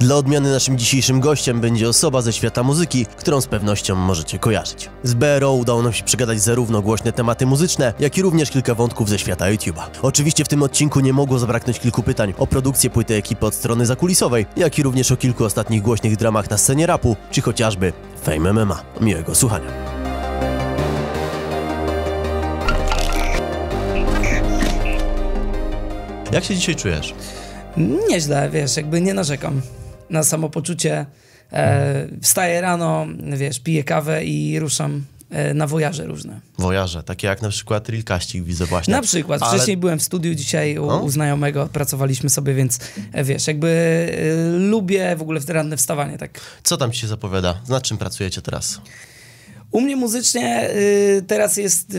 Dla odmiany naszym dzisiejszym gościem będzie osoba ze świata muzyki, którą z pewnością możecie kojarzyć. Z BRO udało nam się przegadać zarówno głośne tematy muzyczne, jak i również kilka wątków ze świata YouTube'a. Oczywiście w tym odcinku nie mogło zabraknąć kilku pytań o produkcję płyty ekipy od strony zakulisowej, jak i również o kilku ostatnich głośnych dramach na scenie rapu, czy chociażby Fame MMA. Miłego słuchania. Jak się dzisiaj czujesz? Nieźle, wiesz, jakby nie narzekam na samopoczucie. E, wstaję rano, wiesz, piję kawę i ruszam e, na wojaże różne. Wojaże, takie jak na przykład Rilkaścik widzę właśnie. Na przykład. Ale... Wcześniej byłem w studiu, dzisiaj u, u, znajomego, pracowaliśmy sobie, więc e, wiesz, jakby e, lubię w ogóle w ranne wstawanie, tak. Co tam ci się zapowiada? Nad czym pracujecie teraz? U mnie muzycznie y, teraz jest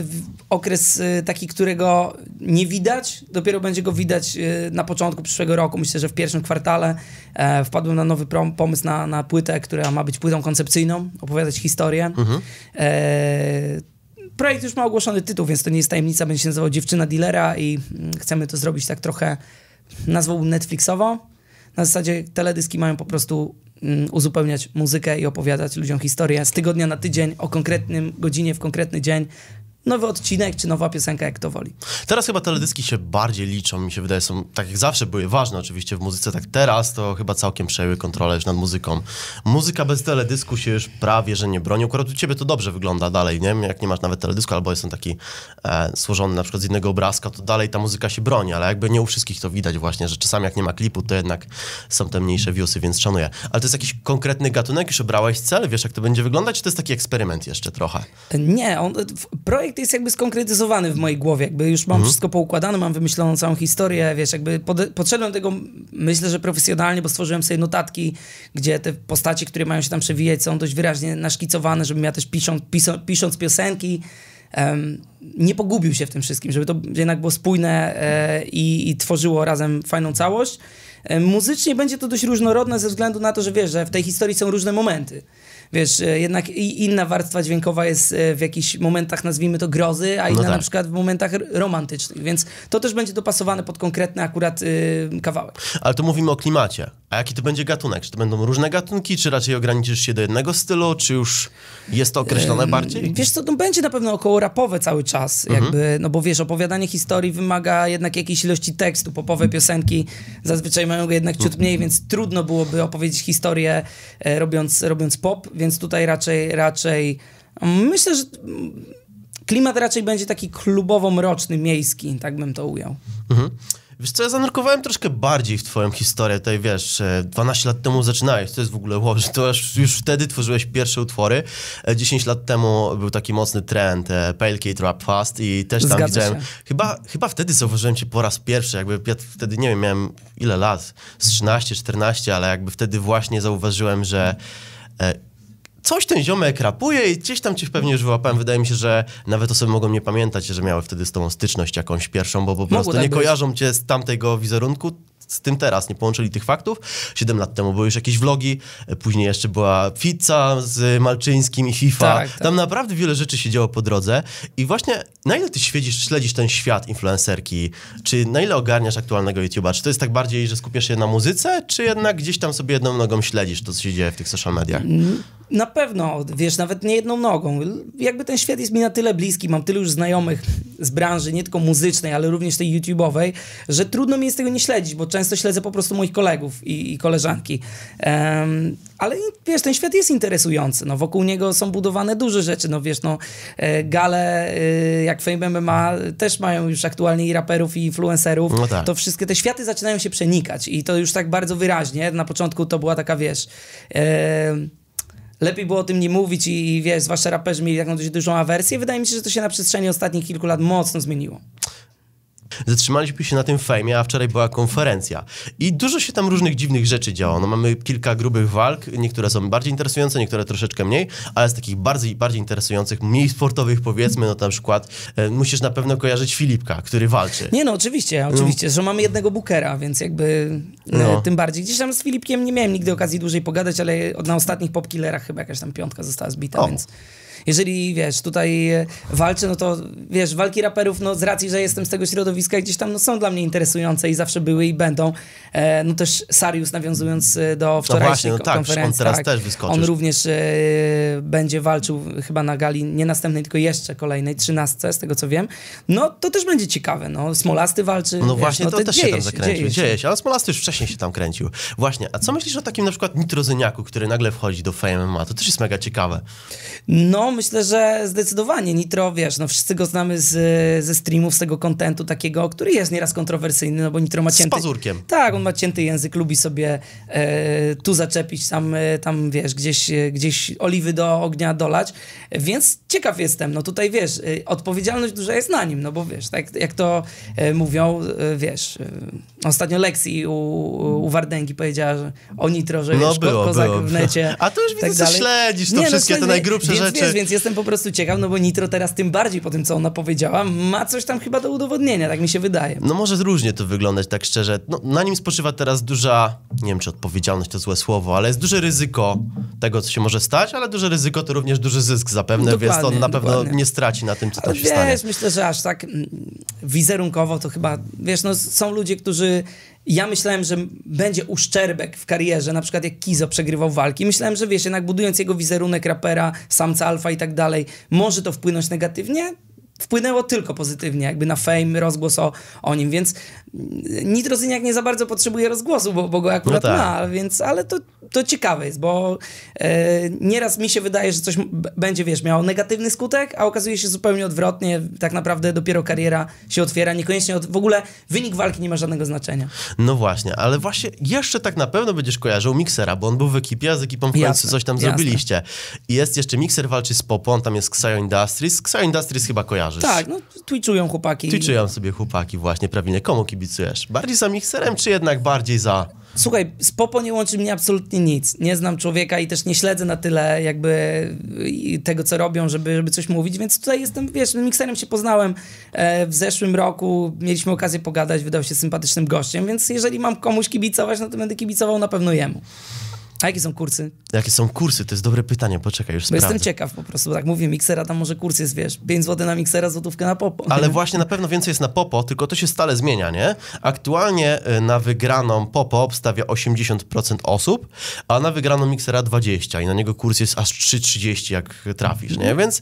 okres y, taki, którego nie widać. Dopiero będzie go widać y, na początku przyszłego roku. Myślę, że w pierwszym kwartale e, wpadłem na nowy pomysł na, na płytę, która ma być płytą koncepcyjną, opowiadać historię. Mhm. E, projekt już ma ogłoszony tytuł, więc to nie jest tajemnica. Będzie się nazywał Dziewczyna Dealera i mm, chcemy to zrobić tak trochę, nazwą Netflixowo. Na zasadzie teledyski mają po prostu uzupełniać muzykę i opowiadać ludziom historię z tygodnia na tydzień o konkretnym godzinie w konkretny dzień, nowy odcinek czy nowa piosenka, jak to woli. Teraz chyba teledyski się bardziej liczą, mi się wydaje, są tak jak zawsze były ważne oczywiście w muzyce, tak teraz to chyba całkiem przejęły kontrolę już nad muzyką. Muzyka bez teledysku się już prawie, że nie broni. Akurat u ciebie to dobrze wygląda dalej, nie? Jak nie masz nawet teledysku, albo jest on taki e, złożony na przykład z jednego obrazka, to dalej ta muzyka się broni, ale jakby nie u wszystkich to widać właśnie, że czasami jak nie ma klipu, to jednak są te mniejsze viewsy, więc szanuję. Ale to jest jakiś konkretny gatunek, już obrałeś cel, wiesz jak to będzie wyglądać, czy to jest taki eksperyment jeszcze trochę? Nie, on, projekt projekt jest jakby skonkretyzowany w mojej głowie, jakby już mam mhm. wszystko poukładane, mam wymyśloną całą historię, wiesz, jakby pod, podszedłem do tego, myślę, że profesjonalnie, bo stworzyłem sobie notatki, gdzie te postacie, które mają się tam przewijać, są dość wyraźnie naszkicowane, żebym ja też pisząc, pisząc, pisząc piosenki, um, nie pogubił się w tym wszystkim, żeby to jednak było spójne e, i, i tworzyło razem fajną całość. E, muzycznie będzie to dość różnorodne ze względu na to, że wiesz, że w tej historii są różne momenty wiesz, e, jednak inna warstwa dźwiękowa jest e, w jakichś momentach, nazwijmy to grozy, a inna no tak. na przykład w momentach romantycznych, więc to też będzie dopasowane pod konkretny akurat y, kawałek. Ale to mówimy o klimacie. A jaki to będzie gatunek? Czy to będą różne gatunki, czy raczej ograniczysz się do jednego stylu, czy już jest to określone bardziej? Wiesz co, to będzie na pewno około rapowe cały czas, mhm. jakby, no bo wiesz, opowiadanie historii wymaga jednak jakiejś ilości tekstu, popowe piosenki zazwyczaj mają go jednak ciut mhm. mniej, więc trudno byłoby opowiedzieć historię e, robiąc, robiąc pop, więc tutaj raczej, raczej myślę, że klimat raczej będzie taki klubowo-mroczny, miejski, tak bym to ujął. Mhm. Wiesz co, ja zanurkowałem troszkę bardziej w twoją historię. Tutaj wiesz, 12 lat temu zaczynałeś, to jest w ogóle wow, że to już, już wtedy tworzyłeś pierwsze utwory. 10 e, lat temu był taki mocny trend, e, Pale Kate Rap Fast i też tam Zgadza widziałem, chyba, chyba wtedy zauważyłem cię po raz pierwszy, jakby ja wtedy, nie wiem, miałem ile lat, z 13, 14, ale jakby wtedy właśnie zauważyłem, że e, coś ten ziomek rapuje i gdzieś tam cię pewnie już wyłapałem. Wydaje mi się, że nawet osoby mogą nie pamiętać, że miały wtedy z tą styczność jakąś pierwszą, bo po prostu tak nie być. kojarzą cię z tamtego wizerunku, z tym teraz, nie połączyli tych faktów. Siedem lat temu były już jakieś vlogi, później jeszcze była pizza z Malczyńskim i FIFA. Tak, tak. Tam naprawdę wiele rzeczy się działo po drodze i właśnie na ile ty śledzisz, śledzisz ten świat influencerki, czy na ile ogarniasz aktualnego YouTube'a? Czy to jest tak bardziej, że skupiasz się na muzyce, czy jednak gdzieś tam sobie jedną nogą śledzisz to, co się dzieje w tych social mediach? Mm, na pewno, wiesz, nawet nie jedną nogą. Jakby ten świat jest mi na tyle bliski, mam tylu już znajomych z branży, nie tylko muzycznej, ale również tej YouTube'owej, że trudno mi jest tego nie śledzić, bo często śledzę po prostu moich kolegów i, i koleżanki. Um, ale wiesz, ten świat jest interesujący. No, wokół niego są budowane duże rzeczy. No wiesz, no, e, gale e, jak Fame MMA też mają już aktualnie i raperów, i influencerów. No tak. To wszystkie te światy zaczynają się przenikać i to już tak bardzo wyraźnie. Na początku to była taka, wiesz... E, lepiej było o tym nie mówić i, i wiesz, zwłaszcza raperzy mieli taką dość dużą awersję. Wydaje mi się, że to się na przestrzeni ostatnich kilku lat mocno zmieniło. Zatrzymaliśmy się na tym fejmie, a wczoraj była konferencja. I dużo się tam różnych dziwnych rzeczy działo. No, mamy kilka grubych walk, niektóre są bardziej interesujące, niektóre troszeczkę mniej, ale z takich bardziej, bardziej interesujących, mniej sportowych powiedzmy, no na przykład e, musisz na pewno kojarzyć Filipka, który walczy. Nie no, oczywiście, oczywiście, no. że mamy jednego bookera, więc jakby e, no. tym bardziej. Gdzieś tam z Filipkiem nie miałem nigdy okazji dłużej pogadać, ale na ostatnich popkillerach chyba jakaś tam piątka została zbita, o. więc jeżeli, wiesz, tutaj e, walczę, no to, wiesz, walki raperów, no z racji, że jestem z tego środowiska gdzieś tam, no są dla mnie interesujące i zawsze były i będą. E, no też Sarius, nawiązując e, do wczorajszej właśnie, no tak, konferencji. on teraz też wyskoczył. On również e, będzie walczył chyba na gali, nie następnej, tylko jeszcze kolejnej, trzynastce, z tego co wiem. No to też będzie ciekawe, no. Smolasty walczy. No wiesz, właśnie, no, to też się tam zakręcił, dzieje dzieje się. Ale Smolasty już wcześniej się tam kręcił. Właśnie, a co myślisz o takim na przykład nitrozyniaku, który nagle wchodzi do Fame MMA? To też jest mega ciekawe. No, myślę, że zdecydowanie. Nitro, wiesz, no wszyscy go znamy z, ze streamów, z tego kontentu takiego, który jest nieraz kontrowersyjny, no bo Nitro ma Z cięty... pazurkiem. Tak, on ma cięty język, lubi sobie e, tu zaczepić, tam, e, tam wiesz, gdzieś, e, gdzieś oliwy do ognia dolać, więc ciekaw jestem, no tutaj wiesz, e, odpowiedzialność duża jest na nim, no bo wiesz, tak jak to e, mówią, e, wiesz, ostatnio Lexi u, u Wardęgi powiedziała, że o Nitro, że No wiesz, było, kozak było. w necie. A to już tak widzę, że dalej. śledzisz to Nie, no, wszystkie te śledzę, najgrubsze więc, rzeczy. Wiesz, więc jestem po prostu ciekaw, no bo Nitro teraz tym bardziej po tym, co ona powiedziała, ma coś tam chyba do udowodnienia, tak mi się wydaje. No może różnie to wyglądać, tak szczerze. No, na nim spoczywa teraz duża, nie wiem czy odpowiedzialność to złe słowo, ale jest duże ryzyko tego, co się może stać, ale duże ryzyko to również duży zysk zapewne, więc on na pewno dokładnie. nie straci na tym, co tam Ale się stanie. wiesz, myślę, że aż tak mm, wizerunkowo to chyba, wiesz, no są ludzie, którzy, ja myślałem, że będzie uszczerbek w karierze, na przykład jak Kizo przegrywał walki, myślałem, że wiesz, jednak budując jego wizerunek rapera, samca alfa i tak dalej, może to wpłynąć negatywnie, wpłynęło tylko pozytywnie, jakby na fame, rozgłos o, o nim, więc Nitrozyniak nie za bardzo potrzebuje rozgłosu, bo, bo go akurat No tak. ma, więc, ale to, to ciekawe jest, bo e, nieraz mi się wydaje, że coś będzie, wiesz, miało negatywny skutek, a okazuje się zupełnie odwrotnie, tak naprawdę dopiero kariera się otwiera, niekoniecznie od, w ogóle wynik walki nie ma żadnego znaczenia. No właśnie, ale właśnie jeszcze tak na pewno będziesz kojarzył Mixera, bo on był w ekipie, a z ekipą w końcu Jasne, coś tam jasne. zrobiliście. I jest jeszcze Mixer walczy z Popo, on tam jest Xayo Industries. Xayo Industries chyba kojarzysz. Tak, no twitchują chłopaki. Twitchują sobie chłopaki właśnie, prawilnie. Komu kibicujesz? Bardziej za Mixerem, czy jednak bardziej za... Słuchaj, z Popo nie łączy mnie absolutnie nic. Nie znam człowieka i też nie śledzę na tyle jakby i tego, co robią, żeby, żeby coś mówić, więc tutaj jestem, wiesz, z mikserem się poznałem e, w zeszłym roku, mieliśmy okazję pogadać, wydał się sympatycznym gościem, więc jeżeli mam komuś kibicować, no to będę kibicował na pewno jemu. A jakie są kursy? Jakie są kursy? To jest dobre pytanie, poczekaj, już Bo sprawdzę. jestem ciekaw po prostu, bo tak mówię, miksera, tam może kurs jest, wiesz, 5 zł na miksera, złotówkę na Popo. Ale właśnie na pewno więcej jest na Popo, tylko to się stale zmienia, nie? Aktualnie y, na wygraną Popo obstawia 80% osób, a na wygraną Mixera 20% i na niego kurs jest aż 3,30 jak trafisz, nie? Więc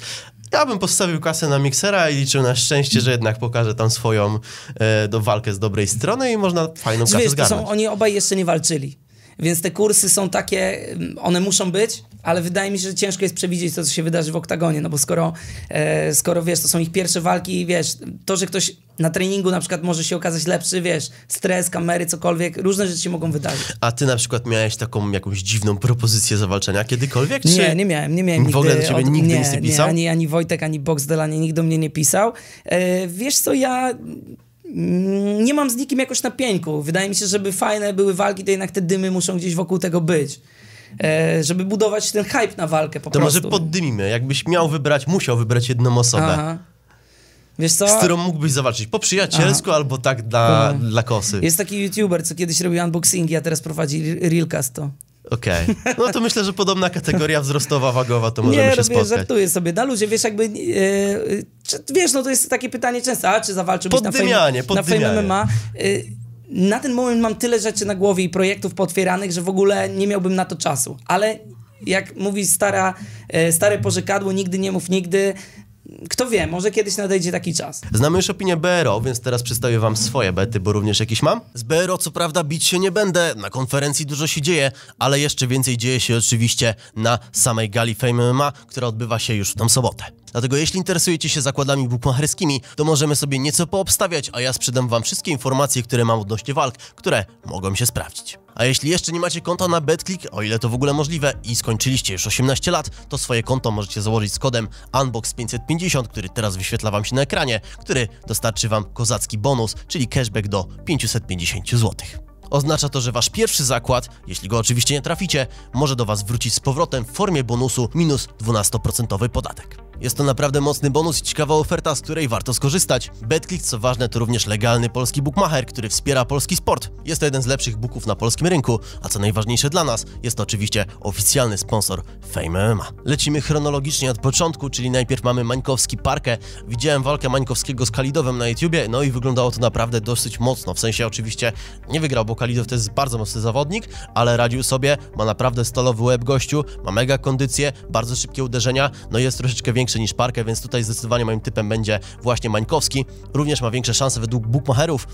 ja bym postawił kasę na Mixera i liczył na szczęście, że jednak pokaże tam swoją e, do walkę z dobrej strony i można fajną kasę wiesz, zgarnąć. są, oni obaj jeszcze nie walczyli. Więc te kursy są takie, mm, one muszą być, ale wydaje mi się, że ciężko jest przewidzieć to, co się wydarzy w oktagonie, no bo skoro, e, skoro wiesz, to są ich pierwsze walki i wiesz, to, że ktoś na treningu na przykład może się okazać lepszy, wiesz, stres, kamery, cokolwiek, różne rzeczy się mogą wydarzyć. A ty na przykład miałeś taką jakąś dziwną propozycję zawalczenia kiedykolwiek? Czy... Nie, nie miałem, nie miałem W ogóle nigdy do ciebie nigdy nic nie pisał? ani, ani Wojtek, ani Boxdel, ani nikt do mnie nie pisał. E, wiesz co, ja nie mam z nikim jakoś na pieńku. Wydaje mi się, żeby fajne były walki, to jednak te dymy muszą gdzieś wokół tego być. E, żeby budować ten hype na walkę po To prostu. może poddymimy. Jakbyś miał wybrać, musiał wybrać jedną osobę. Aha. Wiesz co? Z którą mógłbyś zawalczyć po przyjacielsku albo tak dla, dla kosy. Jest taki youtuber, co kiedyś robił unboxingi, a teraz prowadzi Realcast to. Okej. No to myślę, że podobna kategoria wzrostowa, wagowa, to możemy nie, się robię, spotkać. żartuję sobie. Na luzie, wiesz, jakby... E, czy, wiesz, no to jest takie pytanie często, a czy zawalczyłbyś na fame, na fame. MMA? E, na ten moment mam tyle rzeczy na głowie i projektów potwieranych, że w ogóle nie miałbym na to czasu. Ale jak mówi stara, e, stare porzekadło, nigdy nie mów nigdy, kto wie, może kiedyś nadejdzie taki czas. Znamy już opinię BRO, więc teraz przedstawię wam swoje bety, bo również jakieś mam. Z BRO co prawda bić się nie będę, na konferencji dużo się dzieje, ale jeszcze więcej dzieje się oczywiście na samej gali Fame MMA, która odbywa się już w tą sobotę. Dlatego jeśli interesujecie się zakładami bukmacherskimi, to możemy sobie nieco poobstawiać, a ja sprzedam wam wszystkie informacje, które mam odnośnie walk, które mogą się sprawdzić. A jeśli jeszcze nie macie konta na BetClick, o ile to w ogóle możliwe i skończyliście już 18 lat, to swoje konto możecie założyć z kodem UNBOX550, który teraz wyświetla wam się na ekranie, który dostarczy wam kozacki bonus, czyli cashback do 550 zł. Oznacza to, że wasz pierwszy zakład, jeśli go oczywiście nie traficie, może do was wrócić z powrotem w formie bonusu minus 12% podatek. Jest to naprawdę mocny bonus i ciekawa oferta, z której warto skorzystać. BetClick, co ważne, to również legalny polski bookmacher, który wspiera polski sport. Jest to jeden z lepszych booków na polskim rynku, a co najważniejsze dla nas, jest to oczywiście oficjalny sponsor Fame MMA. Lecimy chronologicznie od początku, czyli najpierw mamy Mańkowski Parkę. Widziałem walkę Mańkowskiego z Kalidowem na YouTubie, no i wyglądało to naprawdę dosyć mocno. W sensie oczywiście nie wygrał, bo Kalidow to jest bardzo mocny zawodnik, ale radził sobie, ma naprawdę stalowy łeb gościu, ma mega kondycję, bardzo szybkie uderzenia, no i jest troszeczkę większy niż Parkę, więc tutaj zdecydowanie moim typem będzie właśnie Mańkowski. Również ma większe szanse według bookmacherów.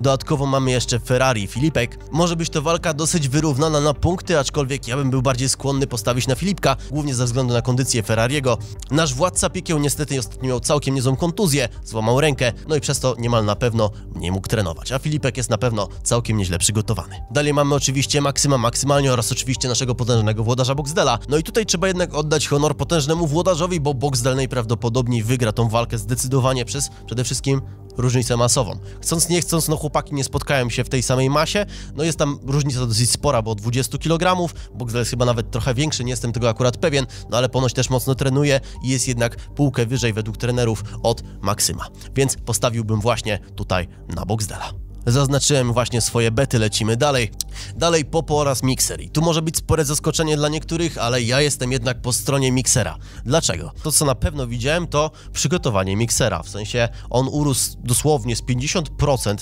Dodatkowo mamy jeszcze Ferrari Filipek. Może być to walka dosyć wyrównana na punkty, aczkolwiek ja bym był bardziej skłonny postawić na Filipka, głównie ze względu na kondycję Ferrariego. Nasz władca piekieł niestety ostatnio miał całkiem niezłą kontuzję, złamał rękę, no i przez to niemal na pewno nie mógł trenować, a Filipek jest na pewno całkiem nieźle przygotowany. Dalej mamy oczywiście Maksyma Maksymalnie oraz oczywiście naszego potężnego włodarza Boxdela. No i tutaj trzeba jednak oddać honor potężnemu włodarzowi, bo Boxdel najprawdopodobniej wygra tą walkę zdecydowanie przez przede wszystkim różnicę masową. Chcąc nie chcąc, no chłopaki nie spotkają się w tej samej masie, no jest tam różnica dosyć spora, bo 20 kg, Boxdel jest chyba nawet trochę większy, nie jestem tego akurat pewien, no ale ponoć też mocno trenuje i jest jednak półkę wyżej według trenerów od Maksyma. Więc postawiłbym właśnie tutaj na Boxdela. Zaznaczyłem właśnie swoje bety, lecimy dalej. Dalej Popo oraz Mixer. I tu może być spore zaskoczenie dla niektórych, ale ja jestem jednak po stronie Mixera. Dlaczego? To, co na pewno widziałem, to przygotowanie Mixera. W sensie on urósł dosłownie z 50%,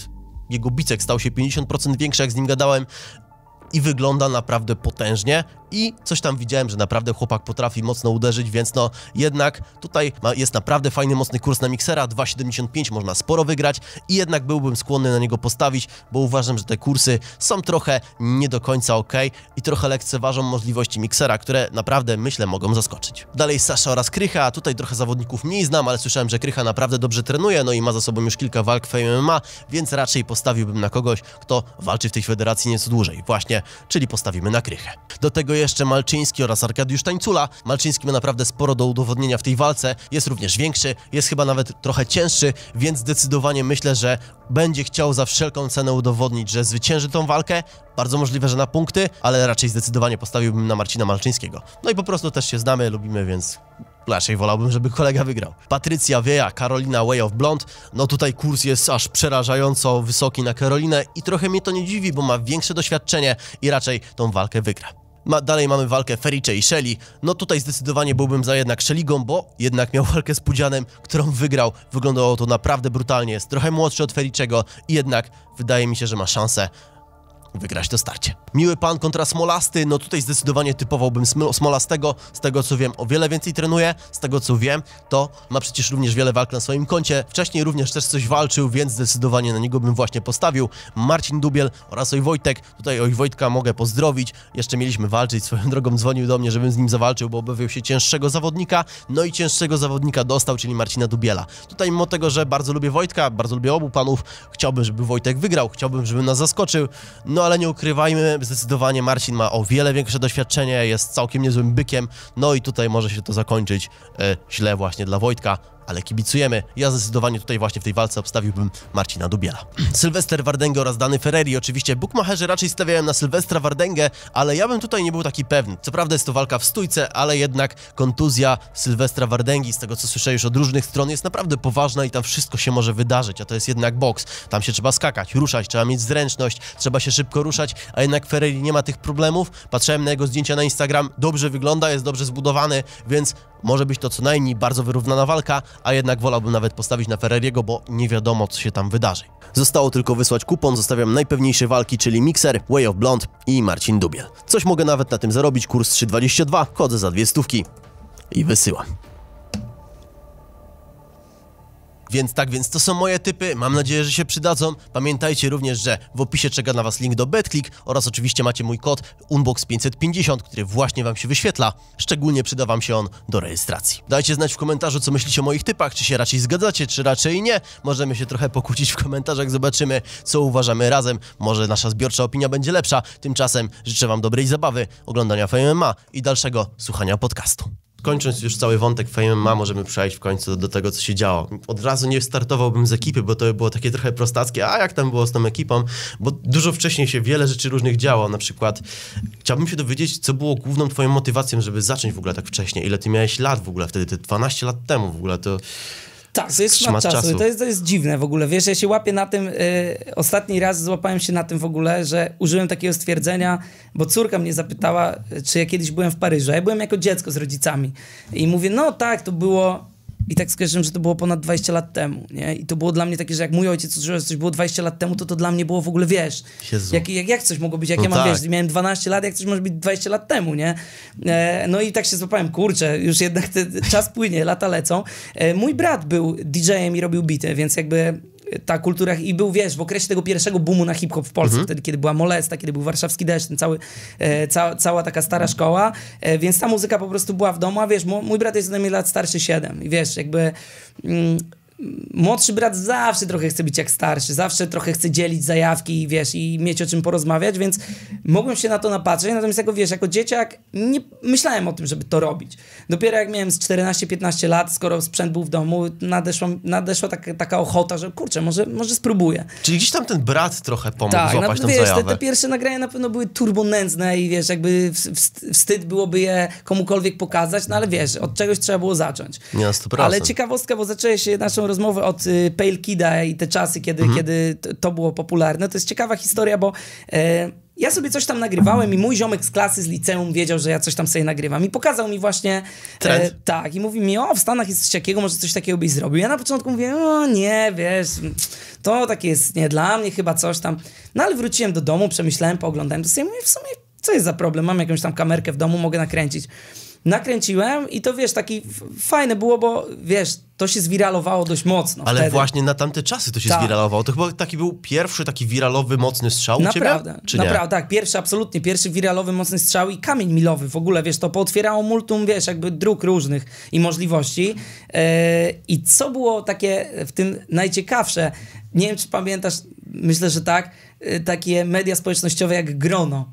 jego bicek stał się 50% większy, jak z nim gadałem, i wygląda naprawdę potężnie i coś tam widziałem, że naprawdę chłopak potrafi mocno uderzyć, więc no jednak tutaj jest naprawdę fajny, mocny kurs na miksera, 2,75 można sporo wygrać i jednak byłbym skłonny na niego postawić, bo uważam, że te kursy są trochę nie do końca ok i trochę lekceważą możliwości miksera, które naprawdę myślę mogą zaskoczyć. Dalej Sasza oraz Krycha, tutaj trochę zawodników mniej znam, ale słyszałem, że Krycha naprawdę dobrze trenuje, no i ma za sobą już kilka walk w MMA, więc raczej postawiłbym na kogoś, kto walczy w tej federacji nieco dłużej, właśnie, czyli postawimy na Krychę. Do tego jeszcze Malczyński oraz Arkadiusz Tańcula. Malczyński ma naprawdę sporo do udowodnienia w tej walce, jest również większy, jest chyba nawet trochę cięższy, więc zdecydowanie myślę, że będzie chciał za wszelką cenę udowodnić, że zwycięży tą walkę. Bardzo możliwe, że na punkty, ale raczej zdecydowanie postawiłbym na Marcina Malczyńskiego. No i po prostu też się znamy, lubimy, więc raczej wolałbym, żeby kolega wygrał. Patrycja Wieja, Karolina Way of Blonde. No tutaj kurs jest aż przerażająco wysoki na Karolinę i trochę mnie to nie dziwi, bo ma większe doświadczenie i raczej tą walkę wygra. Ma, dalej mamy walkę Fericze i Shelly. No tutaj zdecydowanie byłbym za jednak Shelligą, bo jednak miał walkę z Pudzianem, którą wygrał. Wyglądało to naprawdę brutalnie. Jest trochę młodszy od Fericzego i jednak wydaje mi się, że ma szansę wygrać to starcie. Miły pan kontra Smolasty, no tutaj zdecydowanie typowałbym Sm- Smolastego, z tego co wiem o wiele więcej trenuje, z tego co wiem to ma przecież również wiele walk na swoim koncie, wcześniej również też coś walczył, więc zdecydowanie na niego bym właśnie postawił. Marcin Dubiel oraz Oj Wojtek, tutaj Oj Wojtka mogę pozdrowić, jeszcze mieliśmy walczyć, swoją drogą dzwonił do mnie, żebym z nim zawalczył, bo obawiał się cięższego zawodnika, no i cięższego zawodnika dostał, czyli Marcina Dubiela. Tutaj mimo tego, że bardzo lubię Wojtka, bardzo lubię obu panów, chciałbym, żeby Wojtek wygrał, chciałbym, żeby nas zaskoczył, no ale nie ukrywajmy, zdecydowanie Marcin ma o wiele większe doświadczenie, jest całkiem niezłym bykiem, no i tutaj może się to zakończyć e, źle właśnie dla Wojtka, ale kibicujemy. Ja zdecydowanie tutaj właśnie w tej walce obstawiłbym Marcina Dubiela. Sylwester Wardęgę oraz Dany Ferreri. Oczywiście bukmacherzy raczej stawiają na Sylwestra Wardęgę, ale ja bym tutaj nie był taki pewny. Co prawda jest to walka w stójce, ale jednak kontuzja Sylwestra Wardęgi, z tego co słyszę już od różnych stron, jest naprawdę poważna i tam wszystko się może wydarzyć, a to jest jednak boks. Tam się trzeba skakać, ruszać, trzeba mieć zręczność, trzeba się szybko ruszać, a jednak Ferreri nie ma tych problemów. Patrzyłem na jego zdjęcia na Instagram, dobrze wygląda, jest dobrze zbudowany, więc może być to co najmniej bardzo wyrównana walka, a jednak wolałbym nawet postawić na Ferreriego, bo nie wiadomo, co się tam wydarzy. Zostało tylko wysłać kupon, zostawiam najpewniejsze walki, czyli Mixer, Way of Blonde i Marcin Dubiel. Coś mogę nawet na tym zarobić, kurs 3,22, chodzę za dwie stówki i wysyłam. Więc tak, więc to są moje typy. Mam nadzieję, że się przydadzą. Pamiętajcie również, że w opisie czeka na Was link do BetClick oraz oczywiście macie mój kod Unbox550, który właśnie Wam się wyświetla. Szczególnie przyda Wam się on do rejestracji. Dajcie znać w komentarzu, co myślicie o moich typach, czy się raczej zgadzacie, czy raczej nie. Możemy się trochę pokłócić w komentarzach, zobaczymy, co uważamy razem. Może nasza zbiorcza opinia będzie lepsza. Tymczasem życzę Wam dobrej zabawy, oglądania FMMA i dalszego słuchania podcastu. Kończąc już cały wątek Fame MMA, możemy przejść w końcu do tego, co się działo. Od razu nie startowałbym z ekipy, bo to by było takie trochę prostackie, a jak tam było z tą ekipą, bo dużo wcześniej się wiele rzeczy różnych działo, na przykład chciałbym się dowiedzieć, co było główną twoją motywacją, żeby zacząć w ogóle tak wcześnie, ile ty miałeś lat w ogóle wtedy, te 12 lat temu w ogóle, to... Tak, to jest szmat czasu. czasu. To, jest, to jest dziwne w ogóle. Wiesz, ja się łapię na tym, y, ostatni raz złapałem się na tym w ogóle, że użyłem takiego stwierdzenia, bo córka mnie zapytała, czy ja kiedyś byłem w Paryżu. Ja byłem jako dziecko z rodzicami. I mówię, no tak, to było i tak skojarzyłem, że to było ponad 20 lat temu, nie? I to było dla mnie takie, że jak mój ojciec usłyszał, że coś było 20 lat temu, to to dla mnie było w ogóle, wiesz, jak, jak, jak coś mogło być, jak no ja mam, tak. wiesz, miałem 12 lat, jak coś może być 20 lat temu, nie? E, no i tak się złapałem, kurczę, już jednak te, czas płynie, lata lecą. E, mój brat był DJ-em i robił bity, więc jakby ta kultura i był, wiesz, w okresie tego pierwszego boomu na hip-hop w Polsce, mhm. wtedy, kiedy była Molesta, kiedy był warszawski deszcz, ten cały, e, ca, cała taka stara szkoła, e, więc ta muzyka po prostu była w domu, a wiesz, mój brat jest ode mnie lat starszy 7 i wiesz, jakby... Mm, młodszy brat zawsze trochę chce być jak starszy, zawsze trochę chce dzielić zajawki, wiesz, i mieć o czym porozmawiać, więc mogłem się na to napatrzeć, natomiast jako, wiesz, jako dzieciak nie myślałem o tym, żeby to robić. Dopiero jak miałem z 14-15 lat, skoro sprzęt był w domu, nadeszła, nadeszła taka, taka ochota, że kurczę, może, może spróbuję. Czyli gdzieś tam ten brat trochę pomógł tak, złapać no, wiesz, te, te, pierwsze nagrania na pewno były turbonędzne i wiesz, jakby wstyd byłoby je komukolwiek pokazać, no ale wiesz, od czegoś trzeba było zacząć. Nie na 100%. Ale ciekawostka, bo zaczęłeś naszą rozmowę od y, Pale Kida i te czasy, kiedy, mhm. kiedy to było popularne. To jest ciekawa historia, bo e, ja sobie coś tam nagrywałem i mój ziomek z klasy, z liceum wiedział, że ja coś tam sobie nagrywam i pokazał mi właśnie e, tak i mówi mi, o w Stanach jest coś takiego, może coś takiego byś zrobił. Ja na początku mówię, o nie, wiesz, to takie jest nie dla mnie chyba coś tam. No ale wróciłem do domu, przemyślałem, pooglądałem to sobie mówię, w sumie co jest za problem, mam jakąś tam kamerkę w domu, mogę nakręcić nakręciłem i to wiesz, taki fajne było, bo wiesz, to się zwiralowało dość mocno. Ale wtedy. właśnie na tamte czasy to się tak. zwiralowało. To chyba taki był pierwszy taki wiralowy, mocny strzał Naprawdę, u ciebie? naprawdę, tak. Pierwszy, absolutnie, pierwszy wiralowy, mocny strzał i kamień milowy w ogóle, wiesz, to pootwierało multum, wiesz, jakby dróg różnych i możliwości. Yy, I co było takie w tym najciekawsze, nie wiem, czy pamiętasz, myślę, że tak, yy, takie media społecznościowe jak Grono.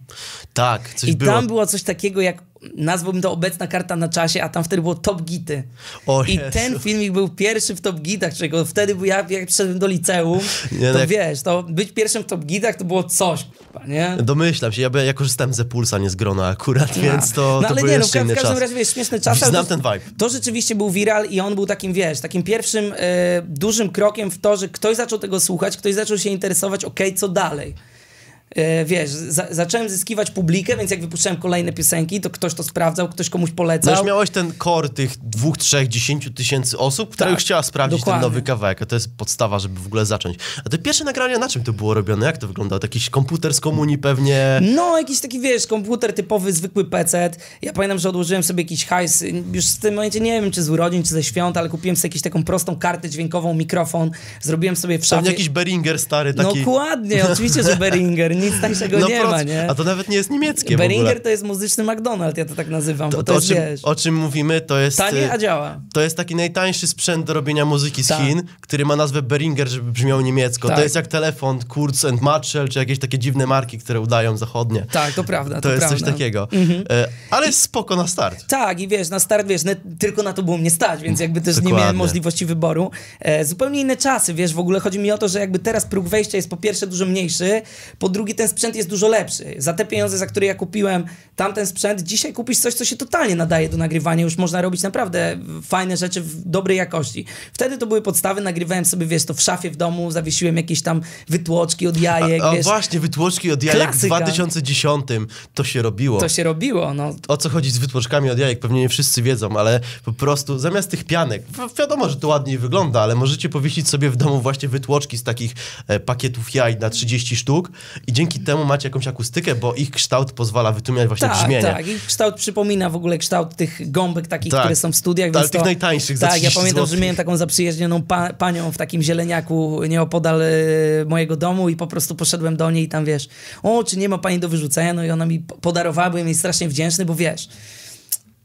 Tak, coś I było. tam było coś takiego jak nazwałbym to obecna karta na czasie, a tam wtedy było Top Gity. O I Jezu. ten filmik był pierwszy w Top Gitach, czego wtedy ja jak przyszedłem do liceum, nie, to jak... wiesz, to być pierwszym w Top Gitach to było coś, nie? Domyślam się, ja, ja korzystałem ze Pulsa, nie z Grona akurat, no. więc to, no, ale to nie, no, w, w każdym razie, wiesz, śmieszny czas. Znam ten vibe. To rzeczywiście był viral i on był takim, wiesz, takim pierwszym e, dużym krokiem w to, że ktoś zaczął tego słuchać, ktoś zaczął się interesować, okej, okay, co dalej. E, wiesz, za, zacząłem zyskiwać publikę, więc jak wypuszczałem kolejne piosenki, to ktoś to sprawdzał, ktoś komuś polecał. No już miałeś ten core tych dwóch, trzech, dziesięciu tysięcy osób, które tak, już chciała sprawdzić dokładnie. ten nowy kawałek, a to jest podstawa, żeby w ogóle zacząć. A te pierwsze nagrania, na czym to było robione? Jak to wyglądało? Jakiś komputer z komunii pewnie? No, jakiś taki, wiesz, komputer typowy, zwykły PC. Ja pamiętam, że odłożyłem sobie jakiś hajs, już w tym momencie nie wiem, czy z urodzin, czy ze świąt, ale kupiłem sobie jakąś taką prostą kartę dźwiękową, mikrofon, zrobiłem sobie w szafie... Pewnie jakiś Beringer stary taki... No, dokładnie, oczywiście, że Beringer, nic tańszego no, nie ma, nie? A to nawet nie jest niemieckie Beringer to jest muzyczny McDonald's, ja to tak nazywam, to, bo to, to jest, o, czym, wiesz, o czym mówimy, to jest... Tanie, a działa. To jest taki najtańszy sprzęt do robienia muzyki z tak. Chin, który ma nazwę Beringer, żeby brzmiał niemiecko. Tak. To jest jak telefon Kurz and Matchel, czy jakieś takie dziwne marki, które udają zachodnie. Tak, to prawda, to, to jest prawda. coś takiego. Mhm. E, ale jest spoko na start. Tak, i wiesz, na start, wiesz, tylko na to było mnie stać, więc jakby też Dokładnie. nie miałem możliwości wyboru. E, zupełnie inne czasy, wiesz, w ogóle chodzi mi o to, że jakby teraz próg wejścia jest po pierwsze dużo mniejszy, po drugie ten sprzęt jest dużo lepszy. Za te pieniądze, za które ja kupiłem tamten sprzęt, dzisiaj kupisz coś, co się totalnie nadaje do nagrywania. Już można robić naprawdę fajne rzeczy w dobrej jakości. Wtedy to były podstawy, nagrywałem sobie, wiesz, to w szafie w domu, zawiesiłem jakieś tam wytłoczki od jajek, a, a wiesz. właśnie, wytłoczki od jajek Klasyka. w 2010 to się robiło. To się robiło, no. O co chodzi z wytłoczkami od jajek, pewnie nie wszyscy wiedzą, ale po prostu zamiast tych pianek, wiadomo, że to ładniej wygląda, ale możecie powiesić sobie w domu właśnie wytłoczki z takich e, pakietów jaj na 30 sztuk i dzięki temu macie jakąś akustykę, bo ich kształt pozwala wytłumiać właśnie tak, brzmienie. Tak, ich kształt przypomina w ogóle kształt tych gąbek takich, tak, które są w studiach. Ale tych to, najtańszych Tak, ja pamiętam, złotych. że miałem taką zaprzyjaźnioną pa panią w takim zieleniaku nieopodal y, mojego domu i po prostu poszedłem do niej i tam, wiesz, o, czy nie ma pani do wyrzucenia? No i ona mi podarowała, byłem jej strasznie wdzięczny, bo wiesz,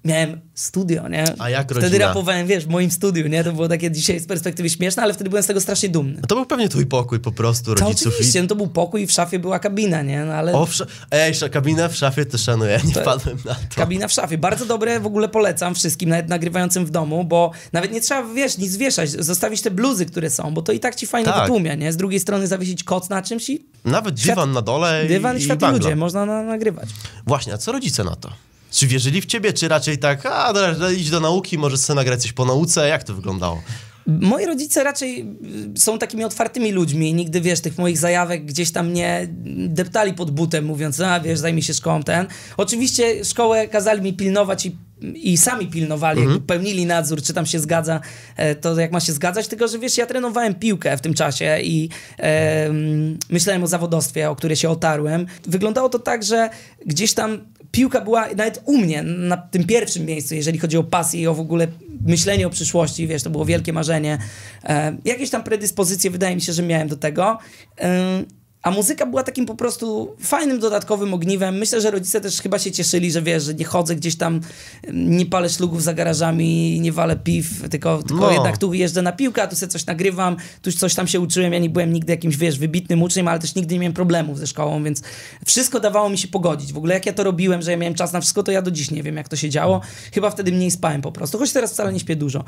miałem studio, nie? A jak Wtedy rodzina? rapowałem, wiesz, w moim studiu, nie? To było takie dzisiaj z perspektywy śmieszne, ale wtedy byłem z tego strasznie dumny. No to był pewnie twój pokój po prostu To rodziców. oczywiście, no to był pokój i w szafie była kabina, nie? No, ale O, w sz... Ej, sz- kabinę w szafie to szanuję, nie wpadłem na to. kabina w szafie. Bardzo dobre, w ogóle polecam wszystkim, nawet nagrywającym w domu, bo nawet nie trzeba, wiesz, nic wieszać, zostawić te bluzy, które są, bo to i tak ci fajnie Tak. wytłumia, nie? Z drugiej strony zawiesić koc na czymś i Nawet Świat- dywan na dole i, dywan, i świat i bangla. ludzie, można na, nagrywać. Właśnie, a co rodzice na to? Czy wierzyli w ciebie, czy raczej tak, a dobra, idź do nauki, może chcę nagrać coś po nauce? Jak to wyglądało? Moi rodzice raczej y, są takimi otwartymi ludźmi. Nigdy, wiesz, tych moich zajawek gdzieś tam nie deptali pod butem, mówiąc, a wiesz, zajmij się szkołą ten. Oczywiście szkołę kazali mi pilnować i, i sami pilnowali, jakby pełnili nadzór, czy tam się zgadza, e, to jak ma się zgadzać, tylko że wiesz, ja trenowałem piłkę w tym czasie i e, myślałem o zawodowstwie, o które się otarłem. Wyglądało to tak, że gdzieś tam piłka była nawet u mnie na tym pierwszym miejscu, jeżeli chodzi o pasję i o w ogóle myślenie o przyszłości, wiesz, to było wielkie marzenie. E, jakieś tam predyspozycje wydaje mi się, że miałem do tego. E, a muzyka była takim po prostu fajnym, dodatkowym ogniwem. Myślę, że rodzice też chyba się cieszyli, że wiesz, że nie chodzę gdzieś tam, nie palę szlugów za garażami, nie walę piw, tylko, tylko No. jednak tu jeżdżę na piłkę, a tu sobie coś nagrywam, tu coś tam się uczyłem. Ja nie byłem nigdy jakimś, wiesz, wybitnym uczniem, ale też nigdy nie miałem problemów ze szkołą, więc wszystko dawało mi się pogodzić. W ogóle jak ja to robiłem, że ja miałem czas na wszystko, to ja do dziś nie wiem, jak to się działo. Chyba wtedy mniej spałem po prostu, choć teraz wcale nie śpię dużo.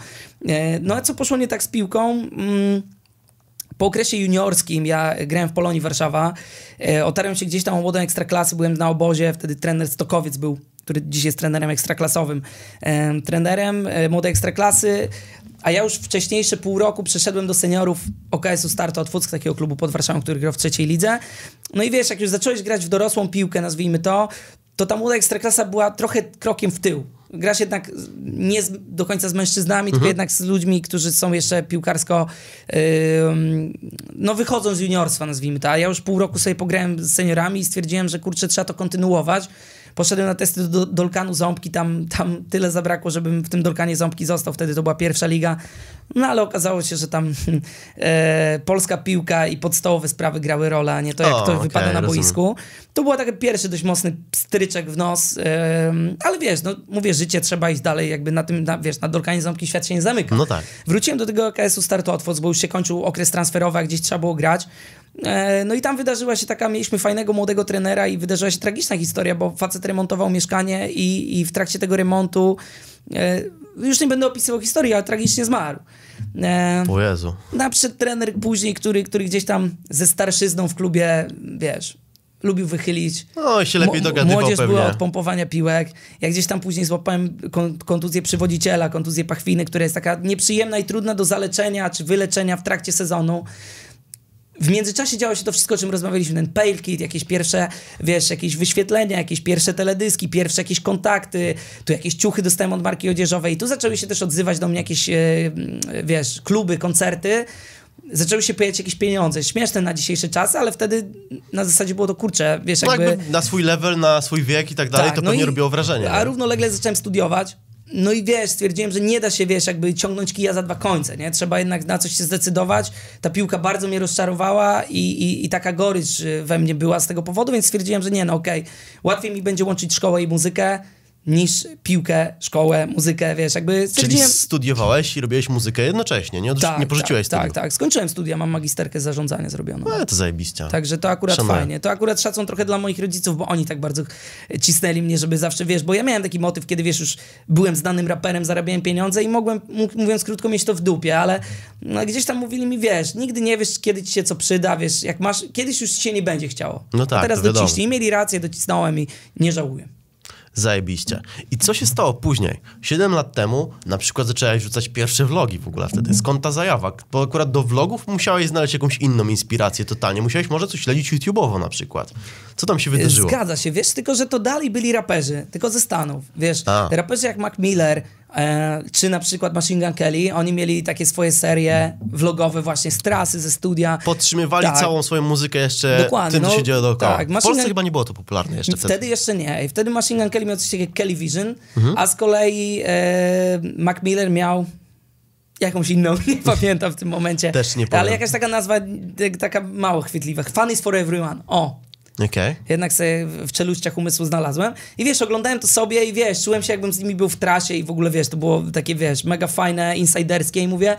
E, No a co poszło nie tak z piłką? Mm, po okresie juniorskim ja grałem w Polonii Warszawa. E, otarłem się gdzieś tam o młodą ekstraklasy, byłem na obozie, wtedy trener Stokowiec był, który dziś jest trenerem ekstraklasowym. E, trenerem e, młodej ekstraklasy, a ja już wcześniejsze pół roku przeszedłem do seniorów OKS-u Startu Otwódzk, takiego klubu pod Warszawą, który grał w trzeciej lidze. No i wiesz, jak już zacząłeś grać w dorosłą piłkę, nazwijmy to, to ta młoda ekstraklasa była trochę krokiem w tył. Grasz jednak nie z, do końca z mężczyznami, tylko jednak z ludźmi, którzy są jeszcze piłkarsko, ym, no wychodzą z juniorstwa, nazwijmy to. A ja już pół roku sobie pograłem z seniorami i stwierdziłem, że kurczę, trzeba to kontynuować. Poszedłem na testy do Dolkanu Ząbki, tam, tam tyle zabrakło, żebym w tym Dolkanie Ząbki został. Wtedy to była pierwsza liga. No ale okazało się, że tam e, polska piłka i podstawowe sprawy grały rolę, a nie to, jak O, to okej, wypada na rozumiem. boisku. To był taki pierwszy dość mocny stryczek w nos, em, ale wiesz, no mówię, życie trzeba iść dalej, jakby na tym, na, wiesz, na Dolkanie Ząbki świat się nie zamyka. No tak. Wróciłem do tego OKS-u Startu Otwoc, bo już się kończył okres transferowy, a gdzieś trzeba było grać. E, No i tam wydarzyła się taka, mieliśmy fajnego młodego trenera i wydarzyła się tragiczna historia, bo facet remontował mieszkanie i, i w trakcie tego remontu, e, już nie będę opisywał historii, ale tragicznie zmarł. E, O Jezu. Naprzed trener później, który, który gdzieś tam ze starszyzną w klubie, wiesz, lubił wychylić. No się lepiej dogadywał Młodzież pewnie. była od pompowania piłek. Jak gdzieś tam później złapałem kon- kontuzję przywodziciela, kontuzję pachwiny, która jest taka nieprzyjemna i trudna do zaleczenia czy wyleczenia w trakcie sezonu. W międzyczasie działo się to wszystko, o czym rozmawialiśmy, ten pale kit, jakieś pierwsze, wiesz, jakieś wyświetlenia, jakieś pierwsze teledyski, pierwsze jakieś kontakty, tu jakieś ciuchy dostałem od marki odzieżowej i tu zaczęły się też odzywać do mnie jakieś, e, wiesz, kluby, koncerty, zaczęły się pojawiać jakieś pieniądze, śmieszne na dzisiejsze czasy, ale wtedy na zasadzie było to, kurczę, wiesz, No jakby... jakby na swój level, na swój wiek i tak dalej, to no pewnie i- robiło wrażenie. A nie? równolegle zacząłem studiować. No i wiesz, stwierdziłem, że nie da się, wiesz, jakby ciągnąć kija za dwa końce, nie? Trzeba jednak na coś się zdecydować. Ta piłka bardzo mnie rozczarowała i, i, i taka gorycz y, we mnie była z tego powodu, więc stwierdziłem, że nie, no okej, łatwiej mi będzie łączyć szkołę i muzykę niż piłkę, szkołę, muzykę, wiesz, jakby Czyli studiowałeś i robiłeś muzykę jednocześnie, nie, Odrzuci- nie porzuciłeś tak, studiów. tak, tak. Skończyłem studia, mam magisterkę zarządzania zrobioną. No, to zajebiście. Także to akurat Szanuję. fajnie. To akurat szacun trochę dla moich rodziców, bo oni tak bardzo cisnęli mnie, żeby zawsze, wiesz, bo ja miałem taki motyw, kiedy, wiesz, już byłem znanym raperem, zarabiałem pieniądze i mogłem, mówiąc krótko, mieć to w dupie, ale no, gdzieś tam mówili mi, wiesz, nigdy nie wiesz, kiedy ci się co przyda, wiesz, jak masz, kiedyś już się nie będzie chciało. No tak, A teraz dociśnij. I mieli rację, docisnąłem i nie żałuję. Zajebiście. I co się stało później? Siedem lat temu na przykład zaczęłaś rzucać pierwsze vlogi w ogóle wtedy. Skąd ta zajawa? Bo akurat do vlogów musiałeś znaleźć jakąś inną inspirację totalnie. Musiałeś może coś śledzić YouTube'owo na przykład. Co tam się wydarzyło? Zgadza się, wiesz, tylko że to dalej byli raperzy, tylko ze Stanów, wiesz, A. raperzy jak Mac Miller, e, czy na przykład Machine Gun Kelly, oni mieli takie swoje serie vlogowe właśnie z trasy, ze studia. Podtrzymywali Tak. całą swoją muzykę jeszcze Dokładnie, tym, co no, się dzieje dookoła. tak, w Machine Polsce Gun- chyba nie było to popularne jeszcze Wtedy, wtedy. jeszcze nie. I wtedy Machine Gun Kelly miał coś takiego jak Kelly Vision, Mhm. a z kolei e, Mac Miller miał jakąś inną, nie pamiętam w tym momencie. Też nie powiem. Ale jakaś taka nazwa, taka mało chwytliwa. Fun is for everyone. O! Okej. Jednak sobie w czeluściach umysłu znalazłem. I wiesz, oglądałem to sobie i wiesz, czułem się jakbym z nimi był w trasie i w ogóle wiesz, to było takie wiesz, mega fajne, insiderskie i mówię,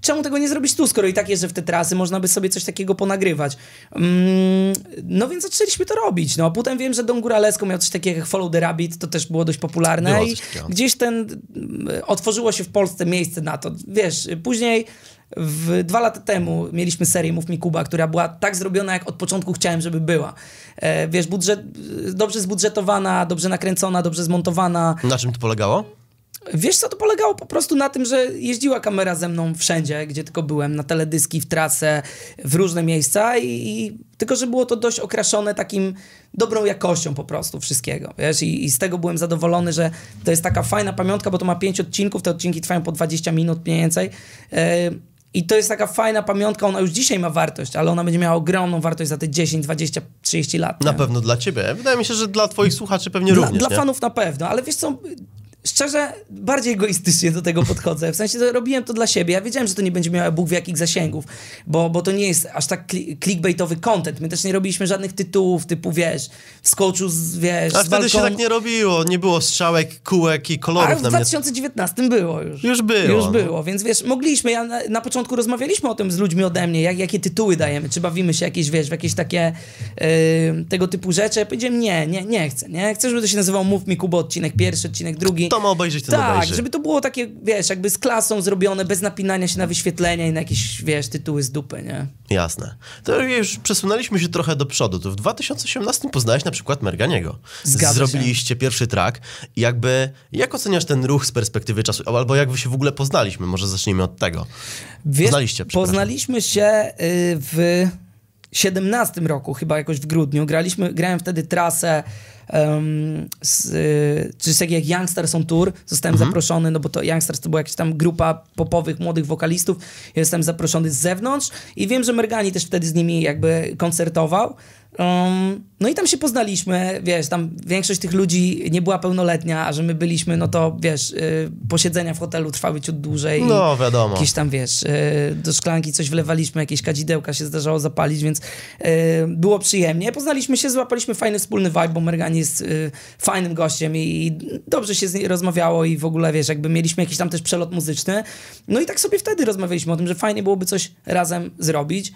czemu tego nie zrobić tu, skoro i tak jeżdżę w te trasy, można by sobie coś takiego ponagrywać. Mm, no więc zaczęliśmy to robić. No a potem wiem, że Don Góralesco miał coś takiego jak Follow the Rabbit, to też było dość popularne Było i gdzieś ten, mm, otworzyło się w Polsce miejsce na to. Wiesz, później w, dwa lata temu mieliśmy serię Mów mi Kuba, która była tak zrobiona, jak od początku chciałem, żeby była. E, wiesz, budżet, dobrze zbudżetowana, dobrze nakręcona, dobrze zmontowana. Na czym to polegało? Wiesz co, to polegało po prostu na tym, że jeździła kamera ze mną wszędzie, gdzie tylko byłem, na teledyski, w trasę, w różne miejsca i, i tylko, że było to dość okraszone takim dobrą jakością po prostu wszystkiego, wiesz, I, i z tego byłem zadowolony, że to jest taka fajna pamiątka, bo to ma pięć odcinków, te odcinki trwają po 20 minut mniej więcej e, i to jest taka fajna pamiątka, ona już dzisiaj ma wartość, ale ona będzie miała ogromną wartość za te 10, 20, 30 lat. Na nie? pewno dla ciebie. Wydaje mi się, że dla twoich słuchaczy pewnie Dla, również, dla nie? fanów na pewno, ale wiesz co, szczerze, bardziej egoistycznie do tego podchodzę. W sensie, że robiłem to dla siebie. Ja wiedziałem, że to nie będzie miało Bóg w jakich zasięgów, bo, bo to nie jest aż tak clickbaitowy content. My też nie robiliśmy żadnych tytułów typu, wiesz, skoczu z, wiesz, A wtedy się tak nie robiło. Nie było strzałek, kółek i A kolorów w na mnie. 2019 było już. Już było, Już no. było, więc wiesz, mogliśmy, ja na, na początku rozmawialiśmy o tym z ludźmi ode mnie, jak, jakie tytuły dajemy, czy bawimy się jakieś, wiesz, w jakieś takie yy, tego typu rzeczy. Ja powiedziałem, nie, nie, nie chcę, nie? Chcę, żeby to się nazywało Mów mi Kubo, odcinek pierwszy, odcinek drugi. To ma obejrzeć, ten Tak, obejrzy. żeby to było takie, wiesz, jakby z klasą zrobione, bez napinania się na wyświetlenia i na jakieś, wiesz, tytuły z dupy, nie? Jasne. To już przesunęliśmy się trochę do przodu. To w 2018 poznałeś na przykład Merganiego. Zgadza się. Zrobiliście pierwszy track. Jakby, jak oceniasz ten ruch z perspektywy czasu? Albo jak wy się w ogóle poznaliśmy? Może zacznijmy od tego. Wiesz, Poznaliście. Poznaliśmy się y, w 17 roku, chyba jakoś w grudniu. Graliśmy, grałem wtedy trasę um, z, y, czy jak Youngsters on Tour. Zostałem Mhm. zaproszony, no bo to Youngsters to była jakaś tam grupa popowych, młodych wokalistów. Ja zostałem zaproszony z zewnątrz i wiem, że Mergani też wtedy z nimi jakby koncertował. Um, no i tam się poznaliśmy, wiesz, tam większość tych ludzi nie była pełnoletnia, a że my byliśmy, no to wiesz, y, posiedzenia w hotelu trwały ciut dłużej. i- No, wiadomo. Jakieś tam, wiesz, e, do szklanki coś wlewaliśmy, jakieś kadzidełka się zdarzało zapalić, więc e, było przyjemnie. Poznaliśmy się, złapaliśmy fajny wspólny vibe, bo Mergani jest e, fajnym gościem i dobrze się z nim rozmawiało i w ogóle, wiesz, jakby mieliśmy jakiś tam też przelot muzyczny. No i tak sobie wtedy rozmawialiśmy o tym, że fajnie byłoby coś razem zrobić.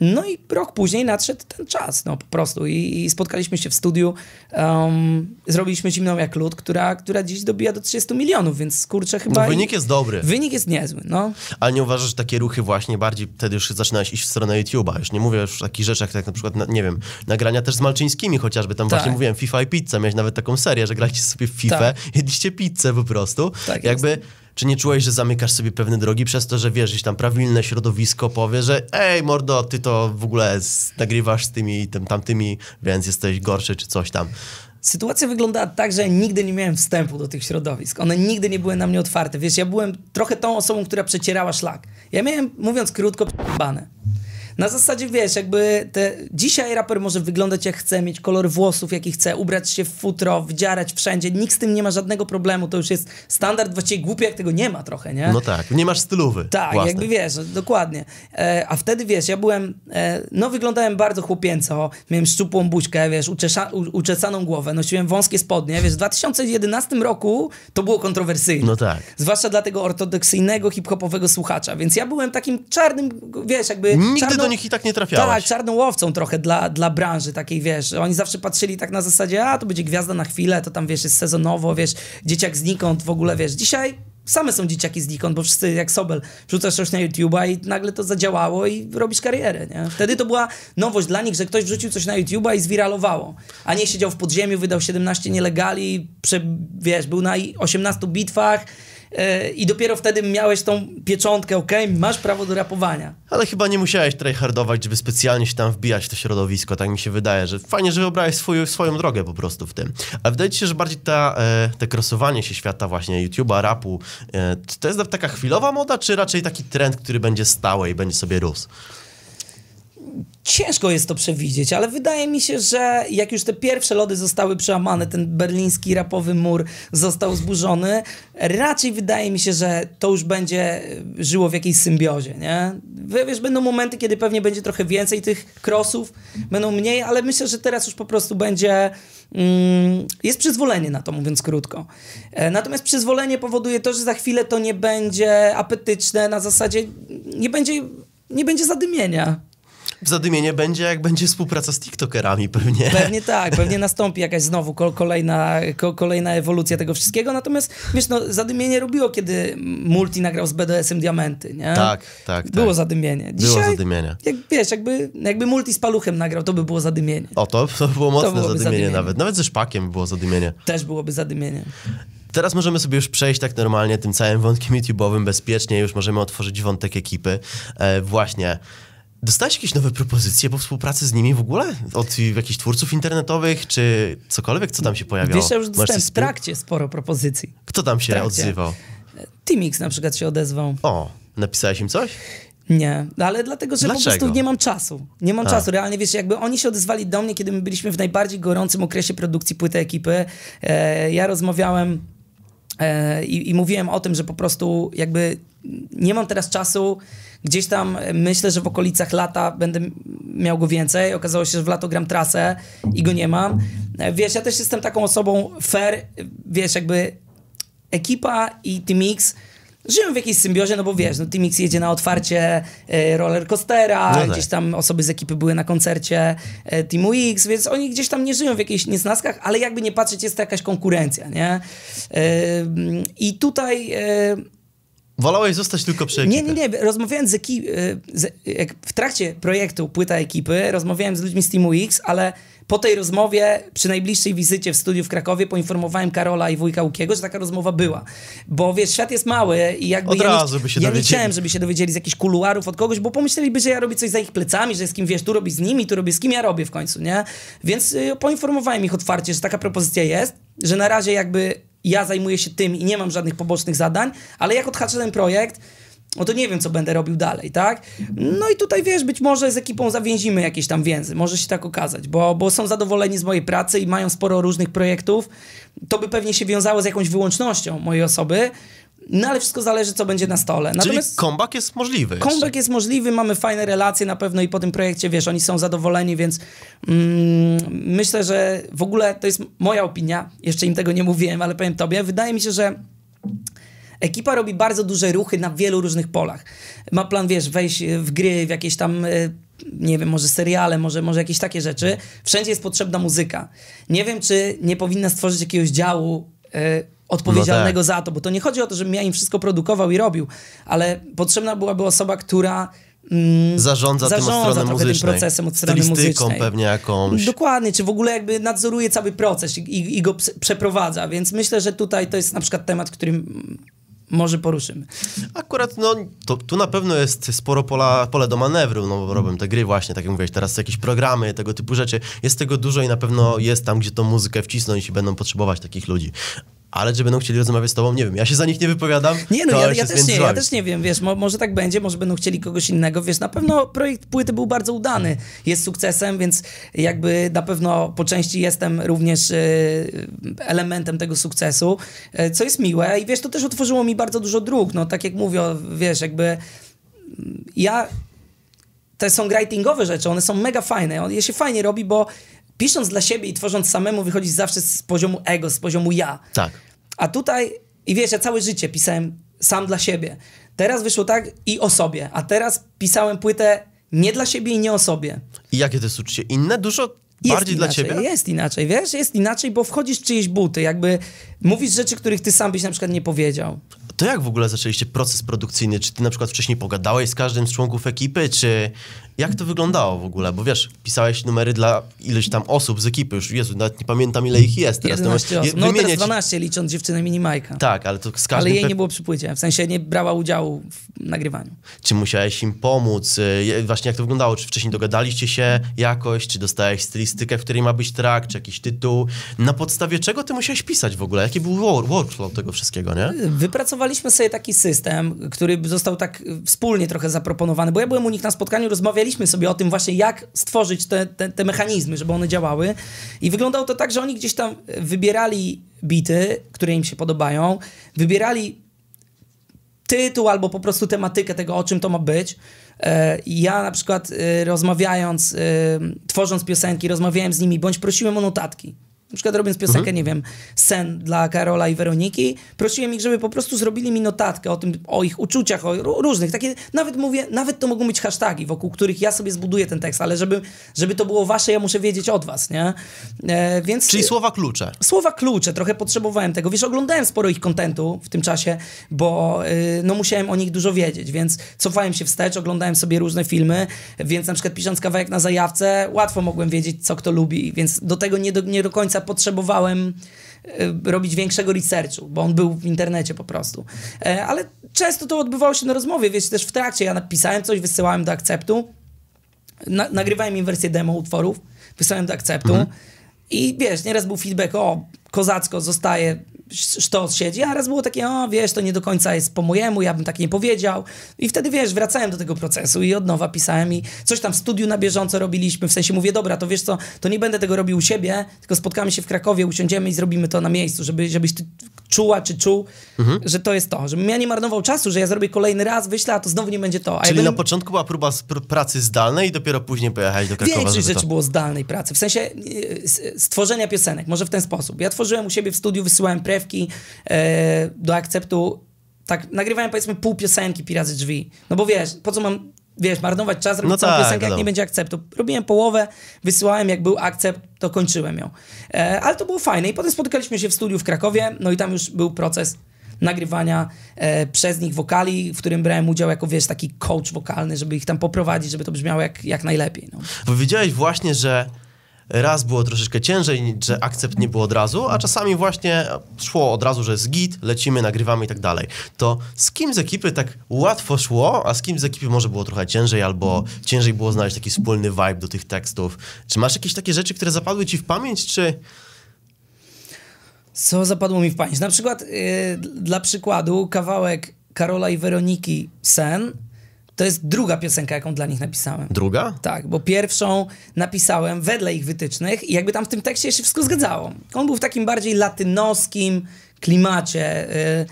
No i rok później nadszedł ten czas, no po prostu. I, i spotkaliśmy się w studiu, um, zrobiliśmy Zimną jak lód, która, która dziś dobija do 30 milionów, więc kurczę chyba... No, wynik jest dobry. Wynik jest niezły, no. Ale nie uważasz, że takie ruchy właśnie bardziej wtedy już zaczynałeś iść w stronę YouTube'a? Już nie mówię już o takich rzeczach, jak na przykład, na, nie wiem, nagrania też z Malczyńskimi chociażby. Tam Tak. właśnie mówiłem FIFA i pizza. Miałeś nawet taką serię, że graliście sobie w FIFA, Tak. jedliście pizzę po prostu. Tak Jakby... Czy nie czułeś, że zamykasz sobie pewne drogi przez to, że wiesz, gdzieś tam prawilne środowisko powie, że ej mordo, ty to w ogóle nagrywasz z tymi tym tamtymi, więc jesteś gorszy czy coś tam. Sytuacja wyglądała tak, że nigdy nie miałem wstępu do tych środowisk. One nigdy nie były na mnie otwarte. Wiesz, ja byłem trochę tą osobą, która przecierała szlak. Ja miałem, mówiąc krótko, bane. Na zasadzie, wiesz, jakby te... dzisiaj raper może wyglądać jak chce, mieć kolor włosów jaki chce, ubrać się w futro, wdzierać wszędzie. Nikt z tym nie ma żadnego problemu. To już jest standard, właściwie głupie jak tego nie ma trochę, nie? No tak, nie masz stylowy Tak, własnej. jakby wiesz, dokładnie. E, a wtedy wiesz, ja byłem, e, no wyglądałem bardzo chłopięco, miałem szczupłą buźkę, wiesz, uczesza, u, uczesaną głowę, nosiłem wąskie spodnie, wiesz, w 2011 roku to było kontrowersyjne. No tak. Zwłaszcza dla tego ortodoksyjnego, hip-hopowego słuchacza, więc ja byłem takim czarnym, wiesz, jakby... Nigdy do nich i tak nie trafiałeś. Tak, czarną łowcą trochę dla, dla branży takiej, wiesz, oni zawsze patrzyli tak na zasadzie, a to będzie gwiazda na chwilę, to tam, wiesz, jest sezonowo, wiesz, dzieciak znikąd, w ogóle, wiesz, dzisiaj same są dzieciaki znikąd, bo wszyscy jak Sobel wrzucasz coś na YouTube'a i nagle to zadziałało i robisz karierę, nie? Wtedy to była nowość dla nich, że ktoś wrzucił coś na YouTube'a i zwiralowało, a nie siedział w podziemiu, wydał 17 nielegali, prze, wiesz, był na 18 bitwach, i dopiero wtedy miałeś tą pieczątkę, okej, masz prawo do rapowania. Ale chyba nie musiałeś tryhardować, żeby specjalnie się tam wbijać w to środowisko, tak mi się wydaje, że fajnie, że wybrałeś swój, swoją drogę po prostu w tym. Ale wydaje ci się, że bardziej ta, e, te krosowanie się świata właśnie YouTube'a, rapu, e, to jest taka chwilowa moda, czy raczej taki trend, który będzie stały i będzie sobie rósł? Ciężko jest to przewidzieć, ale wydaje mi się, że jak już te pierwsze lody zostały przełamane, ten berliński rapowy mur został zburzony, raczej wydaje mi się, że to już będzie żyło w jakiejś symbiozie, nie? Wiesz, będą momenty, kiedy pewnie będzie trochę więcej tych crossów, będą mniej, ale myślę, że teraz już po prostu będzie... Mm, jest przyzwolenie na to, mówiąc krótko. E, natomiast przyzwolenie powoduje to, że za chwilę to nie będzie apetyczne, na zasadzie nie będzie, nie będzie zadymienia zadymienie będzie, jak będzie współpraca z TikTokerami pewnie. Pewnie tak, pewnie nastąpi jakaś znowu kolejna, kolejna ewolucja tego wszystkiego, natomiast wiesz, no zadymienie robiło, kiedy Multi nagrał z BDS-em Diamenty, nie? Tak, tak. Było tak. zadymienie. Dzisiaj, było zadymienie. Jak, wiesz, jakby, jakby Multi z Paluchem nagrał, to by było zadymienie. O, to, to było mocne to zadymienie, zadymienie, nawet. Nawet ze Szpakiem było zadymienie. Też byłoby zadymienie. Teraz możemy sobie już przejść tak normalnie tym całym wątkiem YouTube'owym bezpiecznie, już możemy otworzyć wątek ekipy. E, właśnie. Dostałeś jakieś nowe propozycje po współpracy z nimi w ogóle? Od jakichś twórców internetowych, czy cokolwiek, co tam się pojawiało? Wiesz, ja już dostałem w trakcie sporo propozycji. Kto tam się odzywał? Timix na przykład się odezwał. O, napisałeś im coś? Nie, ale dlatego, że Dlaczego? po prostu nie mam czasu. Nie mam A. czasu. Realnie, wiesz, jakby oni się odezwali do mnie, kiedy my byliśmy w najbardziej gorącym okresie produkcji płyty ekipy. E, ja rozmawiałem e, i, i mówiłem o tym, że po prostu jakby nie mam teraz czasu Gdzieś tam myślę, że w okolicach lata będę miał go więcej. Okazało się, że w lato gram trasę i go nie mam. Wiesz, ja też jestem taką osobą fair, wiesz, jakby ekipa i Team X żyją w jakiejś symbiozie, no bo wiesz, no Team X jedzie na otwarcie e, roller coastera, no tak. gdzieś tam osoby z ekipy były na koncercie e, Teamu X, więc oni gdzieś tam nie żyją w jakichś niesnaskach, ale jakby nie patrzeć, jest to jakaś konkurencja, nie? E, I tutaj Wolałeś zostać tylko przy ekipie. Nie, nie, nie. Rozmawiałem z ekipy, w trakcie projektu Płyta Ekipy, rozmawiałem z ludźmi z Teamu X, ale po tej rozmowie, przy najbliższej wizycie w studiu w Krakowie, poinformowałem Karola i wujka Łukiego, że taka rozmowa była. Bo wiesz, świat jest mały i jakby od ja, razu nie, by się ja dowiedzieli. nie chciałem, żeby się dowiedzieli z jakichś kuluarów od kogoś, bo pomyśleliby, że ja robię coś za ich plecami, że z kim wiesz, tu robię z nimi, tu robię z kim ja robię w końcu, nie? Więc y, poinformowałem ich otwarcie, że taka propozycja jest, że na razie jakby ja zajmuję się tym i nie mam żadnych pobocznych zadań, ale jak odhaczę ten projekt, no to nie wiem, co będę robił dalej, tak? No i tutaj, wiesz, być może z ekipą zawięzimy jakieś tam więzy, może się tak okazać, bo, bo są zadowoleni z mojej pracy i mają sporo różnych projektów. To by pewnie się wiązało z jakąś wyłącznością mojej osoby, no ale wszystko zależy, co będzie na stole. Natomiast Czyli comeback jest możliwy. Comeback jest możliwy, mamy fajne relacje na pewno i po tym projekcie, wiesz, oni są zadowoleni, więc mm, myślę, że w ogóle to jest moja opinia, jeszcze im tego nie mówiłem, ale powiem tobie, wydaje mi się, że ekipa robi bardzo duże ruchy na wielu różnych polach. Ma plan, wiesz, wejść w gry, w jakieś tam e, nie wiem, może seriale, może, może jakieś takie rzeczy. Wszędzie jest potrzebna muzyka. Nie wiem, czy nie powinna stworzyć jakiegoś działu y, odpowiedzialnego no tak. za to, bo to nie chodzi o to, żebym ja im wszystko produkował i robił, ale potrzebna byłaby osoba, która mm, zarządza, zarządza tym tym procesem od strony muzycznej. pewnie jakąś. Dokładnie, czy w ogóle jakby nadzoruje cały proces i, i go przeprowadza, więc myślę, że tutaj to jest na przykład temat, którym może poruszymy. Akurat, no, to, tu na pewno jest sporo pola, pole do manewru, no, bo robią te gry właśnie, tak jak mówiłeś, teraz jakieś programy, tego typu rzeczy. Jest tego dużo i na pewno jest tam, gdzie tą muzykę wcisnąć i będą potrzebować takich ludzi ale czy będą chcieli rozmawiać z tobą, nie wiem. Ja się za nich nie wypowiadam. Nie, no ja, ja też nie, ja też nie wiem, wiesz, mo, może tak będzie, może będą chcieli kogoś innego, wiesz, na pewno projekt płyty był bardzo udany, jest sukcesem, więc jakby na pewno po części jestem również y, elementem tego sukcesu, y, co jest miłe. I wiesz, to też otworzyło mi bardzo dużo dróg, no tak jak mówię, wiesz, jakby ja te songwritingowe rzeczy, one są mega fajne, je się fajnie robi, bo pisząc dla siebie i tworząc samemu wychodzisz zawsze z poziomu ego, z poziomu ja. Tak. A tutaj, i wiesz, ja całe życie pisałem sam dla siebie. Teraz wyszło tak i o sobie, a teraz pisałem płytę nie dla siebie i nie o sobie. I jakie to jest uczucie? Inne? Dużo jest bardziej inaczej, dla ciebie? Jest inaczej, wiesz? Jest inaczej, bo wchodzisz w czyjeś buty, jakby mówisz rzeczy, których ty sam byś na przykład nie powiedział. To jak w ogóle zaczęliście proces produkcyjny? Czy ty na przykład wcześniej pogadałeś z każdym z członków ekipy, czy jak to wyglądało w ogóle? Bo wiesz, pisałeś numery dla ileś tam osób z ekipy, już Jezu, nawet nie pamiętam ile ich jest teraz. 11 osób. No teraz 12 licząc dziewczynę Minimajka. Tak, ale to z każdym... Ale jej nie było przy płycie, w sensie nie brała udziału w nagrywaniu. Czy musiałeś im pomóc? Y, właśnie jak to wyglądało? Czy wcześniej dogadaliście się jakoś? Czy dostałeś stylistykę, w której ma być track, czy jakiś tytuł? Na podstawie czego ty musiałeś pisać w ogóle? Jaki był workflow tego wszystkiego, nie? Wypracowaliśmy sobie taki system, który został tak wspólnie trochę zaproponowany, bo ja byłem u nich na spotkaniu, rozmawialiśmy sobie o tym właśnie, jak stworzyć te, te, te mechanizmy, żeby one działały. I wyglądało to tak, że oni gdzieś tam wybierali bity, które im się podobają, wybierali tytuł albo po prostu tematykę tego, o czym to ma być. E, Ja na przykład e, rozmawiając, e, tworząc piosenki, rozmawiałem z nimi, bądź prosiłem o notatki. Na przykład robiąc piosenkę, nie wiem, sen dla Karola i Weroniki, prosiłem ich, żeby po prostu zrobili mi notatkę o tym, o ich uczuciach, o ró- różnych, takie, nawet mówię, nawet to mogą być hasztagi, wokół których ja sobie zbuduję ten tekst, ale żeby, żeby to było wasze, ja muszę wiedzieć od was, nie? E, więc... Czyli słowa klucze. Słowa klucze, trochę potrzebowałem tego. Wiesz, oglądałem sporo ich kontentu w tym czasie, bo y, no musiałem o nich dużo wiedzieć, więc cofałem się wstecz, oglądałem sobie różne filmy, więc na przykład pisząc kawałek na zajawce, łatwo mogłem wiedzieć, co kto lubi, więc do tego nie do, nie do końca potrzebowałem y, robić większego researchu, bo on był w internecie po prostu. E, ale często to odbywało się na rozmowie, wiesz, też w trakcie. Ja napisałem coś, wysyłałem do akceptu, na, nagrywałem im wersję demo utworów, wysłałem do akceptu i wiesz, nieraz był feedback, o, kozacko, zostaje, sztos siedzi, a raz było takie, o, wiesz, to nie do końca jest po mojemu, ja bym tak nie powiedział. I wtedy, wiesz, wracałem do tego procesu i od nowa pisałem i coś tam w studiu na bieżąco robiliśmy, w sensie mówię, dobra, to wiesz co, to nie będę tego robił u siebie, tylko spotkamy się w Krakowie, usiądziemy i zrobimy to na miejscu, żeby, żebyś ty czuła czy czuł, że to jest to, żebym ja nie marnował czasu, że ja zrobię kolejny raz, wyślę, a to znowu nie będzie to. A Czyli ja na bym- początku była próba pracy zdalnej i dopiero później pojechać do Krakowa, Większość rzeczy to... było zdalnej pracy, w sensie e, s- stworzenia piosenek, może w ten sposób. Ja tworzyłem u siebie w studiu, wysyłałem prewki e, do akceptu, tak nagrywałem powiedzmy pół piosenki Piracy Drzwi, no bo wiesz, po co mam, wiesz, marnować czas, robić No całą tak, piosenkę, jak wiadomo. nie będzie akceptu. Robiłem połowę, wysyłałem, jak był akcept, to kończyłem ją. E, ale to było fajne i potem spotykaliśmy się w studiu w Krakowie, no i tam już był proces nagrywania e, przez nich wokali, w którym brałem udział jako, wiesz, taki coach wokalny, żeby ich tam poprowadzić, żeby to brzmiało jak, jak najlepiej. No. Powiedziałeś właśnie, że raz było troszeczkę ciężej, że akcept nie było od razu, a czasami właśnie szło od razu, że jest git, lecimy, nagrywamy i tak dalej. To z kim z ekipy tak łatwo szło, a z kim z ekipy może było trochę ciężej, albo ciężej było znaleźć taki wspólny vibe do tych tekstów? Czy masz jakieś takie rzeczy, które zapadły ci w pamięć, czy... Co zapadło mi w pamięć? Na przykład, yy, dla przykładu, kawałek Karola i Weroniki Sen to jest druga piosenka, jaką dla nich napisałem. Druga? Tak, bo pierwszą napisałem wedle ich wytycznych i jakby tam w tym tekście się wszystko zgadzało. On był w takim bardziej latynoskim klimacie yy,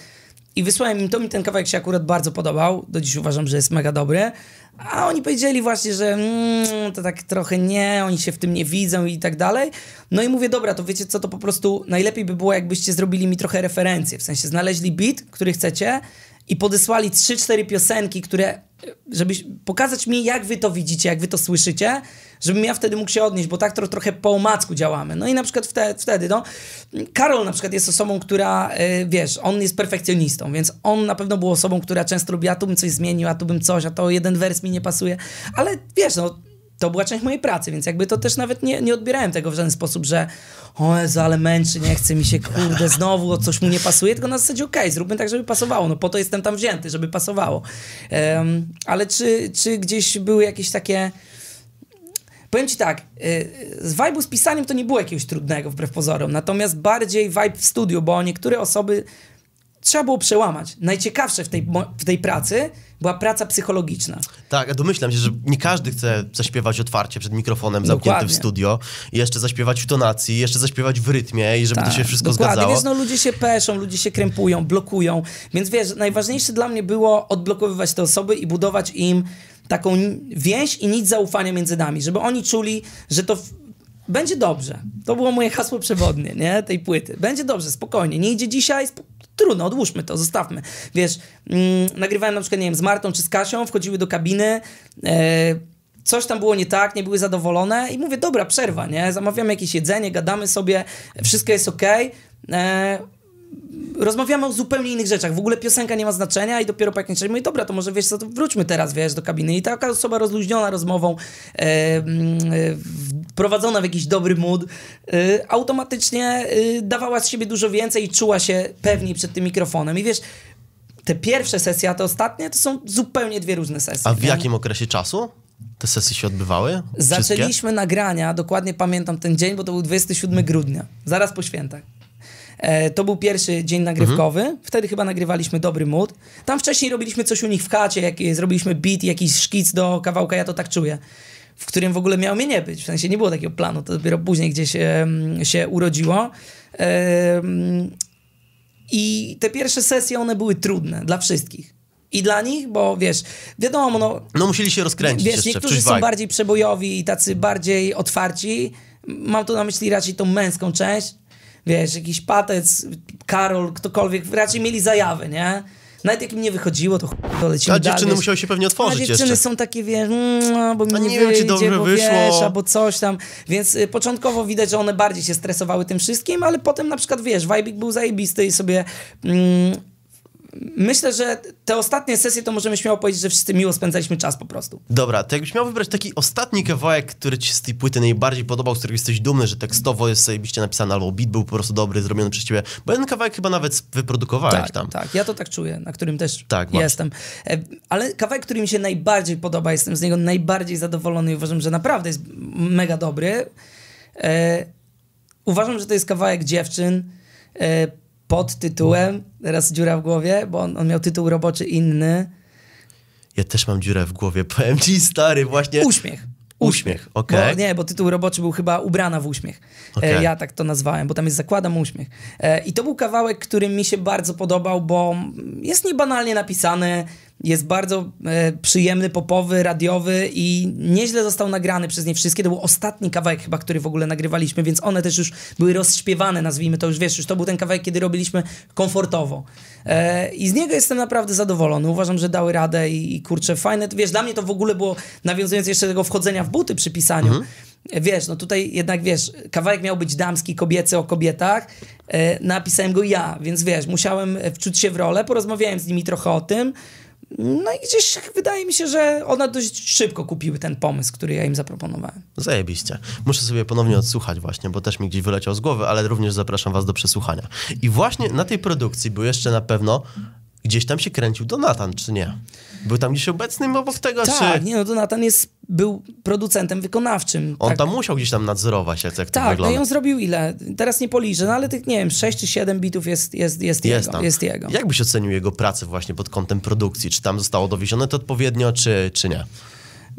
i wysłałem im to, mi ten kawałek się akurat bardzo podobał. Do dziś uważam, że jest mega dobry. A oni powiedzieli właśnie, że mm, to tak trochę nie, oni się w tym nie widzą i tak dalej. No i mówię, dobra, to wiecie co, to po prostu najlepiej by było, jakbyście zrobili mi trochę referencje. W sensie znaleźli beat, który chcecie i podesłali 3-4 piosenki, które, żeby pokazać mi, jak wy to widzicie, jak wy to słyszycie, żebym ja wtedy mógł się odnieść, bo tak to trochę po omacku działamy. No i na przykład wtedy, wtedy no, Karol na przykład jest osobą, która, y, wiesz, on jest perfekcjonistą, więc on na pewno był osobą, która często robi, a tu bym coś zmienił, a tu bym coś, a to jeden wers mi nie pasuje, ale wiesz, no, to była część mojej pracy, więc jakby to też nawet nie, nie odbierałem tego w żaden sposób, że o Jezu, ale męczy, nie chce mi się, kurde, znowu o coś mu nie pasuje, tylko na zasadzie okej, zróbmy tak, żeby pasowało, no po to jestem tam wzięty, żeby pasowało. Em, ale czy, czy gdzieś były jakieś takie... Powiem ci tak, y, z vibe'u z pisaniem to nie było jakiegoś trudnego wbrew pozorom, natomiast bardziej vibe w studiu, bo niektóre osoby trzeba było przełamać. Najciekawsze w tej, w tej pracy była praca psychologiczna. Tak, domyślam się, że nie każdy chce zaśpiewać otwarcie przed mikrofonem zamkniętym Dokładnie. w studio i jeszcze zaśpiewać w tonacji, jeszcze zaśpiewać w rytmie i żeby to Tak, się wszystko dokładnie. zgadzało. Wiesz, no ludzie się peszą, ludzie się krępują, blokują, więc wiesz, najważniejsze dla mnie było odblokowywać te osoby i budować im taką więź i nic zaufania między nami, żeby oni czuli, że to będzie dobrze. To było moje hasło przewodnie, nie, tej płyty. Będzie dobrze, spokojnie, nie idzie dzisiaj, trudno, odłóżmy to, zostawmy. Wiesz, mm, nagrywałem na przykład, nie wiem, z Martą czy z Kasią, wchodziły do kabiny, e, coś tam było nie tak, nie były zadowolone i mówię, dobra, przerwa, nie? Zamawiamy jakieś jedzenie, gadamy sobie, wszystko jest okej. E, rozmawiamy o zupełnie innych rzeczach. W ogóle piosenka nie ma znaczenia i dopiero po jakimś czasie mówię, dobra, to może wiesz co, to wróćmy teraz, wiesz, do kabiny. I taka osoba rozluźniona rozmową, e, e, wprowadzona w jakiś dobry mood, e, automatycznie e, dawała z siebie dużo więcej i czuła się pewniej przed tym mikrofonem. I wiesz, te pierwsze sesje, a te ostatnie, to są zupełnie dwie różne sesje. A w jakim okresie czasu te sesje się odbywały? Wszystkie? Zaczęliśmy nagrania, dokładnie pamiętam ten dzień, bo to był 27 grudnia, zaraz po świętach. E, to był pierwszy dzień nagrywkowy. Wtedy chyba nagrywaliśmy Dobry Mood. Tam wcześniej robiliśmy coś u nich w chacie, jak, zrobiliśmy beat, jakiś szkic do kawałka, ja to tak czuję w którym w ogóle miało mnie nie być. W sensie nie było takiego planu, to dopiero później gdzieś się urodziło. I te pierwsze sesje, one były trudne dla wszystkich. I dla nich, bo wiesz, wiadomo, no... No musieli się rozkręcić Wiesz, jeszcze, niektórzy są bardziej przebojowi i tacy bardziej otwarci. Mam tu na myśli raczej tą męską część. Wiesz, jakiś patec, Karol, ktokolwiek, raczej mieli zajawy, nie? Nawet jak im nie wychodziło, to to lecimy A dziewczyny musiały się pewnie otworzyć A dziewczyny jeszcze. są takie, wiesz, mm, bo mi nie, nie wiem, wyjdzie, czy dobrze bo wyszło. wiesz, albo coś tam. Więc y, początkowo widać, że one bardziej się stresowały tym wszystkim, ale potem na przykład, wiesz, Wajbik był zajebisty i sobie... Mm, Myślę, że te ostatnie sesje to możemy śmiało powiedzieć, że wszyscy miło spędzaliśmy czas po prostu. Dobra, to jakbyś miał wybrać taki ostatni kawałek, który ci z tej płyty najbardziej podobał, z którego jesteś dumny, że tekstowo jest zajebiście napisany, albo beat był po prostu dobry, zrobiony przez ciebie, bo jeden kawałek chyba nawet wyprodukowałeś tak, tam. Tak, ja to tak czuję, na którym też Tak, jestem. E, Ale kawałek, który mi się najbardziej podoba, jestem z niego najbardziej zadowolony i uważam, że naprawdę jest mega dobry. E, uważam, że to jest kawałek dziewczyn. Pod tytułem, teraz dziura w głowie, bo on, on miał tytuł roboczy inny. Ja też mam dziurę w głowie, powiem ci stary, właśnie... Uśmiech. Uśmiech, okej. Okay. Nie, bo tytuł roboczy był chyba Ubrana w uśmiech. Okay. E, ja tak to nazwałem, bo tam jest Zakładam uśmiech. E, I to był kawałek, który mi się bardzo podobał, bo jest niebanalnie napisany, jest bardzo e, przyjemny, popowy, radiowy i nieźle został nagrany przez nie wszystkie. To był ostatni kawałek chyba, który w ogóle nagrywaliśmy, więc one też już były rozśpiewane, nazwijmy to już, wiesz, już to był ten kawałek, kiedy robiliśmy komfortowo. E, I z niego jestem naprawdę zadowolony. Uważam, że dały radę i, i kurczę, fajne. Wiesz, dla mnie to w ogóle było, nawiązując jeszcze do tego wchodzenia w buty przy pisaniu, mhm. Wiesz, no tutaj jednak wiesz, kawałek miał być damski, kobiecy o kobietach, e, napisałem go ja, więc wiesz, musiałem wczuć się w rolę, porozmawiałem z nimi trochę o tym, no i gdzieś wydaje mi się, że one dość szybko kupiły ten pomysł, który ja im zaproponowałem. Zajebiście. Muszę sobie ponownie odsłuchać właśnie, bo też mi gdzieś wyleciał z głowy, ale również zapraszam was do przesłuchania. I właśnie na tej produkcji był jeszcze na pewno gdzieś tam się kręcił Donatan, czy nie? Był tam gdzieś obecny obok tego, tak, czy... nie no, Donatan jest, był producentem wykonawczym. On tak. tam musiał gdzieś tam nadzorować, jak, jak tak, to wygląda. no i on zrobił ile? Teraz nie policzę, no ale tych, nie wiem, 6 czy 7 bitów jest, jest, jest, jest jego. Tam. Jest jego. Jak byś ocenił jego pracę właśnie pod kątem produkcji? Czy tam zostało dowiezione to odpowiednio, czy, czy nie?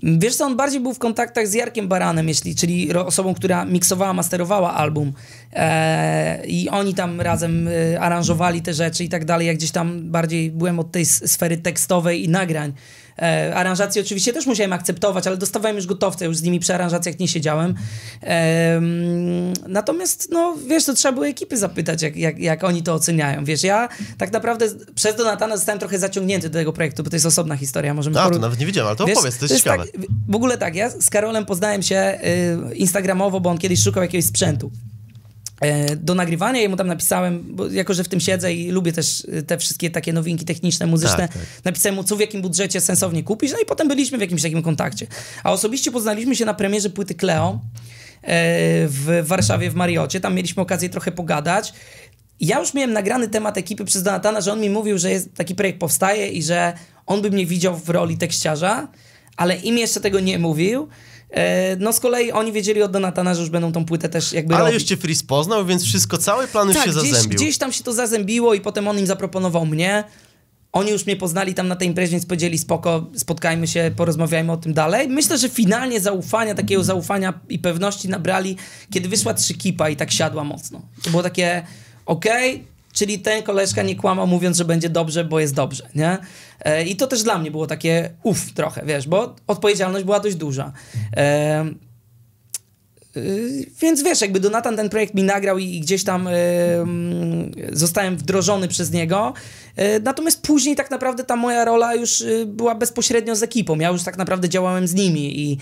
Wiesz co, on bardziej był w kontaktach z Jarkiem Baranem, jeśli, czyli osobą, która miksowała, masterowała album e, i oni tam razem e, aranżowali te rzeczy i tak dalej. Ja gdzieś tam bardziej byłem od tej sfery tekstowej i nagrań. E, aranżacje oczywiście też musiałem akceptować, ale dostawałem już gotowce, już z nimi przy aranżacjach nie siedziałem. E, natomiast, no wiesz, to trzeba było ekipy zapytać, jak, jak, jak oni to oceniają. Wiesz, ja tak naprawdę przez Donatana zostałem trochę zaciągnięty do tego projektu, bo to jest osobna historia. Możemy A, to nawet nie wiedziałem, ale to wiesz, opowiedz, to jest, to jest ciekawe. Tak, w ogóle tak, ja z Karolem poznałem się y, instagramowo, bo on kiedyś szukał jakiegoś sprzętu do nagrywania. Ja mu tam napisałem, bo jako, że w tym siedzę i lubię też y, te wszystkie takie nowinki techniczne, muzyczne, tak, tak. napisałem mu, co w jakim budżecie sensownie kupić, no i potem byliśmy w jakimś takim kontakcie. A osobiście poznaliśmy się na premierze płyty Cleo e, w Warszawie, w Mariocie. Tam mieliśmy okazję trochę pogadać. Ja już miałem nagrany temat ekipy przez Donatana, że on mi mówił, że jest, taki projekt powstaje i że on by mnie widział w roli tekściarza, ale im jeszcze tego nie mówił. E, no z kolei oni wiedzieli od Donatana, że już będą tą płytę też jakby Ale robić. już cię Freeze poznał, więc wszystko, cały plan już tak, się gdzieś, zazębił. gdzieś tam się to zazębiło i potem on im zaproponował mnie. Oni już mnie poznali tam na tej imprezie, więc powiedzieli spoko, spotkajmy się, porozmawiajmy o tym dalej. Myślę, że finalnie zaufania, takiego zaufania i pewności nabrali, kiedy wyszła Trzykipa i tak siadła mocno. To było takie, okej, okay, czyli ten koleżka nie kłamał mówiąc, że będzie dobrze, bo jest dobrze, nie? E, I to też dla mnie było takie uff trochę, wiesz, bo odpowiedzialność była dość duża. E, y, więc wiesz, jakby Donatan ten projekt mi nagrał i, i gdzieś tam y, zostałem wdrożony przez niego. Y, natomiast później tak naprawdę ta moja rola już y, była bezpośrednio z ekipą. Ja już tak naprawdę działałem z nimi i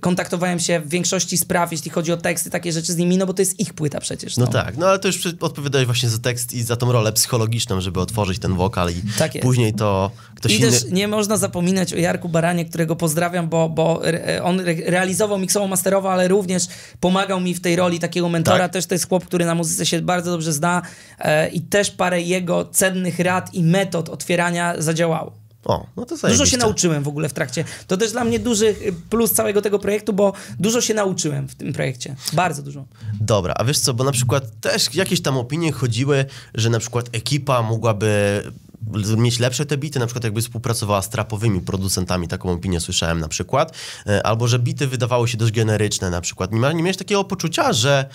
kontaktowałem się w większości spraw, jeśli chodzi o teksty, takie rzeczy z nimi, no bo to jest ich płyta przecież. No, no tak, no ale to już odpowiadałeś właśnie za tekst i za tą rolę psychologiczną, żeby otworzyć ten wokal i tak później to ktoś I inny... też nie można zapominać o Jarku Baranie, którego pozdrawiam, bo, bo on realizował, miksował, masterował, ale również pomagał mi w tej roli takiego mentora. Tak. Też to jest chłop, który na muzyce się bardzo dobrze zna e, i też parę jego cennych rad i metod otwierania zadziałało. O, no to Dużo się nauczyłem w ogóle w trakcie. To też dla mnie duży y, plus całego tego projektu, bo dużo się nauczyłem w tym projekcie. Bardzo dużo. Dobra, a wiesz co, bo na przykład też jakieś tam opinie chodziły, że na przykład ekipa mogłaby mieć lepsze te bity, na przykład jakby współpracowała z trapowymi producentami, taką opinię słyszałem na przykład, e, albo że bity wydawały się dość generyczne na przykład. Nie, nie miałeś takiego poczucia, że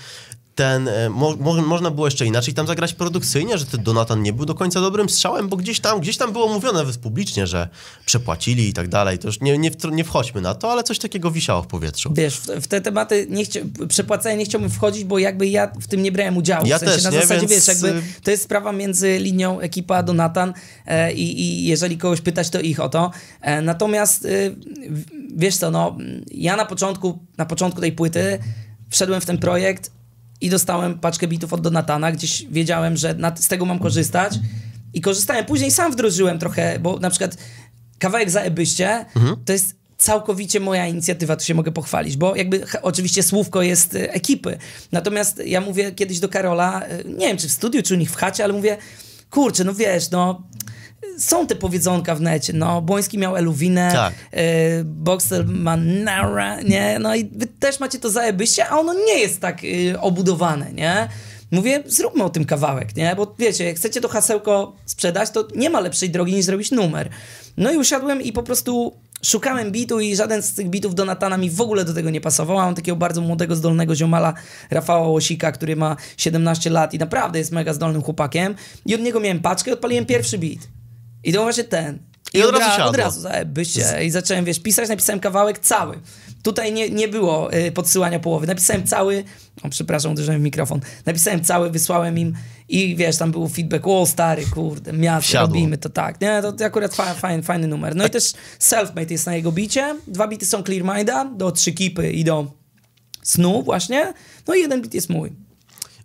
ten, e, mo, mo, można było jeszcze inaczej tam zagrać produkcyjnie, że ten Donatan nie był do końca dobrym strzałem, bo gdzieś tam, gdzieś tam było mówione nawet publicznie, że przepłacili i tak dalej. To już nie, nie, nie wchodźmy na to, ale coś takiego wisiało w powietrzu. Wiesz, w, te tematy nie chcia, przepłacenia nie chciałbym wchodzić, bo jakby ja w tym nie brałem udziału. Ja w sensie też na nie, zasadzie, więc, wiesz, jakby y- to jest sprawa między linią ekipa Donatan e, i, i jeżeli kogoś pytać, to ich o to. E, natomiast w- wiesz co, no ja na początku, na początku tej płyty wszedłem w ten projekt i dostałem paczkę bitów od Donatana, gdzieś wiedziałem, że na, z tego mam korzystać i korzystałem. Później sam wdrożyłem trochę, bo na przykład kawałek za Ebyście to jest całkowicie moja inicjatywa, tu się mogę pochwalić, bo jakby oczywiście słówko jest e, ekipy. Natomiast ja mówię kiedyś do Karola, e, nie wiem czy w studiu, czy u nich w chacie, ale mówię, kurczę, no wiesz, no są te powiedzonka w necie, no Błoński miał Eluwinę, Tak. e, Boxer ma Nara, nie, no i wy też macie to zajebyście, a ono nie jest tak e, obudowane, nie. Mówię, zróbmy o tym kawałek, nie? Bo wiecie, jak chcecie to hasełko sprzedać, to nie ma lepszej drogi niż zrobić numer. No i usiadłem i po prostu szukałem bitu i żaden z tych bitów Donatana mi w ogóle do tego nie pasował. Mam takiego bardzo młodego, zdolnego ziomala Rafała Łosika, który ma 17 lat i naprawdę jest mega zdolnym chłopakiem. I od niego miałem paczkę i odpaliłem pierwszy bit. I to właśnie ten. I od razu ra- siadło. Od razu. I zacząłem, wiesz, pisać, napisałem kawałek cały. Tutaj nie, nie było y, podsyłania połowy. Napisałem cały, o przepraszam, uderzyłem w mikrofon. Napisałem cały, wysłałem im i wiesz, tam był feedback, o stary, kurde, miasto, Wsiadło. robimy to tak. Nie, to akurat fa, fajny, fajny numer. No i też Selfmade jest na jego bicie. Dwa bity są Clear Minda, do trzy kipy i do snu właśnie. No i jeden bit jest mój.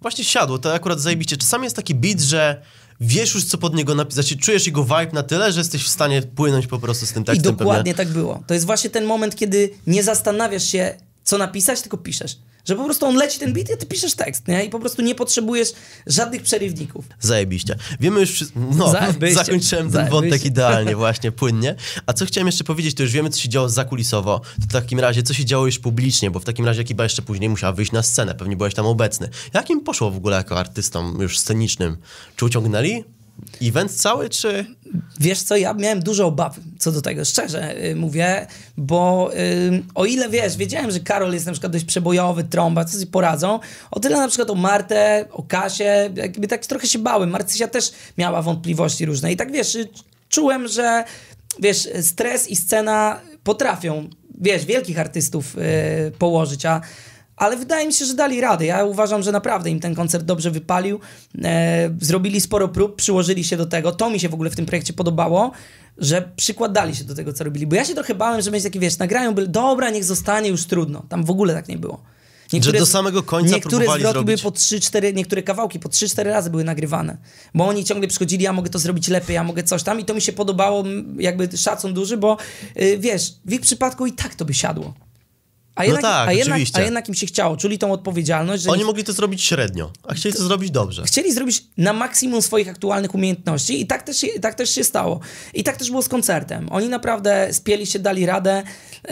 Właśnie siadło, to akurat zajebiście. Czasami jest taki beat, że wiesz już, co pod niego napisać, znaczy, czujesz jego vibe na tyle, że jesteś w stanie płynąć po prostu z tym I tekstem. dokładnie pewnie. tak było. To jest właśnie ten moment, kiedy nie zastanawiasz się, co napisać, tylko piszesz. Że po prostu on leci ten beat i ty piszesz tekst, nie? I po prostu nie potrzebujesz żadnych przerywników. Zajebiście. Wiemy już wszystko. No, Zajebiście. zakończyłem ten Zajebiście. wątek idealnie, właśnie, płynnie. A co chciałem jeszcze powiedzieć, to już wiemy, co się działo zakulisowo. To w takim razie, co się działo już publicznie, bo w takim razie ekipa jeszcze później musiała wyjść na scenę, pewnie byłeś tam obecny. Jak im poszło w ogóle jako artystom już scenicznym? Czy uciągnęli event cały, czy... Wiesz co, ja miałem duże obawy co do tego, szczerze y, mówię, bo y, o ile wiesz, wiedziałem, że Karol jest na przykład dość przebojowy, trąba, co sobie poradzą, o tyle na przykład o Martę, o Kasię, jakby tak trochę się bałem. Marcysia też miała wątpliwości różne i tak wiesz, y, czułem, że wiesz, stres i scena potrafią, wiesz, wielkich artystów y, położyć, a ale wydaje mi się, że dali radę. Ja uważam, że naprawdę im ten koncert dobrze wypalił. E, zrobili sporo prób, przyłożyli się do tego. To mi się w ogóle w tym projekcie podobało, że przykładali się do tego, co robili. Bo ja się trochę bałem, że będzie takie, wiesz, nagrają, by, dobra, niech zostanie, już trudno. Tam w ogóle tak nie było. Że do samego końca Niektóre zwroty były po 3-4, niektóre kawałki po 3-4 razy były nagrywane. Bo oni ciągle przychodzili, ja mogę to zrobić lepiej, ja mogę coś tam i to mi się podobało, jakby szacun duży, bo y, wiesz, w ich przypadku i tak to by siadło. A jednak, tak, a jednak, oczywiście. a jednak im się chciało, czuli tą odpowiedzialność, że Oni mogli to zrobić średnio, a chcieli to zrobić dobrze. chcieli zrobić na maksimum swoich aktualnych umiejętności i tak też, się, tak też się stało. I tak też było z koncertem. Oni naprawdę spieli się, dali radę. Yy,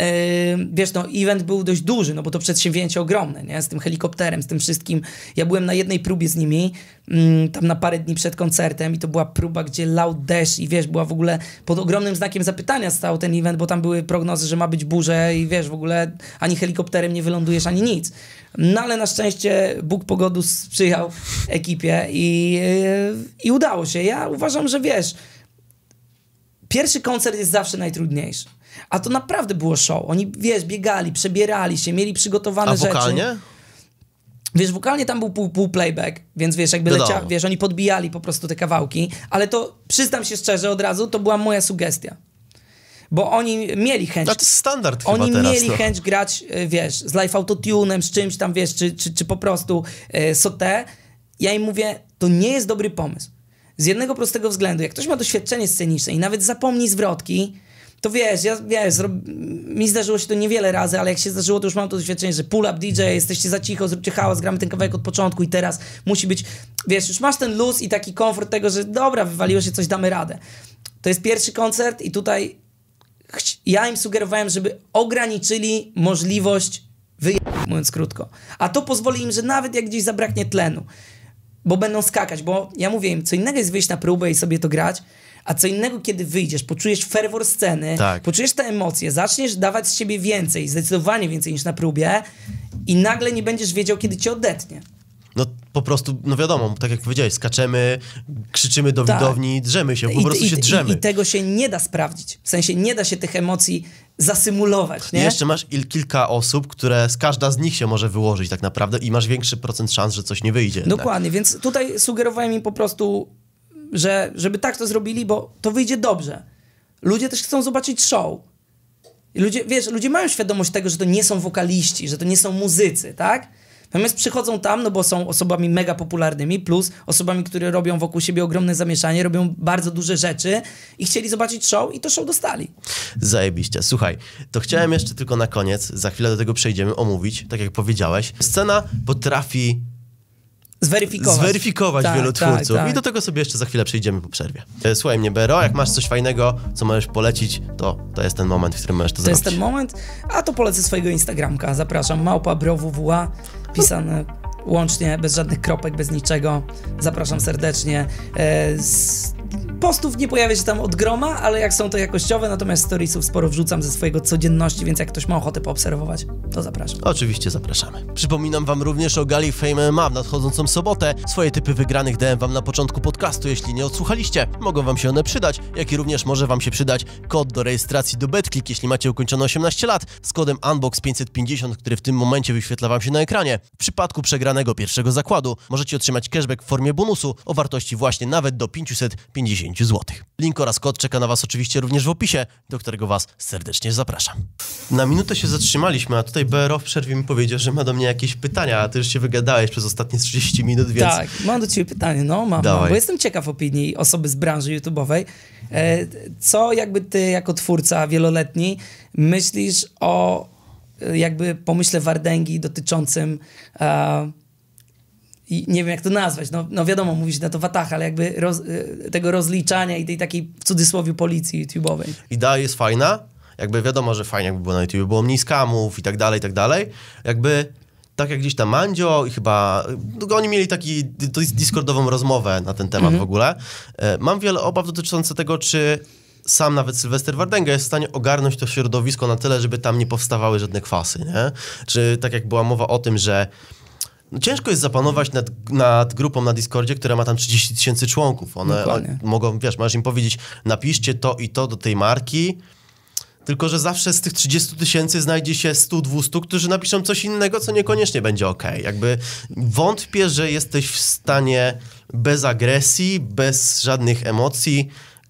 wiesz, no, event był dość duży, no bo to przedsięwzięcie ogromne, nie? Z tym helikopterem, z tym wszystkim. Ja byłem na jednej próbie z nimi, tam na parę dni przed koncertem i to była próba, gdzie lał deszcz i wiesz, była w ogóle pod ogromnym znakiem zapytania stał ten event, bo tam były prognozy, że ma być burze i wiesz, w ogóle ani helikopterem nie wylądujesz, ani nic. No ale na szczęście Bóg pogodu sprzyjał ekipie i, yy, i udało się. Ja uważam, że wiesz, pierwszy koncert jest zawsze najtrudniejszy. A to naprawdę było show. Oni, wiesz, biegali, przebierali się, mieli przygotowane A rzeczy. Wiesz, wokalnie tam był pół, pół playback, więc wiesz, jakby Wiadomo. lecia, wiesz, oni podbijali po prostu te kawałki, ale to, przyznam się szczerze od razu, to była moja sugestia. Bo oni mieli chęć jest standard oni chyba teraz. mieli no. chęć grać, e, wiesz, z live autotunem, z czymś tam, wiesz, czy, czy, czy po prostu e, sotę. Ja im mówię, to nie jest dobry pomysł. Z jednego prostego względu, jak ktoś ma doświadczenie sceniczne i nawet zapomni zwrotki, to wiesz, ja, wiesz, mi zdarzyło się to niewiele razy, ale jak się zdarzyło, to już mam to doświadczenie, że pull up DJ, jesteście za cicho, zróbcie hałas, gramy ten kawałek od początku i teraz musi być, wiesz, już masz ten luz i taki komfort tego, że dobra, wywaliło się coś, damy radę. To jest pierwszy koncert i tutaj ja im sugerowałem, żeby ograniczyli możliwość wyjechania, mówiąc krótko. A to pozwoli im, że nawet jak gdzieś zabraknie tlenu, bo będą skakać, bo ja mówię im, co innego jest wyjść na próbę i sobie to grać, a co innego, kiedy wyjdziesz, poczujesz ferwor sceny, tak. poczujesz te emocje, zaczniesz dawać z siebie więcej, zdecydowanie więcej niż na próbie i nagle nie będziesz wiedział, kiedy cię odetnie. No po prostu, no wiadomo, tak jak powiedziałeś, skaczemy, krzyczymy do tak. widowni, drzemy się, po I, prostu i, się drzemy. I, I, tego się nie da sprawdzić. W sensie nie da się tych emocji zasymulować, nie? I jeszcze masz il, kilka osób, które, z każda z nich się może wyłożyć tak naprawdę i masz większy procent szans, że coś nie wyjdzie. Dokładnie, tak. więc tutaj sugerowałem im po prostu, że żeby tak to zrobili, bo to wyjdzie dobrze. Ludzie też chcą zobaczyć show. ludzie, wiesz, ludzie mają świadomość tego, że to nie są wokaliści, że to nie są muzycy, tak? Natomiast przychodzą tam, no bo są osobami mega popularnymi, plus osobami, które robią wokół siebie ogromne zamieszanie, robią bardzo duże rzeczy i chcieli zobaczyć show i to show dostali. Zajebiście. Słuchaj, to chciałem jeszcze tylko na koniec, za chwilę do tego przejdziemy, omówić, tak jak powiedziałeś. Scena potrafi zweryfikować, zweryfikować tak, wielu tak, twórców. Tak. I do tego sobie jeszcze za chwilę przejdziemy po przerwie. E, słuchaj mnie, Bero, jak masz coś fajnego, co możesz polecić, to to jest ten moment, w którym możesz to, to zrobić. To jest ten moment, a to polecę swojego Instagramka. Zapraszam, małpa browwwa, pisane łącznie, bez żadnych kropek, bez niczego. Zapraszam serdecznie. E, z postów nie pojawia się tam od groma, ale jak są to jakościowe, natomiast storiesów sporo wrzucam ze swojego codzienności, więc jak ktoś ma ochotę poobserwować, to zapraszam. Oczywiście zapraszamy. Przypominam wam również o Gali Fame MMA w nadchodzącą sobotę. Swoje typy wygranych dałem wam na początku podcastu, jeśli nie odsłuchaliście. Mogą wam się one przydać, jak i również może wam się przydać kod do rejestracji do BetClick, jeśli macie ukończone 18 lat, z kodem UNBOX550, który w tym momencie wyświetla wam się na ekranie. W przypadku przegranego pierwszego zakładu możecie otrzymać cashback w formie bonusu o wartości właśnie nawet do 550 zł. Link oraz kod czeka na Was oczywiście również w opisie, do którego Was serdecznie zapraszam. Na minutę się zatrzymaliśmy, a tutaj BRO w przerwie mi powiedział, że ma do mnie jakieś pytania, a Ty już się wygadałeś przez ostatnie 30 minut, więc... Tak, mam do Ciebie pytanie, no mam, mam bo jestem ciekaw opinii osoby z branży YouTube'owej. E, co jakby Ty jako twórca wieloletni myślisz o e, jakby pomyśle Wardęgi dotyczącym e, i nie wiem jak to nazwać, no, no wiadomo, mówi się na to watach, ale jakby roz, y, tego rozliczania i tej takiej w cudzysłowie policji YouTube'owej. Idea jest fajna, jakby wiadomo, że fajnie jakby było na YouTube, było mniej skamów i tak dalej, i tak dalej. Jakby tak jak gdzieś tam Mandzio i chyba, no, oni mieli taki discordową rozmowę na ten temat mhm. w ogóle. E, mam wiele obaw dotyczących tego, czy sam nawet Sylwester Wardenga jest w stanie ogarnąć to środowisko na tyle, żeby tam nie powstawały żadne kwasy, nie? Czy tak jak była mowa o tym, że no ciężko jest zapanować nad, nad grupą na Discordzie, która ma tam 30 tysięcy członków. One, mogą, wiesz, możesz im powiedzieć, napiszcie to i to do tej marki, tylko że zawsze z tych 30 tysięcy znajdzie się 100-200, którzy napiszą coś innego, co niekoniecznie będzie ok. Jakby wątpię, że jesteś w stanie bez agresji, bez żadnych emocji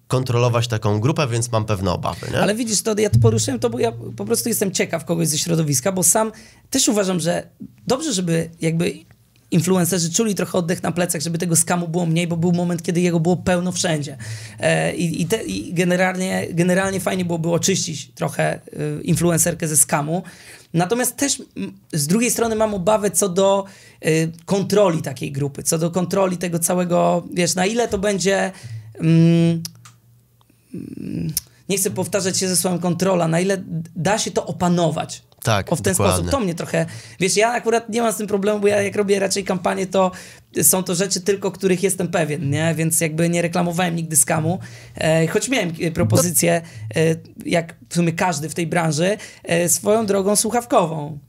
kontrolować taką grupę, więc mam pewne obawy. Nie? Ale widzisz, to ja to poruszyłem to, bo ja po prostu jestem ciekaw kogoś ze środowiska, bo sam też uważam, że dobrze, żeby jakby influencerzy czuli trochę oddech na plecach, żeby tego skamu było mniej, bo był moment, kiedy jego było pełno wszędzie. E, I, te, i generalnie, generalnie fajnie byłoby oczyścić trochę e, influencerkę ze skamu. Natomiast też z drugiej strony mam obawę co do e, kontroli takiej grupy, co do kontroli tego całego, wiesz, na ile to będzie... Mm, nie chcę powtarzać się ze słowem kontrola, na ile da się to opanować. Tak, o, w ten dokładnie. sposób. To mnie trochę, wiesz, ja akurat nie mam z tym problemu, bo ja jak robię raczej kampanię, to są to rzeczy tylko, których jestem pewien, nie? Więc jakby nie reklamowałem nigdy skamu, e, choć miałem e, propozycję, e, jak w sumie każdy w tej branży, e, swoją drogą słuchawkową.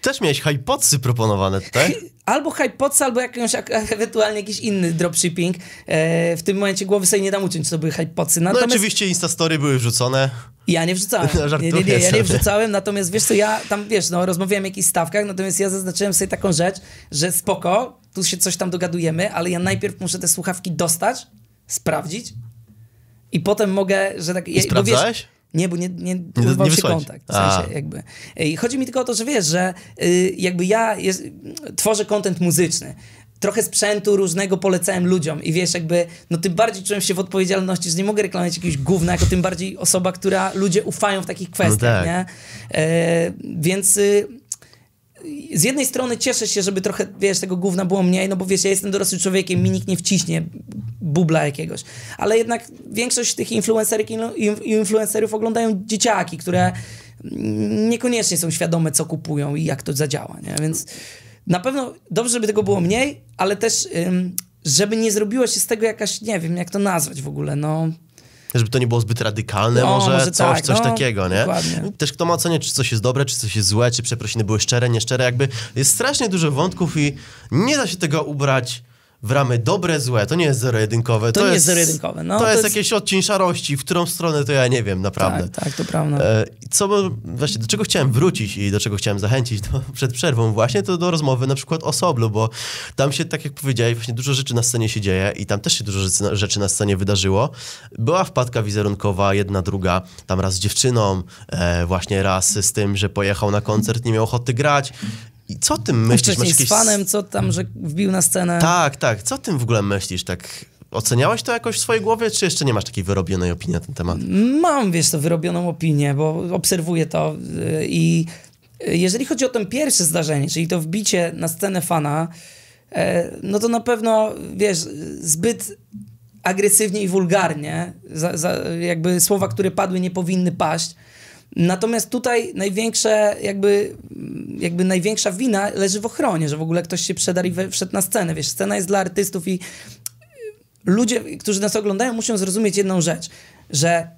Też miałeś hypotsy proponowane tutaj? Albo hypotsy, albo jakąś, ewentualnie jakiś inny dropshipping. E, w tym momencie głowy sobie nie dam uciąć, co to były hypotsy. No Natomiast... No oczywiście Instastory były wrzucone. Ja nie wrzucałem. nie, nie, nie, ja nie wrzucałem, natomiast wiesz co, ja tam, wiesz, no rozmawiałem o jakichś stawkach, natomiast ja zaznaczyłem sobie taką rzecz, że spoko, tu się coś tam dogadujemy, ale ja najpierw muszę te słuchawki dostać, sprawdzić i potem mogę, że tak... I sprawdzałeś? Nie, bo nie, nie, nie, nie się kontakt. W sensie jakby. I chodzi mi tylko o to, że wiesz, że y, jakby ja jest, tworzę kontent muzyczny trochę sprzętu różnego polecałem ludziom i wiesz, jakby, no tym bardziej czułem się w odpowiedzialności, że nie mogę reklamować jakiegoś gówna, jako tym bardziej osoba, która ludzie ufają w takich kwestiach, no tak. nie? E, więc... Z jednej strony cieszę się, żeby trochę, wiesz, tego gówna było mniej, no bo wiesz, ja jestem dorosłym człowiekiem, mi nikt nie wciśnie bubla jakiegoś. Ale jednak większość tych influencerek i influencerów oglądają dzieciaki, które niekoniecznie są świadome, co kupują i jak to zadziała, nie? Więc na pewno dobrze, żeby tego było mniej, ale też żeby nie zrobiło się z tego jakaś, nie wiem, jak to nazwać w ogóle, no żeby to nie było zbyt radykalne, no, może, może, coś, tak, coś no, takiego, nie? Dokładnie. Też kto ma oceniać, czy coś jest dobre, czy coś jest złe, czy przeprosiny były szczere, nieszczere, jakby jest strasznie dużo wątków i nie da się tego ubrać w ramy dobre, złe. To nie jest zero-jedynkowe. To, to nie jest zero-jedynkowe. No, to, to jest, jest jakiś odcień szarości, w którą stronę to ja nie wiem, naprawdę. Tak, tak, to prawda. E, co, właśnie, do czego chciałem wrócić i do czego chciałem zachęcić przed przerwą właśnie, to do rozmowy na przykład o Soblu, bo tam się, tak jak powiedziałeś, właśnie dużo rzeczy na scenie się dzieje i tam też się dużo rzeczy na scenie wydarzyło. Była wpadka wizerunkowa, jedna, druga, tam raz z dziewczyną, e, właśnie raz z tym, że pojechał na koncert, nie miał ochoty grać i co tym myślisz? Wcześniej jakieś... z fanem, co tam, że wbił na scenę. Tak, tak. Co tym w ogóle myślisz? Tak Oceniałeś to jakoś w swojej głowie, czy jeszcze nie masz takiej wyrobionej opinii na ten temat? Mam, wiesz, to wyrobioną opinię, bo obserwuję to y, i jeżeli chodzi o to pierwsze zdarzenie, czyli to wbicie na scenę fana, e, no to na pewno, wiesz, zbyt agresywnie i wulgarnie, za, za, jakby słowa, które padły, nie powinny paść. Natomiast tutaj największe, jakby, jakby największa wina leży w ochronie, że w ogóle ktoś się przedarł i wszedł na scenę. Wiesz, scena jest dla artystów i ludzie, którzy nas oglądają, muszą zrozumieć jedną rzecz, że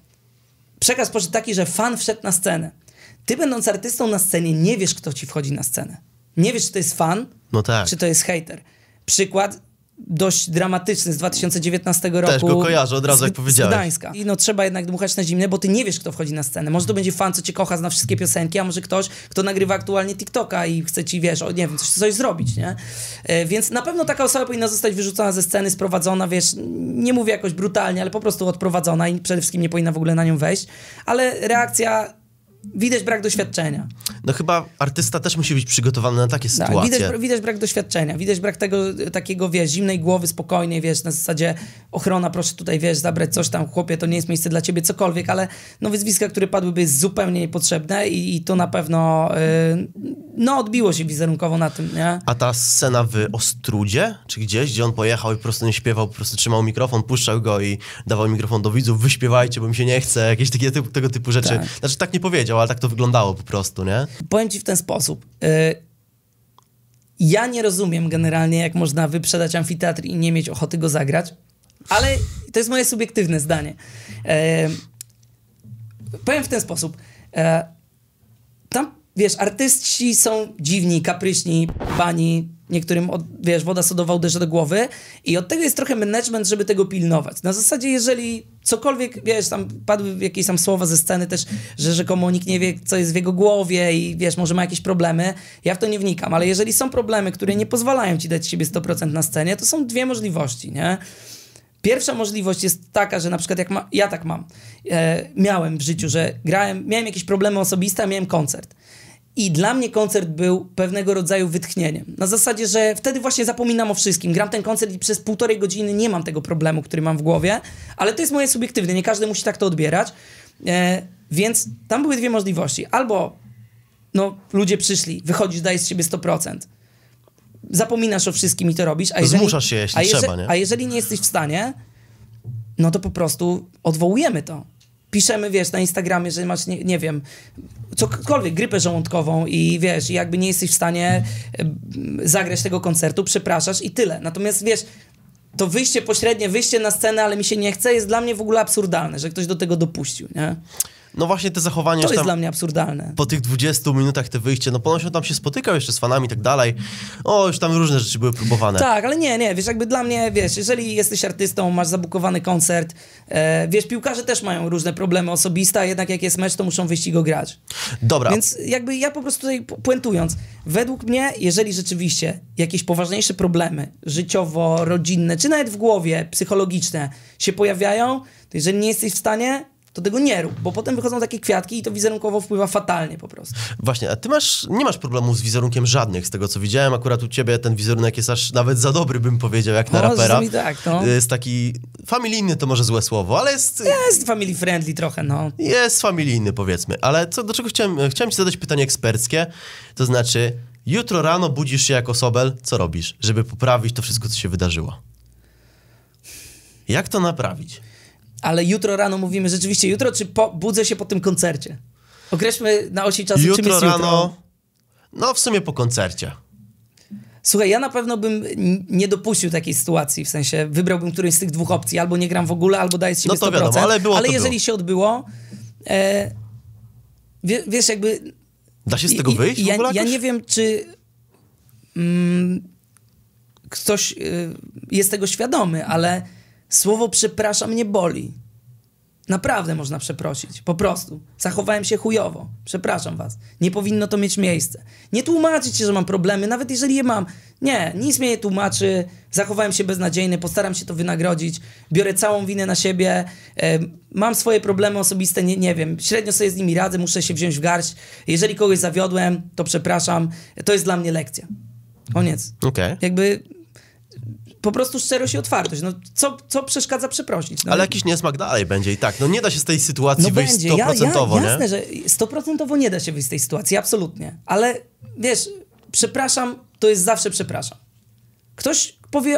przekaz poszedł taki, że fan wszedł na scenę. Ty będąc artystą na scenie nie wiesz, kto ci wchodzi na scenę. Nie wiesz, czy to jest fan, no tak. czy to jest hater. Przykład, dość dramatyczny z 2019 roku. Też go kojarzę od razu, jak powiedziałeś. Z Gdańska. I no trzeba jednak dmuchać na zimne, bo ty nie wiesz, kto wchodzi na scenę. Może to będzie fan, co cię kocha, zna wszystkie piosenki, a może ktoś, kto nagrywa aktualnie TikToka i chce ci, wiesz, o, nie wiem, coś, coś zrobić, nie? E, więc na pewno taka osoba powinna zostać wyrzucona ze sceny, sprowadzona, wiesz, nie mówię jakoś brutalnie, ale po prostu odprowadzona i przede wszystkim nie powinna w ogóle na nią wejść. Ale reakcja widać brak doświadczenia. No chyba artysta też musi być przygotowany na takie tak, sytuacje. Widać, widać brak doświadczenia, widać brak tego takiego, wiesz, zimnej głowy, spokojnej, wiesz, na zasadzie ochrona, proszę tutaj, wiesz, zabrać coś tam, chłopie, to nie jest miejsce dla ciebie, cokolwiek, ale no wyzwiska, które padłyby jest zupełnie niepotrzebne i, i to na pewno yy, no odbiło się wizerunkowo na tym, nie? A ta scena w Ostrudzie, czy gdzieś, gdzie on pojechał i po prostu nie śpiewał, po prostu trzymał mikrofon, puszczał go i dawał mikrofon do widzów, wyśpiewajcie, bo mi się nie chce, jakieś takie, tego typu rzeczy. Tak. Znaczy tak nie powiedział, ale tak to wyglądało po prostu, nie? Powiem ci w ten sposób. Y, ja nie rozumiem generalnie, jak można wyprzedać amfiteatr i nie mieć ochoty go zagrać, ale to jest moje subiektywne zdanie. Y, powiem w ten sposób. Y, tam, wiesz, artyści są dziwni, kapryśni, pani, niektórym, od, wiesz, woda sodowa uderza do głowy i od tego jest trochę management, żeby tego pilnować. Na zasadzie, jeżeli cokolwiek, wiesz, tam padły jakieś tam słowa ze sceny też, że rzekomo nikt nie wie, co jest w jego głowie i wiesz, może ma jakieś problemy, ja w to nie wnikam, ale jeżeli są problemy, które nie pozwalają ci dać siebie 100% na scenie, to są dwie możliwości, nie? Pierwsza możliwość jest taka, że na przykład jak ma, ja tak mam, e, miałem w życiu, że grałem, miałem jakieś problemy osobiste, a miałem koncert. I dla mnie koncert był pewnego rodzaju wytchnieniem. Na zasadzie, że wtedy właśnie zapominam o wszystkim. Gram ten koncert i przez półtorej godziny nie mam tego problemu, który mam w głowie, ale to jest moje subiektywne, nie każdy musi tak to odbierać. E, więc tam były dwie możliwości. Albo no, ludzie przyszli, wychodzisz, dajesz z siebie 100%. Zapominasz o wszystkim i to robisz. A jeżeli, Zmuszasz się, jeśli a trzeba, nie? A jeżeli nie jesteś w stanie, no to po prostu odwołujemy to piszemy, wiesz, na Instagramie, że masz, nie, nie wiem, cokolwiek, grypę żołądkową i wiesz, jakby nie jesteś w stanie zagrać tego koncertu, przepraszasz i tyle. Natomiast wiesz, to wyjście pośrednie, wyjście na scenę, ale mi się nie chce, jest dla mnie w ogóle absurdalne, że ktoś do tego dopuścił, nie? No właśnie te zachowania... To jest dla mnie absurdalne. Po tych 20 minutach te wyjście, no ponoć on tam się spotykał jeszcze z fanami i tak dalej. O, już tam różne rzeczy były próbowane. Tak, ale nie, nie, wiesz, jakby dla mnie, wiesz, jeżeli jesteś artystą, masz zabukowany koncert, e, wiesz, piłkarze też mają różne problemy osobiste, a jednak jak jest mecz, to muszą wyjść i go grać. Dobra. Więc jakby ja po prostu tutaj puentując, według mnie, jeżeli rzeczywiście jakieś poważniejsze problemy życiowo, rodzinne, czy nawet w głowie, psychologiczne się pojawiają, to jeżeli nie jesteś w stanie, to tego nie rób, bo potem wychodzą takie kwiatki i to wizerunkowo wpływa fatalnie po prostu. Właśnie, a ty masz, nie masz problemów z wizerunkiem żadnych, z tego co widziałem, akurat u ciebie ten wizerunek jest aż nawet za dobry, bym powiedział, jak na no, rapera. tak, no. Jest taki, familijny to może złe słowo, ale jest... Jest family friendly trochę, no. Jest familijny, powiedzmy, ale co, do czego chciałem, chciałem ci zadać pytanie eksperckie, to znaczy, jutro rano budzisz się jako Sobel, co robisz, żeby poprawić to wszystko, co się wydarzyło? Jak to naprawić? Ale jutro rano mówimy rzeczywiście jutro, czy po, budzę się po tym koncercie? Określmy na osi czasu, Jutro czym jest rano, jutro. no w sumie po koncercie. Słuchaj, ja na pewno bym nie dopuścił takiej sytuacji, w sensie wybrałbym którąś z tych dwóch opcji, albo nie gram w ogóle, albo daję z siebie No to 100%. wiadomo, ale było to jeżeli było. się odbyło, e, wie, wiesz, jakby... Da się z tego i- wyjść w ja, ogóle ja nie wiem, czy mm, ktoś y, jest tego świadomy, ale słowo przepraszam nie boli. Naprawdę można przeprosić. Po prostu. Zachowałem się chujowo. Przepraszam was. Nie powinno to mieć miejsce. Nie tłumaczyć się, że mam problemy, nawet jeżeli je mam. Nie, nic mnie nie tłumaczy. Zachowałem się beznadziejny, postaram się to wynagrodzić. Biorę całą winę na siebie. E, mam swoje problemy osobiste, nie, nie wiem. Średnio sobie z nimi radzę, muszę się wziąć w garść. Jeżeli kogoś zawiodłem, to przepraszam. To jest dla mnie lekcja. Koniec. Okej. Jakby po prostu szczerość i otwartość. No, co, co przeszkadza przeprosić? No, Ale jakiś niesmak dalej będzie i tak. No nie da się z tej sytuacji no wyjść będzie, ja, ja, stoprocentowo, jasne, nie? że stoprocentowo nie da się wyjść z tej sytuacji, absolutnie. Ale wiesz, przepraszam, to jest zawsze przepraszam. Ktoś powie,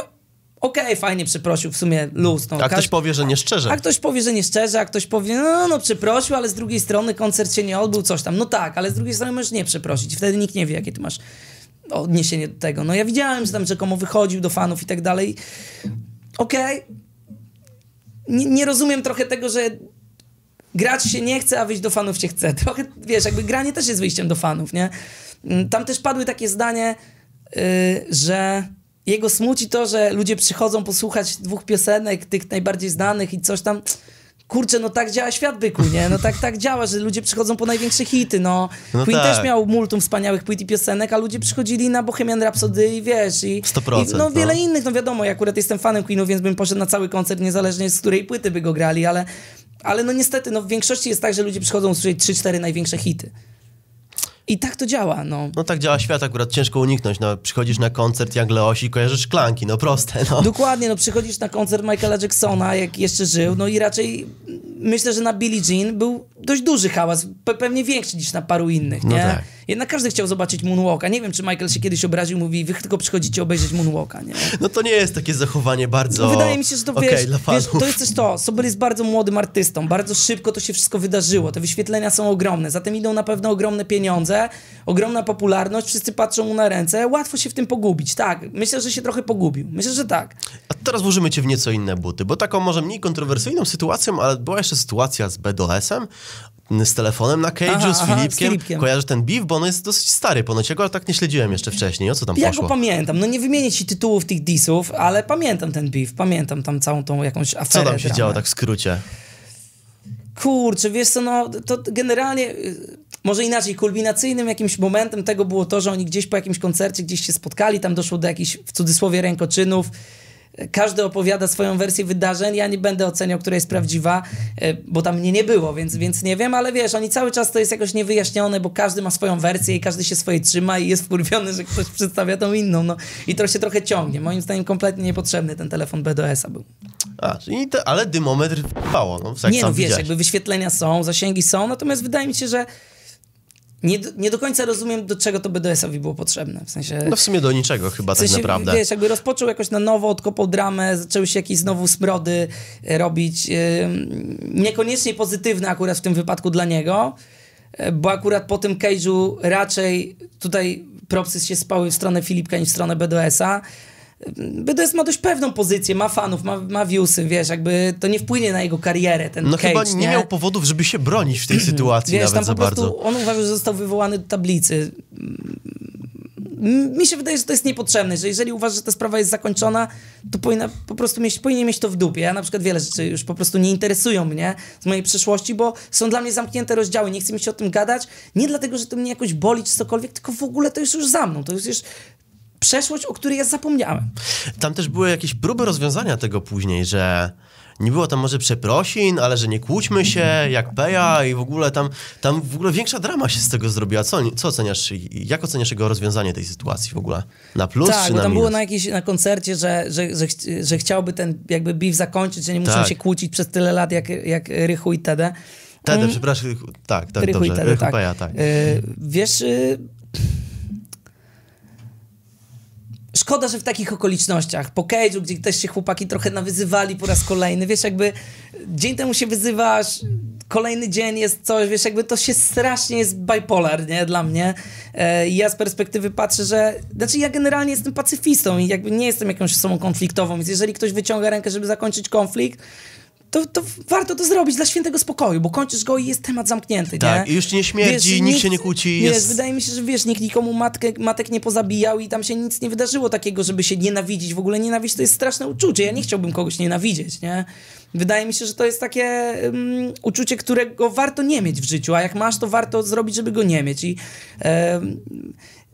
okej, fajnie przeprosił, w sumie luz. No, A ktoś powie, że nie szczerze. a ktoś powie, że nie szczerze, a ktoś powie, no, no przeprosił, ale z drugiej strony koncert się nie odbył, coś tam. No tak, ale z drugiej strony możesz nie przeprosić. Wtedy nikt nie wie, jakie ty masz odniesienie do tego. No ja widziałem, że tam rzekomo wychodził do fanów i tak dalej. Okej. Nie, nie rozumiem trochę tego, że grać się nie chce, a wyjść do fanów się chce. Trochę, wiesz, jakby granie też jest wyjściem do fanów, nie? Mm, Tam też padły takie zdanie, yy, że jego smuci to, że ludzie przychodzą posłuchać dwóch piosenek, tych najbardziej znanych i coś tam. Kurczę, no tak działa świat byku, nie? No tak, tak działa, że ludzie przychodzą po największe hity, no. No Queen tak. też miał multum wspaniałych płyt i piosenek, a ludzie przychodzili na Bohemian Rhapsody i wiesz, i, 100%, i no wiele no. innych, no wiadomo, ja akurat jestem fanem Queenu, więc bym poszedł na cały koncert, niezależnie z której płyty by go grali, ale, ale no niestety, no w większości jest tak, że ludzie przychodzą usłyszeć 3-4 największe hity. I tak to działa, no. No tak działa świat, akurat ciężko uniknąć. No, przychodzisz na koncert Young Leosi i kojarzysz szklanki, no proste, no. Dokładnie, no przychodzisz na koncert Michaela Jacksona, jak jeszcze żył, no i raczej myślę, że na Billie Jean był dość duży hałas, pe- pewnie większy niż na paru innych, No nie? tak. Jednak każdy chciał zobaczyć Moonwalka. Nie wiem, czy Michael się kiedyś obraził, mówi, wy tylko przychodzicie obejrzeć Moonwalka, nie? No to nie jest takie zachowanie bardzo... No wydaje mi się, że to okej wiesz, to jest też to. Sober jest bardzo młodym artystą, bardzo szybko to się wszystko wydarzyło. Te wyświetlenia są ogromne, zatem idą na pewno ogromne pieniądze, ogromna popularność, wszyscy patrzą mu na ręce, łatwo się w tym pogubić. Tak, myślę, że się trochę pogubił. Myślę, że tak. A teraz włożymy cię w nieco inne buty, bo taką może mniej kontrowersyjną sytuacją, ale była jeszcze sytuacja z BDS-em, z telefonem na cage'u, z Filipkiem. Filipkiem. Kojarzysz ten beef, bo on jest dosyć stary ponoć. Ja go tak nie śledziłem jeszcze wcześniej. O co tam Ja poszło? go pamiętam. No nie wymienię ci tytułów tych disów, ale pamiętam ten beef, pamiętam tam całą tą jakąś aferę. co tam się dramę. działo tak w skrócie? Kurczę, wiesz co, no to generalnie, y, może inaczej, kulminacyjnym jakimś momentem tego było to, że oni gdzieś po jakimś koncercie gdzieś się spotkali, tam doszło do jakichś, w cudzysłowie, rękoczynów. Każdy opowiada swoją wersję wydarzeń, ja nie będę oceniał, która jest prawdziwa, y, bo tam mnie nie było, więc, więc nie wiem, ale wiesz, oni cały czas to jest jakoś niewyjaśnione, bo każdy ma swoją wersję i każdy się swojej trzyma i jest wkurwiony, że ktoś przedstawia tą inną, no i to się trochę ciągnie. Moim zdaniem kompletnie niepotrzebny ten telefon BDS-a był. A, czyli te, ale dymometr wpało, no, jak nie no, wiesz, widziałeś. jakby wyświetlenia są, zasięgi są, natomiast wydaje mi się, że nie, do- nie do końca rozumiem, do czego to BDS-owi było potrzebne. W sensie... No w sumie do niczego chyba w sensie, tak naprawdę. Wiesz, jakby rozpoczął jakoś na nowo, odkopał dramę, zaczęły się jakieś znowu smrody e, robić. e, Niekoniecznie pozytywne akurat w tym wypadku dla niego, e, bo akurat po tym cage'u raczej tutaj propsy się spały w stronę Filipka niż w stronę BDS-a. BDS ma dość pewną pozycję, ma fanów, ma, ma viewsy, wiesz, jakby to nie wpłynie na jego karierę, ten No cage, chyba nie, miał powodów, żeby się bronić w tej sytuacji Wiesz, nawet tam za po bardzo. on uważa, że został wywołany do tablicy. Mi się wydaje, że to jest niepotrzebne, że jeżeli uważa, że ta sprawa jest zakończona, to powinna po prostu mieć, powinien mieć to w dupie. Ja na przykład wiele rzeczy już po prostu nie interesują mnie z mojej przeszłości, bo są dla mnie zamknięte rozdziały, nie chce mi się o tym gadać, nie dlatego, że to mnie jakoś boli czy cokolwiek, tylko w ogóle to jest już za mną, to jest już przeszłość, o której ja zapomniałem. Tam też były jakieś próby rozwiązania tego później, że nie było tam może przeprosin, ale że nie kłóćmy się, jak Peja i w ogóle tam, tam w ogóle większa drama się z tego zrobiła. Co, co oceniasz, jak oceniasz jego rozwiązanie tej sytuacji w ogóle? Na plus tak, czy na tam minus? było na jakimś na koncercie, że, że, że, że chciałby ten jakby beef zakończyć, że nie muszą Tak. się kłócić przez tyle lat jak, jak Rychu i Tede. Tedy, Mm. przepraszam, tak, tak, Rychu i dobrze, Tede, Rychu tak. Peja, tak. Y, wiesz, y, szkoda, że w takich okolicznościach, po Cage'u, gdzie też się chłopaki trochę nawyzywali po raz kolejny, wiesz, jakby dzień temu się wyzywasz, kolejny dzień jest coś, wiesz, jakby to się strasznie jest bipolar, nie, dla mnie. E, ja z perspektywy patrzę, że, znaczy ja generalnie jestem pacyfistą i jakby nie jestem jakąś osobą konfliktową, więc jeżeli ktoś wyciąga rękę, żeby zakończyć konflikt, to, to warto to zrobić dla świętego spokoju, bo kończysz go i jest temat zamknięty, Tak, nie? i już ci nie śmierdzi, nikt się nie kłóci, Wiesz, jest- wydaje mi się, że wiesz, nikt nikomu matkę, matek nie pozabijał i tam się nic nie wydarzyło takiego, żeby się nienawidzić. W ogóle nienawiść to jest straszne uczucie. Ja nie chciałbym kogoś nienawidzieć, nie? Wydaje mi się, że to jest takie um, uczucie, którego warto nie mieć w życiu, a jak masz, to warto zrobić, żeby go nie mieć. I em,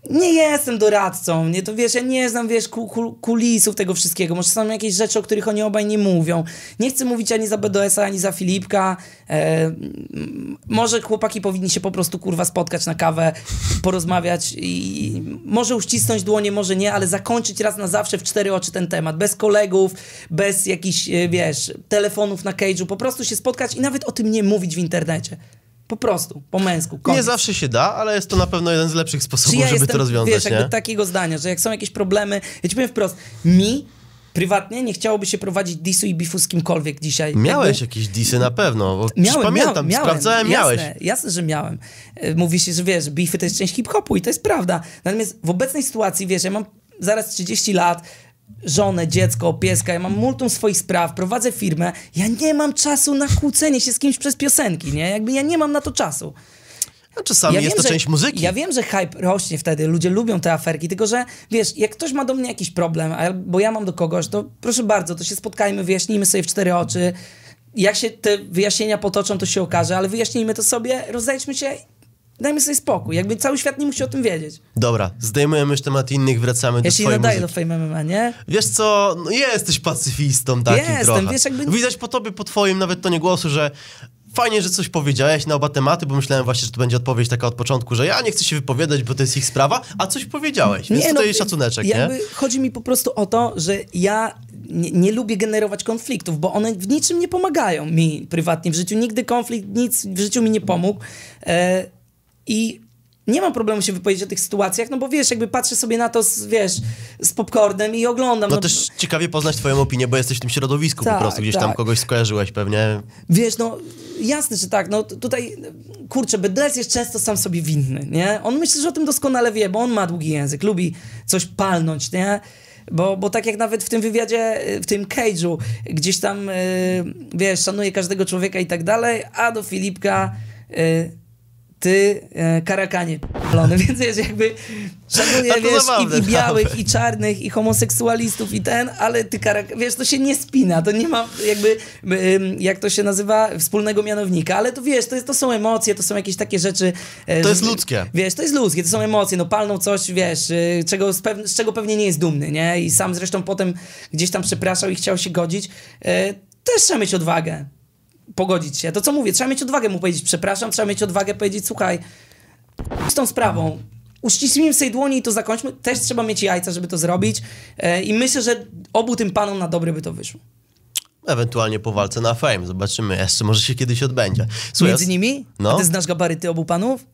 nie jestem doradcą, nie, to wiesz, ja nie znam, wiesz, ku, ku, kulisów tego wszystkiego, może są jakieś rzeczy, o których oni obaj nie mówią. Nie chcę mówić ani za BDS-a, ani za Filipka. E, może chłopaki powinni się po prostu, kurwa, spotkać na kawę, porozmawiać i może uścisnąć dłonie, może nie, ale zakończyć raz na zawsze w cztery oczy ten temat, bez kolegów, bez jakichś, e, wiesz, telefonów na cage'u, po prostu się spotkać i nawet o tym nie mówić w internecie. Po prostu, po męsku. Koniec. Nie zawsze się da, ale jest to na pewno jeden z lepszych sposobów, ja żeby jestem, to rozwiązać, wiesz, jakby nie? takiego zdania, że jak są jakieś problemy, ja ci powiem wprost, mi prywatnie nie chciałoby się prowadzić disu i bifu z kimkolwiek dzisiaj. Miałeś Jakby- jakieś disy na pewno, bo Miałem, pamiętam, miałem, sprawdzałem, jasne, miałeś. Jasne, że miałem. E, Mówi się, że wiesz, bify to jest część hip-hopu i to jest prawda. Natomiast w obecnej sytuacji, wiesz, ja mam zaraz 30 lat, żonę, dziecko, pieska, ja mam multum swoich spraw, prowadzę firmę, ja nie mam czasu na kłócenie się z kimś przez piosenki, nie? Jakby ja nie mam na to czasu. No, czasami jest wiem, to że- część muzyki. Ja wiem, że hype rośnie wtedy, ludzie lubią te aferki, tylko że wiesz, jak ktoś ma do mnie jakiś problem, albo ja mam do kogoś, to proszę bardzo, to się spotkajmy, wyjaśnijmy sobie w cztery oczy. Jak się te wyjaśnienia potoczą, to się okaże, ale wyjaśnijmy to sobie, rozejdźmy się, dajmy sobie spokój. Jakby cały świat nie musi o tym wiedzieć. Dobra, zdejmujemy już temat innych, wracamy Ja do się nie twojej nadaję do muzyki. Fame MMA, nie? Wiesz co, no jesteś pacyfistą takim Jestem, trochę. wiesz, jakby- Widać po tobie, po twoim nawet tonie głosu, że fajnie, że coś powiedziałeś na oba tematy, bo myślałem właśnie, że to będzie odpowiedź taka od początku, że ja nie chcę się wypowiadać, bo to jest ich sprawa, a coś powiedziałeś, więc tutaj szacuneczek, nie? no, jakby Chodzi mi po prostu o to, że ja nie, nie lubię generować konfliktów, bo one w niczym nie pomagają mi prywatnie w życiu. Nigdy konflikt, nic w życiu mi nie pomógł. E, I nie mam problemu się wypowiedzieć o tych sytuacjach, no bo wiesz, jakby patrzę sobie na to, z, wiesz, z popcornem i oglądam. No też ciekawie poznać twoją opinię, bo jesteś w tym środowisku po Tak, prostu, gdzieś tam tak. kogoś skojarzyłeś pewnie. Wiesz, no jasne, że tak, no tutaj, kurczę, BDS jest często sam sobie winny, nie? On myślę, że o tym doskonale wie, bo on ma długi język, lubi coś palnąć, nie? Bo, bo tak jak nawet w tym wywiadzie, w tym cage'u, gdzieś tam, y, wiesz, szanuje każdego człowieka i tak dalej, a do Filipka... Y, ty, e, karakanie p***lony, więc jest jakby szanuję, wiesz, i, i białych, i czarnych, i homoseksualistów, i ten, ale ty karak... wiesz, to się nie spina, to nie ma jakby, jak to się nazywa, wspólnego mianownika, ale to wiesz, to, jest, to są emocje, to są jakieś takie rzeczy... e, To jest że- ludzkie. Wiesz, to jest ludzkie, to są emocje, no palną coś, wiesz, y, czego, z, pew- z czego pewnie nie jest dumny, nie? I sam zresztą potem gdzieś tam przepraszał i chciał się godzić. E, też trzeba mieć odwagę pogodzić się. To co mówię, trzeba mieć odwagę mu powiedzieć przepraszam, trzeba mieć odwagę powiedzieć słuchaj, z tą sprawą. Uściśnijmy sobie dłonie i to zakończmy. Też trzeba mieć jajca, żeby to zrobić. E, I myślę, że obu tym panom na dobre by to wyszło. Ewentualnie po walce na fame, zobaczymy, jeszcze może się kiedyś odbędzie. Słuchaj, Między nimi? No. A ty znasz gabaryty obu panów?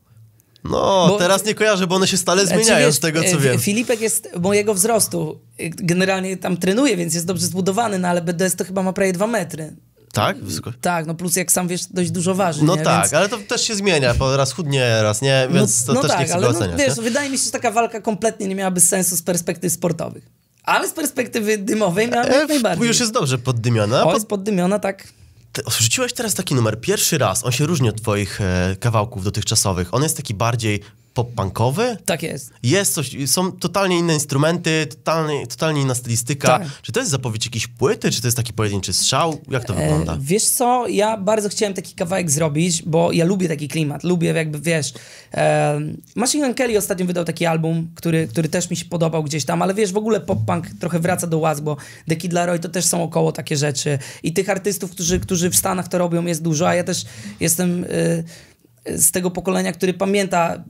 No, Bo- teraz nie kojarzę, bo one się stale zmieniają wiesz, z tego, co e, wiem. Filipek jest mojego wzrostu. Generalnie tam trenuje, więc jest dobrze zbudowany, no ale BDS to chyba ma prawie dwa metry. Tak? Tak, no plus jak sam wiesz, dość dużo waży. No nie? tak, Więc... ale to też się zmienia, bo raz chudnie, raz nie, więc to no też tak, nie chcę ale go no, oceniać. wiesz, nie? wydaje mi się, że taka walka kompletnie nie miałaby sensu z perspektyw sportowych. Ale z perspektywy dymowej miałaby jak E, najbardziej. już jest dobrze poddymiona. O, Pod... jest poddymiona, tak. Ty rzuciłeś teraz taki numer pierwszy raz. On się różni od twoich e, kawałków dotychczasowych. On jest taki bardziej pop-punkowy. Tak jest. Jest coś, są totalnie inne instrumenty, totalnie, totalnie inna stylistyka. Tak. Czy to jest zapowiedź jakiejś płyty, czy to jest taki pojedynczy strzał? Jak to E, wygląda? wiesz co, ja bardzo chciałem taki kawałek zrobić, bo ja lubię taki klimat, lubię jakby, wiesz, e, Machine Gun Kelly ostatnio wydał taki album, który, który też mi się podobał gdzieś tam, ale wiesz, w ogóle pop-punk trochę wraca do łask, bo The Kid Laroi to też są około takie rzeczy i tych artystów, którzy, którzy w Stanach to robią jest dużo, a ja też jestem... E, z tego pokolenia, który pamięta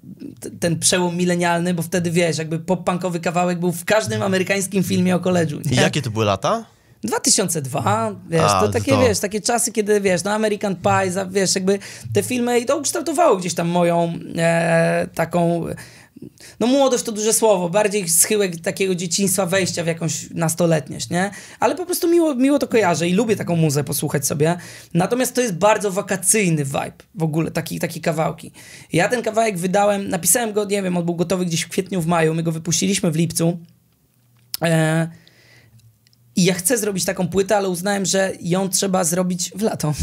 ten przełom milenialny, bo wtedy wiesz, jakby pop-punkowy kawałek był w każdym amerykańskim filmie o koledżu. I jakie to były lata? 2002, wiesz, A, to takie, to- wiesz, takie czasy, kiedy, wiesz, no American Pie, wiesz, jakby te filmy i to ukształtowało gdzieś tam moją e, taką no młodość to duże słowo, bardziej schyłek takiego dzieciństwa, wejścia w jakąś nastoletniość, nie? Ale po prostu miło, miło to kojarzę i lubię taką muzę posłuchać sobie. Natomiast to jest bardzo wakacyjny vibe w ogóle, taki, takie kawałki. Ja ten kawałek wydałem, napisałem go, nie wiem, on był gotowy gdzieś w kwietniu, w maju, my go wypuściliśmy w lipcu. E, I ja chcę zrobić taką płytę, ale uznałem, że ją trzeba zrobić w lato.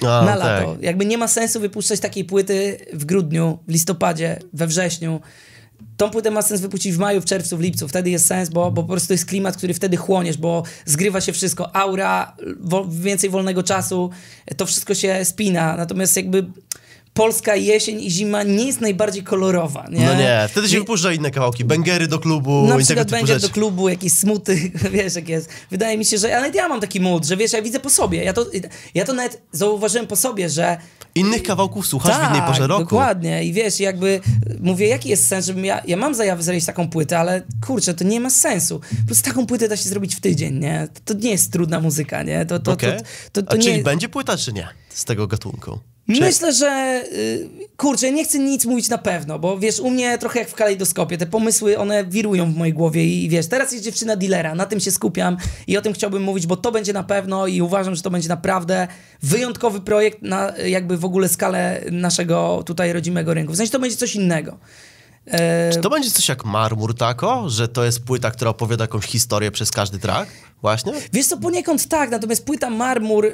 A, na tak. lato. Jakby nie ma sensu wypuszczać takiej płyty w grudniu, w listopadzie, we wrześniu. Tą płytę ma sens wypuścić w maju, w czerwcu, w lipcu. Wtedy jest sens, bo, bo po prostu jest klimat, który wtedy chłoniesz, bo zgrywa się wszystko. Aura, wo, więcej wolnego czasu, to wszystko się spina. Natomiast jakby polska jesień i zima nie jest najbardziej kolorowa. Nie? No nie, wtedy się wypuszcza inne kawałki. Bęgery do klubu Na przykład rzeczy. do klubu jakiś smuty, wiesz jak jest. Wydaje mi się, że ale ja mam taki mood, że wiesz, ja widzę po sobie. Ja to, ja to nawet zauważyłem po sobie, że Innych kawałków słuchasz w innej porze roku. Tak, dokładnie. I wiesz, jakby mówię, jaki jest sens, żebym ja, ja mam zajawę zrobić taką płytę, ale kurczę, to nie ma sensu. Po prostu taką płytę da się zrobić w tydzień, nie? To, to nie jest trudna muzyka, nie? To, to, Okej. to, to, to A nie czyli będzie płyta, czy nie? Z tego gatunku. Czy... Myślę, że y, kurczę, nie chcę nic mówić na pewno, bo wiesz, u mnie trochę jak w kalejdoskopie, te pomysły, one wirują w mojej głowie i wiesz, teraz jest dziewczyna dealera, na tym się skupiam i o tym chciałbym mówić, bo to będzie na pewno i uważam, że to będzie naprawdę wyjątkowy projekt na jakby w ogóle skalę naszego tutaj rodzimego rynku. W sensie to będzie coś innego. E, Czy to będzie coś jak Marmur Tako, że to jest płyta, która opowiada jakąś historię przez każdy track? Właśnie? Wiesz co, poniekąd tak, natomiast płyta Marmur, y,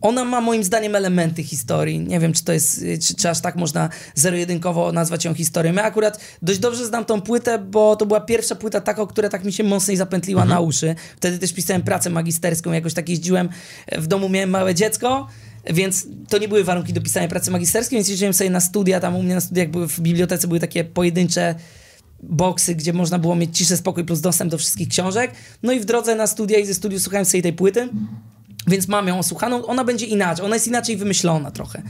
ona ma moim zdaniem elementy historii. Nie wiem, czy to jest, czy, czy aż tak można zero-jedynkowo nazwać ją historią. Ja akurat dość dobrze znam tą płytę, bo to była pierwsza płyta taka, która tak mi się mocniej zapętliła na uszy. Wtedy też pisałem pracę magisterską, jakoś tak jeździłem, w domu miałem małe dziecko, więc to nie były warunki do pisania pracy magisterskiej, więc jeździłem sobie na studia, tam u mnie na studiach były, w bibliotece były takie pojedyncze boksy, gdzie można było mieć ciszę, spokój plus dostęp do wszystkich książek. No i w drodze na studia i ze studiów słuchałem sobie tej płyty. Więc mam ją słuchaną, ona będzie inaczej, ona jest inaczej wymyślona trochę.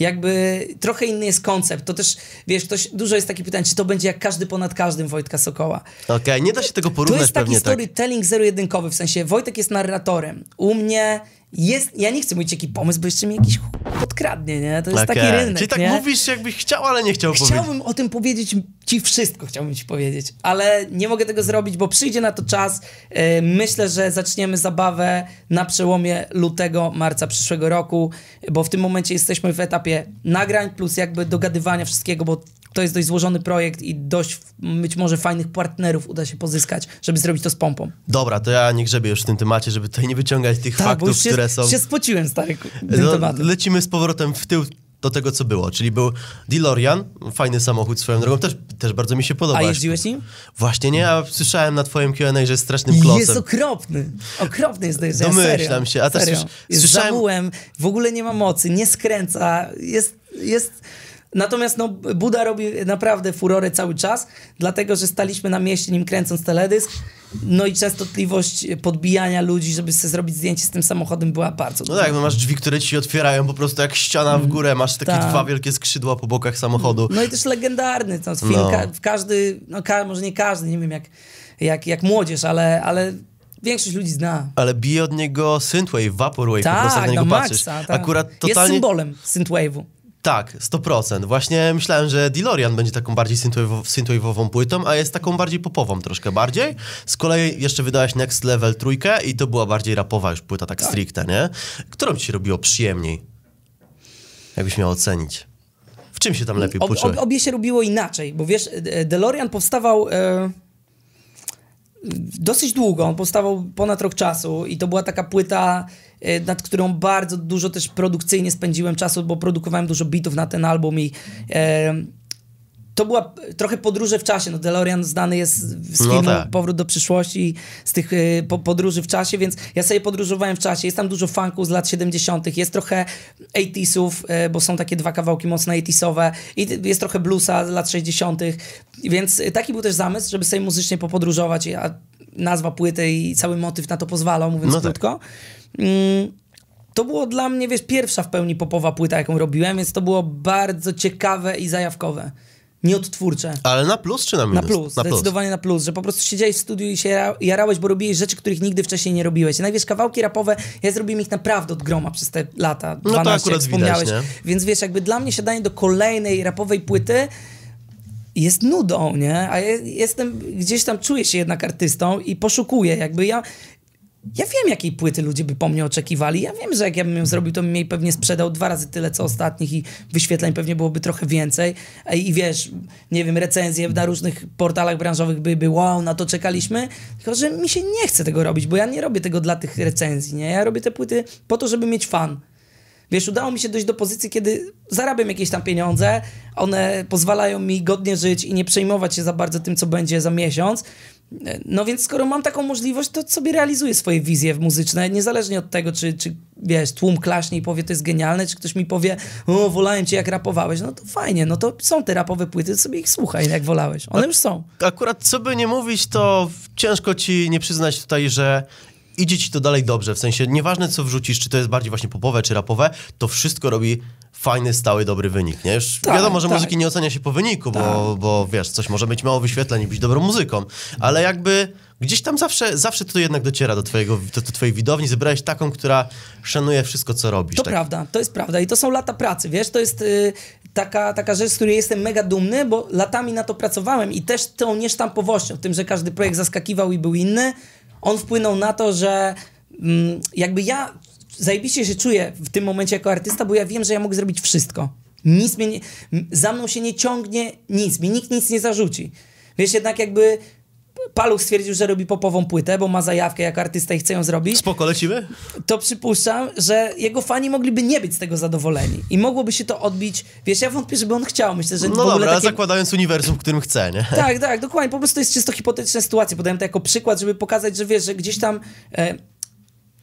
Jakby trochę inny jest koncept. To też, wiesz, ktoś, dużo jest takich pytań, czy to będzie jak każdy ponad każdym Wojtka Sokoła. Okej, nie da się tego To porównać jest taki tak. storytelling zero-jedynkowy, w sensie Wojtek jest narratorem. U mnie jest, ja nie chcę mówić jaki pomysł, bo jeszcze mi jakiś podkradnie, nie? To jest taki Okej. rynek, Czyli tak nie? mówisz, jakbyś chciał, ale nie chciał powiedzieć. Chciałbym o tym powiedzieć ci wszystko, chciałbym ci powiedzieć, ale nie mogę tego zrobić, bo przyjdzie na to czas. Yy, Myślę, że zaczniemy zabawę na przełomie lutego, marca przyszłego roku, bo w tym momencie jesteśmy w etapie nagrań plus jakby dogadywania wszystkiego, bo to jest dość złożony projekt i dość być może fajnych partnerów uda się pozyskać, żeby zrobić to z pompą. Dobra, to ja nie grzebię już w tym temacie, żeby tutaj nie wyciągać tych Tak, faktów, się, które są... się spociłem, stary, tym No, tematem. lecimy z powrotem w tył do tego, co było. Czyli był DeLorean, fajny samochód swoją drogą, też, też bardzo mi się podoba. A jeździłeś nim? Właśnie nie, a słyszałem na twoim Q&A, że jest strasznym klocem. Jest okropny. Okropny jest dojeżdżania. Domyślam się, a też serio. Jest słyszałem- zamułem, w ogóle nie ma mocy, nie skręca, jest... jest... Natomiast no, Buda robi naprawdę furorę cały czas, dlatego, że staliśmy na mieście nim kręcąc teledysk, no i częstotliwość podbijania ludzi, żeby sobie zrobić zdjęcie z tym samochodem była bardzo No tak, no masz drzwi, które ci otwierają po prostu jak ściana w górę, masz takie Tak. dwa wielkie skrzydła po bokach samochodu. No i też legendarny, to film, No. ka- każdy, no ka- może nie każdy, nie wiem jak, jak, jak młodzież, ale, ale większość ludzi zna. Ale bije od niego synthwave, vaporwave, po prostu Tak, na niego na patrzysz. Tak. Akurat Jest totalnie... symbolem synthwave'u. Tak, 100%. Właśnie myślałem, że DeLorean będzie taką bardziej synthwave'ową, płytą, a jest taką bardziej popową troszkę bardziej. Z kolei jeszcze wydałeś Next Level trójkę i to była bardziej rapowa już płyta, tak, stricte, nie? Którą ci się robiło przyjemniej? Jakbyś miał ocenić? W czym się tam lepiej Ob, poczułeś? ob, obie się robiło inaczej, bo wiesz, e, DeLorean powstawał e, dosyć długo, on powstawał ponad rok czasu i to była taka płyta, e, nad którą bardzo dużo też produkcyjnie spędziłem czasu, bo produkowałem dużo bitów na ten album i e, to była trochę podróże w czasie. No DeLorean znany jest z No filmu tak. Powrót do przyszłości, z tych y, po, podróży w czasie, więc ja sobie podróżowałem w czasie. Jest tam dużo funku z lat 70., jest trochę 80sów, y, bo są takie dwa kawałki mocno 80sowe i jest trochę bluesa z lat 60., więc y, taki był też zamysł, żeby sobie muzycznie popodróżować, a nazwa płyty i cały motyw na to pozwalał, mówiąc No tak. krótko. Mm, to było dla mnie, wiesz, pierwsza w pełni popowa płyta, jaką robiłem, więc to było bardzo ciekawe i zajawkowe. Nieodtwórcze. Ale na plus czy na minus? Na plus, zdecydowanie na plus, że po prostu siedziałeś w studiu i się jara- jarałeś, bo robiłeś rzeczy, których nigdy wcześniej nie robiłeś. I wiesz, kawałki rapowe, ja zrobiłem ich naprawdę od groma przez te lata, to 12, akurat jak wspomniałeś. widać? Więc wiesz, jakby dla mnie siadanie do kolejnej rapowej płyty jest nudą, nie? A ja jestem, gdzieś tam czuję się jednak artystą i poszukuję, jakby ja... Ja wiem, jakiej płyty ludzie by po mnie oczekiwali. Ja wiem, że jak ja bym ją zrobił, to bym jej pewnie sprzedał dwa razy tyle, co ostatnich i wyświetleń pewnie byłoby trochę więcej. I wiesz, nie wiem, recenzje na różnych portalach branżowych były, wow, na to czekaliśmy. Tylko, że mi się nie chce tego robić, bo ja nie robię tego dla tych recenzji, nie? Ja robię te płyty po to, żeby mieć fan. Wiesz, udało mi się dojść do pozycji, kiedy zarabiam jakieś tam pieniądze, one pozwalają mi godnie żyć i nie przejmować się za bardzo tym, co będzie za miesiąc. No więc skoro mam taką możliwość, to sobie realizuję swoje wizje muzyczne, niezależnie od tego, czy, czy wiesz, tłum klaśnie i powie, to jest genialne, czy ktoś mi powie, o, wolałem cię jak rapowałeś, no to fajnie, no to są te rapowe płyty, sobie ich słuchaj, jak wolałeś. One już są. Akurat co by nie mówić, to ciężko ci nie przyznać tutaj, że idzie ci to dalej dobrze, w sensie nieważne co wrzucisz, czy to jest bardziej właśnie popowe, czy rapowe, to wszystko robi fajny, stały, dobry wynik, nie? Już tak, wiadomo, że tak. muzyki nie ocenia się po wyniku, tak. bo, bo wiesz, coś może mieć mało wyświetleń i być dobrą muzyką, ale jakby gdzieś tam zawsze, zawsze to jednak dociera do, twojego, do, do twojej widowni, zebrałeś taką, która szanuje wszystko, co robisz. To tak? prawda, to jest prawda i to są lata pracy, wiesz, to jest... Yy taka, taka rzecz, z której jestem mega dumny, bo latami na to pracowałem i też tą niesztampowością, tym, że każdy projekt zaskakiwał i był inny, on wpłynął na to, że mm, jakby ja zajebiście się czuję w tym momencie jako artysta, bo ja wiem, że ja mogę zrobić wszystko. Nic mnie nie, za mną się nie ciągnie nic, mi nikt nic nie zarzuci. Wiesz, jednak jakby Paluch stwierdził, że robi popową płytę, bo ma zajawkę jako artysta i chce ją zrobić. Spoko, lecimy? To przypuszczam, że jego fani mogliby nie być z tego zadowoleni. I mogłoby się to odbić, wiesz, ja wątpię, żeby on chciał. Myślę, że No dobra, takie... zakładając uniwersum, w którym chce, nie? Tak, tak, dokładnie. Po prostu to jest czysto hipotetyczna sytuacja. Podałem to jako przykład, żeby pokazać, że wiesz, że gdzieś tam... E,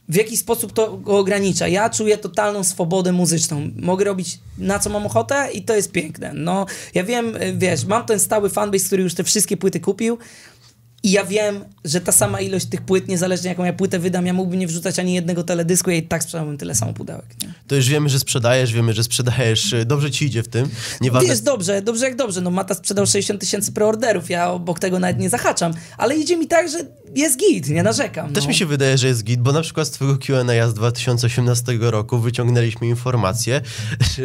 w jaki sposób to go ogranicza. Ja czuję totalną swobodę muzyczną. Mogę robić na co mam ochotę i to jest piękne. No, ja wiem, wiesz, mam ten stały fanbase, który już te wszystkie płyty kupił, i ja wiem, że ta sama ilość tych płyt, niezależnie jaką ja płytę wydam, ja mógłbym nie wrzucać ani jednego teledysku, ja i tak sprzedałbym tyle samo pudełek. Nie? To już wiemy, że sprzedajesz, wiemy, że sprzedajesz, dobrze ci idzie w tym. Nieważne... Jest dobrze, dobrze jak dobrze. No Mata sprzedał 60 tysięcy preorderów, ja obok tego nawet nie zahaczam, ale idzie mi tak, że jest git, nie narzekam. Też no. mi się wydaje, że jest git, bo na przykład z twojego Q&A z 2018 roku wyciągnęliśmy informację,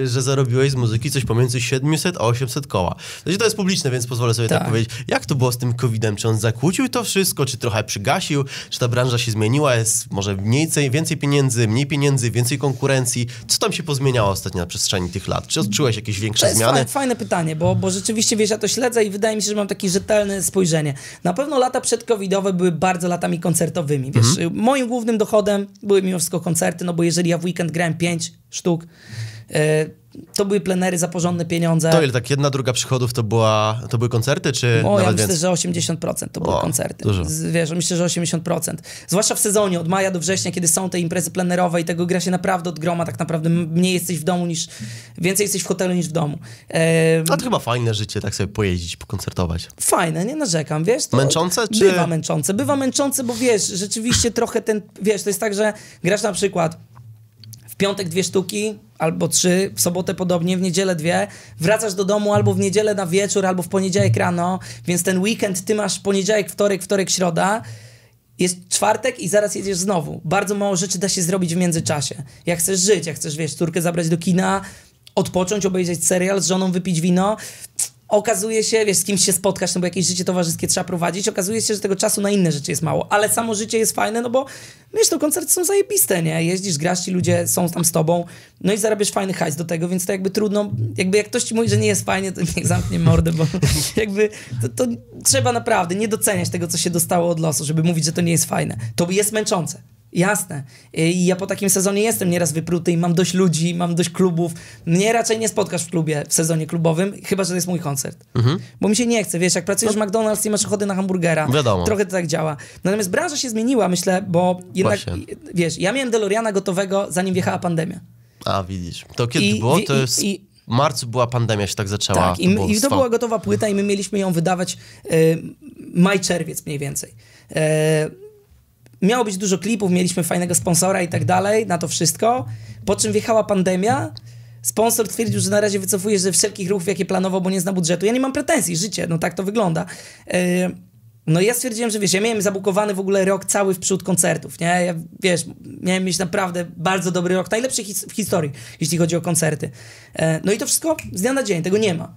że zarobiłeś z muzyki coś pomiędzy 700 a 800 koła. Znaczy to jest publiczne, więc pozwolę sobie tak, tak powiedzieć. Jak to było z tym COVID-em? Czy on zakłócił to wszystko, czy trochę przygasił? Czy ta branża się zmieniła? Jest może mniej, więcej pieniędzy, mniej pieniędzy, więcej konkurencji? Co tam się pozmieniało ostatnio na przestrzeni tych lat? Czy odczułeś jakieś większe to jest zmiany? Fajne, fajne pytanie, bo, bo rzeczywiście, wiesz, ja to śledzę i wydaje mi się, że mam takie rzetelne spojrzenie. Na pewno lata przedcovidowe były bardzo latami koncertowymi. Wiesz, mhm. moim głównym dochodem były mimo wszystko koncerty, no bo jeżeli ja w weekend grałem pięć sztuk, e, to były plenery za porządne pieniądze. To ile, tak jedna druga przychodów to, była, to były koncerty, czy o, ja myślę, więcej? że 80% to były o, koncerty. Dużo. Wiesz, myślę, że 80%. Zwłaszcza w sezonie, od maja do września, kiedy są te imprezy plenerowe i tego gra się naprawdę od groma, tak naprawdę mniej jesteś w domu niż, więcej jesteś w hotelu niż w domu. Ehm, A to chyba fajne życie, tak sobie pojeździć, pokoncertować. Fajne, nie narzekam, wiesz. To męczące, czy... Bywa męczące, bywa męczące, bo wiesz, rzeczywiście trochę ten, wiesz, to jest tak, że grasz na przykład piątek dwie sztuki, albo trzy, w sobotę podobnie, w niedzielę dwie, wracasz do domu albo w niedzielę na wieczór, albo w poniedziałek rano, więc ten weekend ty masz poniedziałek, wtorek, wtorek, środa, jest czwartek i zaraz jedziesz znowu. Bardzo mało rzeczy da się zrobić w międzyczasie. Jak chcesz żyć, jak chcesz, wiesz, córkę zabrać do kina, odpocząć, obejrzeć serial, z żoną wypić wino, okazuje się, wiesz, z kimś się spotkać, no bo jakieś życie towarzyskie trzeba prowadzić, okazuje się, że tego czasu na inne rzeczy jest mało, ale samo życie jest fajne, no bo wiesz, to koncerty są zajebiste, nie? Jeździsz, grasz, ci ludzie są tam z tobą, no i zarabiasz fajny hajs do tego, więc to jakby trudno, jakby jak ktoś ci mówi, że nie jest fajnie, to niech zamknie mordę, bo jakby to, to trzeba naprawdę nie doceniać tego, co się dostało od losu, żeby mówić, że to nie jest fajne. To jest męczące. Jasne. I ja po takim sezonie jestem nieraz wypruty i mam dość ludzi, mam dość klubów. Mnie raczej nie spotkasz w klubie w sezonie klubowym, chyba, że to jest mój koncert. Mhm. Bo mi się nie chce, wiesz, jak pracujesz no. w McDonald's i masz ochotę na hamburgera. Wiadomo. Trochę to tak działa. Natomiast branża się zmieniła, myślę, bo jednak, Właśnie. wiesz, ja miałem DeLoreana gotowego, zanim wjechała pandemia. A, widzisz. To kiedy I, było? To jest... I, w marcu była pandemia, się tak zaczęła. Tak, i, to, i to była gotowa płyta i my mieliśmy ją wydawać y, maj, czerwiec mniej więcej. Y, miało być dużo klipów, mieliśmy fajnego sponsora i tak dalej, na to wszystko. Po czym wjechała pandemia. Sponsor twierdził, że na razie wycofuje ze wszelkich ruchów, jakie planował, bo nie zna budżetu. Ja nie mam pretensji, życie, no tak to wygląda. Yy, no ja stwierdziłem, że wiesz, ja miałem zabukowany w ogóle rok cały w przód koncertów, nie? Ja, wiesz, miałem mieć naprawdę bardzo dobry rok, najlepszy his w historii, jeśli chodzi o koncerty. Yy, no i to wszystko z dnia na dzień, tego nie ma.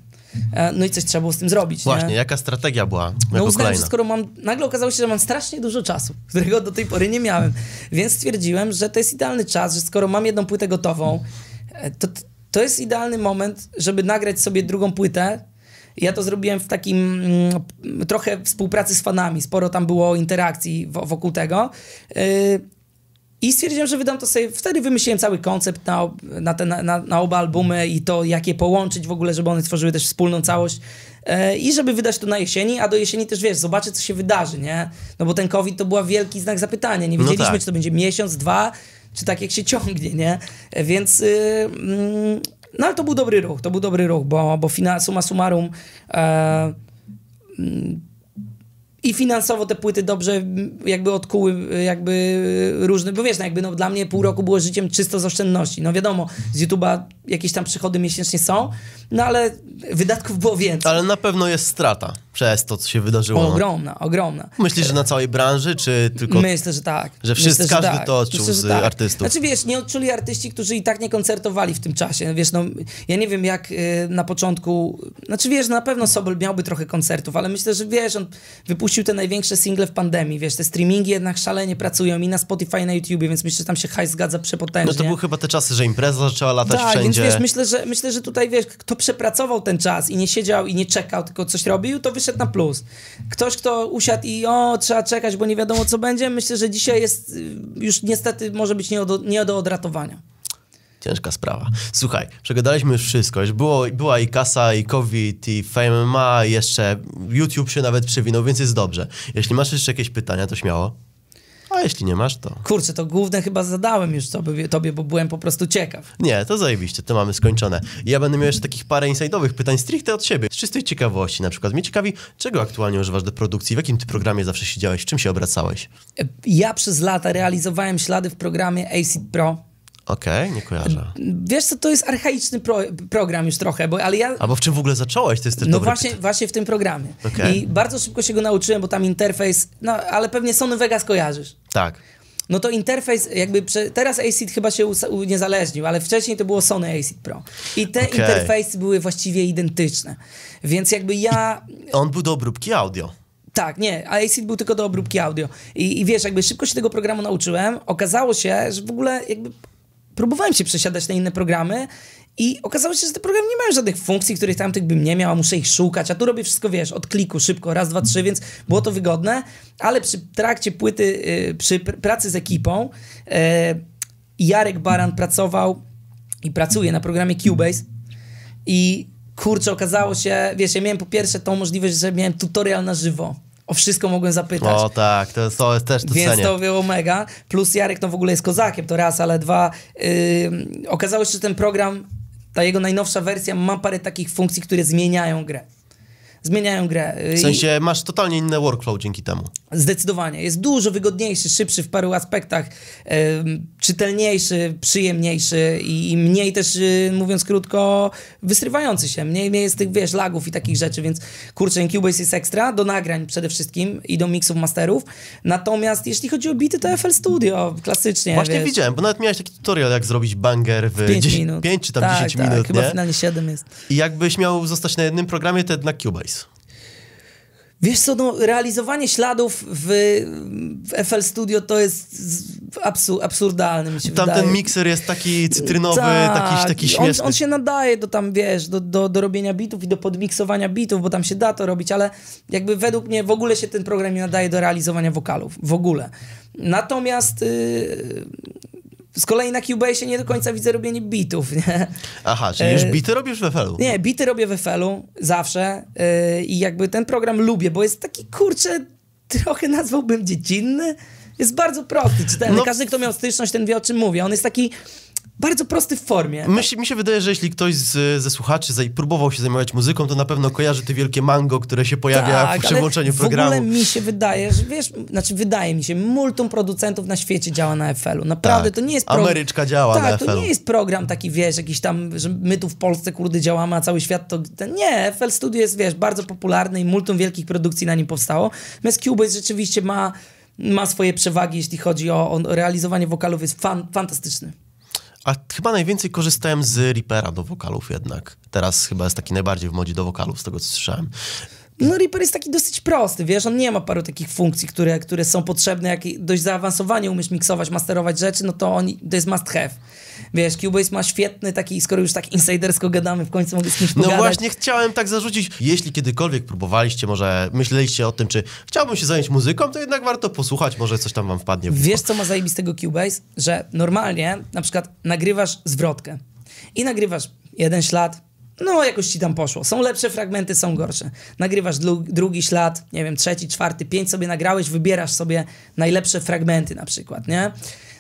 E, no i coś trzeba było z tym zrobić. Właśnie, nie? jaka strategia była jako No uznałem, kolejna? że skoro mam, nagle okazało się, że mam strasznie dużo czasu, którego do tej pory nie miałem, więc stwierdziłem, że to jest idealny czas, że skoro mam jedną płytę gotową, e, to, to jest idealny moment, żeby nagrać sobie drugą płytę. Ja to zrobiłem w takim mm, trochę współpracy z fanami, sporo tam było interakcji wo- wokół tego. I stwierdziłem, że wydam to sobie. Wtedy wymyśliłem cały koncept na, na, te, na, na oba albumy i to, jak je połączyć w ogóle, żeby one stworzyły też wspólną całość. E, I żeby wydać to na jesieni, a do jesieni też wiesz, zobaczę, co się wydarzy, nie? No bo ten COVID to była wielki znak zapytania. Nie No wiedzieliśmy, tak. czy to będzie miesiąc, dwa, czy tak jak się ciągnie, nie? E, Więc. y, mm, no ale to był dobry ruch, to był dobry ruch, bo, bo fina, summa summarum. E, i finansowo te płyty dobrze jakby odkuły jakby różne, bo wiesz, no jakby no, dla mnie pół roku było życiem czysto z oszczędności. No wiadomo, z YouTube'a jakieś tam przychody miesięcznie są, no ale wydatków było więcej. Ale na pewno jest strata przez to, co się wydarzyło. Ogromna, ogromna. Myślisz, że na całej branży, czy tylko... Myślę, że tak. Że wszyscy- Myślę, każdy to odczuł Myślę, z artystów. Znaczy wiesz, nie odczuli artyści, którzy i tak nie koncertowali w tym czasie. Wiesz, no ja nie wiem jak y, na początku, znaczy wiesz, na pewno Sobol miałby trochę koncertów, ale myślę, że wiesz, on wypuścił te największe single w pandemii, wiesz, te streamingi jednak szalenie pracują i na Spotify, i na YouTubie, więc myślę, że tam się hajs zgadza przepotężnie. No to były chyba te czasy, że impreza zaczęła latać Tak, wszędzie. Więc wiesz, myślę że, myślę, że tutaj wiesz, kto przepracował ten czas i nie siedział i nie czekał, tylko coś robił, to wyszedł na plus. Ktoś, kto usiadł i o, trzeba czekać, bo nie wiadomo co będzie, myślę, że dzisiaj jest y, już niestety może być nie do, nie do odratowania. Ciężka sprawa. Słuchaj, przegadaliśmy już wszystko. Już było, była i kasa, i COVID, i Fame ma, i jeszcze YouTube się nawet przewinął, więc jest dobrze. Jeśli masz jeszcze jakieś pytania, to śmiało. A jeśli nie masz, to... Kurczę, to główne chyba zadałem już tobie, tobie bo byłem po prostu ciekaw. Nie, to zajebiście, to mamy skończone. Ja będę miał jeszcze takich parę inside'owych pytań stricte od siebie. Z czystej ciekawości na przykład. Mnie ciekawi, czego aktualnie używasz do produkcji? W jakim ty programie zawsze siedziałeś? Czym się obracałeś? Ja przez lata realizowałem ślady w programie Acid Pro. Okej, nie kojarzę. Wiesz co, to jest archaiczny pro, program już trochę, bo, ale ja Albo w czym w ogóle zacząłeś? To jest też No właśnie, właśnie w tym programie. Okej. I bardzo szybko się go nauczyłem, bo tam interfejs, no ale pewnie Sony Vegas kojarzysz. Tak. No to interfejs, jakby prze, teraz ACID chyba się uniezależnił, ale wcześniej to było Sony ACID Pro. I te Okej. interfejsy były właściwie identyczne. Więc jakby ja On był do obróbki audio. tak, nie, a ACID był tylko do obróbki audio. I, I wiesz, jakby szybko się tego programu nauczyłem, okazało się, że w ogóle jakby próbowałem się przesiadać na inne programy i okazało się, że te programy nie mają żadnych funkcji, których tamtych bym nie miał, a muszę ich szukać, a tu robię wszystko, wiesz, od kliku, szybko, raz, dwa, trzy, więc było to wygodne, ale przy trakcie płyty, y, przy pr- pracy z ekipą y, Jarek Baran pracował i pracuje na programie Cubase i kurczę, okazało się, wiesz, ja miałem po pierwsze tą możliwość, że miałem tutorial na żywo. O wszystko mogłem zapytać. O tak, to, to jest też to Więc cenię. to było mega. Plus Jarek no w ogóle jest kozakiem, to raz, ale dwa. Yy, okazało się, że ten program, ta jego najnowsza wersja ma parę takich funkcji, które zmieniają grę. Zmieniają grę. W sensie masz totalnie inny workflow dzięki temu. Zdecydowanie. Jest dużo wygodniejszy, szybszy w paru aspektach, czytelniejszy, przyjemniejszy i, mniej też, y, mówiąc krótko, wysrywający się. Mniej, mniej jest tych, wiesz, lagów i takich rzeczy, więc kurczę, Incubase jest ekstra do nagrań przede wszystkim i do mixów, masterów. Natomiast jeśli chodzi o bity, to FL Studio, klasycznie, Właśnie wiesz. widziałem, bo nawet miałeś taki tutorial, jak zrobić banger w 5 10, minut. 5 czy tam tak, 10 tak, minut, chyba nie? finalnie 7 jest. I jakbyś miał zostać na jednym programie, to jednak Cubase. Wiesz co, no, realizowanie śladów w, w FL Studio to jest z- absu, absurdalne, mi się Tamten wydaje. mikser jest taki cytrynowy, Tak, taki, taki on, śmieszny. on się nadaje do tam, wiesz, do, do, do robienia bitów i do podmiksowania bitów, bo tam się da to robić, ale jakby według mnie w ogóle się ten program nie nadaje do realizowania wokalów. W ogóle. Natomiast yy, z kolei na Cubase nie do końca widzę robienie bitów, nie? Aha, czyli już E, bity robisz w FL-u. Nie, bity robię w FL-u zawsze yy, i jakby ten program lubię, bo jest taki, kurczę, trochę nazwałbym dziecinny. Jest bardzo prosty, czytelny. No- Każdy, kto miał styczność, ten wie, o czym mówię. On jest taki bardzo prosty w formie. Mi się, mi się wydaje, że jeśli ktoś z, ze słuchaczy zaj- próbował się zajmować muzyką, to na pewno kojarzy te wielkie mango, które się pojawia Tak, przy ale włączeniu w programu. ogóle mi się wydaje, że wiesz, znaczy wydaje mi się, multum producentów na świecie działa na FL-u. Naprawdę, Tak. to nie jest Ameryczka działa tak, na to FL-u. nie jest program taki, wiesz, jakiś tam, że my tu w Polsce, kurde, działamy, a cały świat to... to nie, FL Studio jest, wiesz, bardzo popularny i multum wielkich produkcji na nim powstało. Natomiast Cubase rzeczywiście ma, ma swoje przewagi, jeśli chodzi o, o realizowanie wokalów, jest fan, fantastyczny. A chyba najwięcej korzystałem z Reapera do wokalów jednak. Teraz chyba jest taki najbardziej w modzie do wokalów, z tego co słyszałem. No Reaper jest taki dosyć prosty, wiesz, on nie ma paru takich funkcji, które, które są potrzebne, jak dość zaawansowanie umiesz miksować, masterować rzeczy, no to on, to jest must have. Wiesz, Cubase ma świetny taki, skoro już tak insidersko gadamy, w końcu mogę z kimś pogadać. No właśnie chciałem tak zarzucić, jeśli kiedykolwiek próbowaliście, może myśleliście o tym, czy chciałbym się zająć muzyką, to jednak warto posłuchać, może coś tam wam wpadnie w Wiesz, co ma zajebistego Cubase? Że normalnie na przykład nagrywasz zwrotkę i nagrywasz jeden ślad, no jakoś ci tam poszło. Są lepsze fragmenty, są gorsze. Nagrywasz drugi ślad, nie wiem, trzeci, czwarty, pięć sobie nagrałeś, wybierasz sobie najlepsze fragmenty na przykład, nie?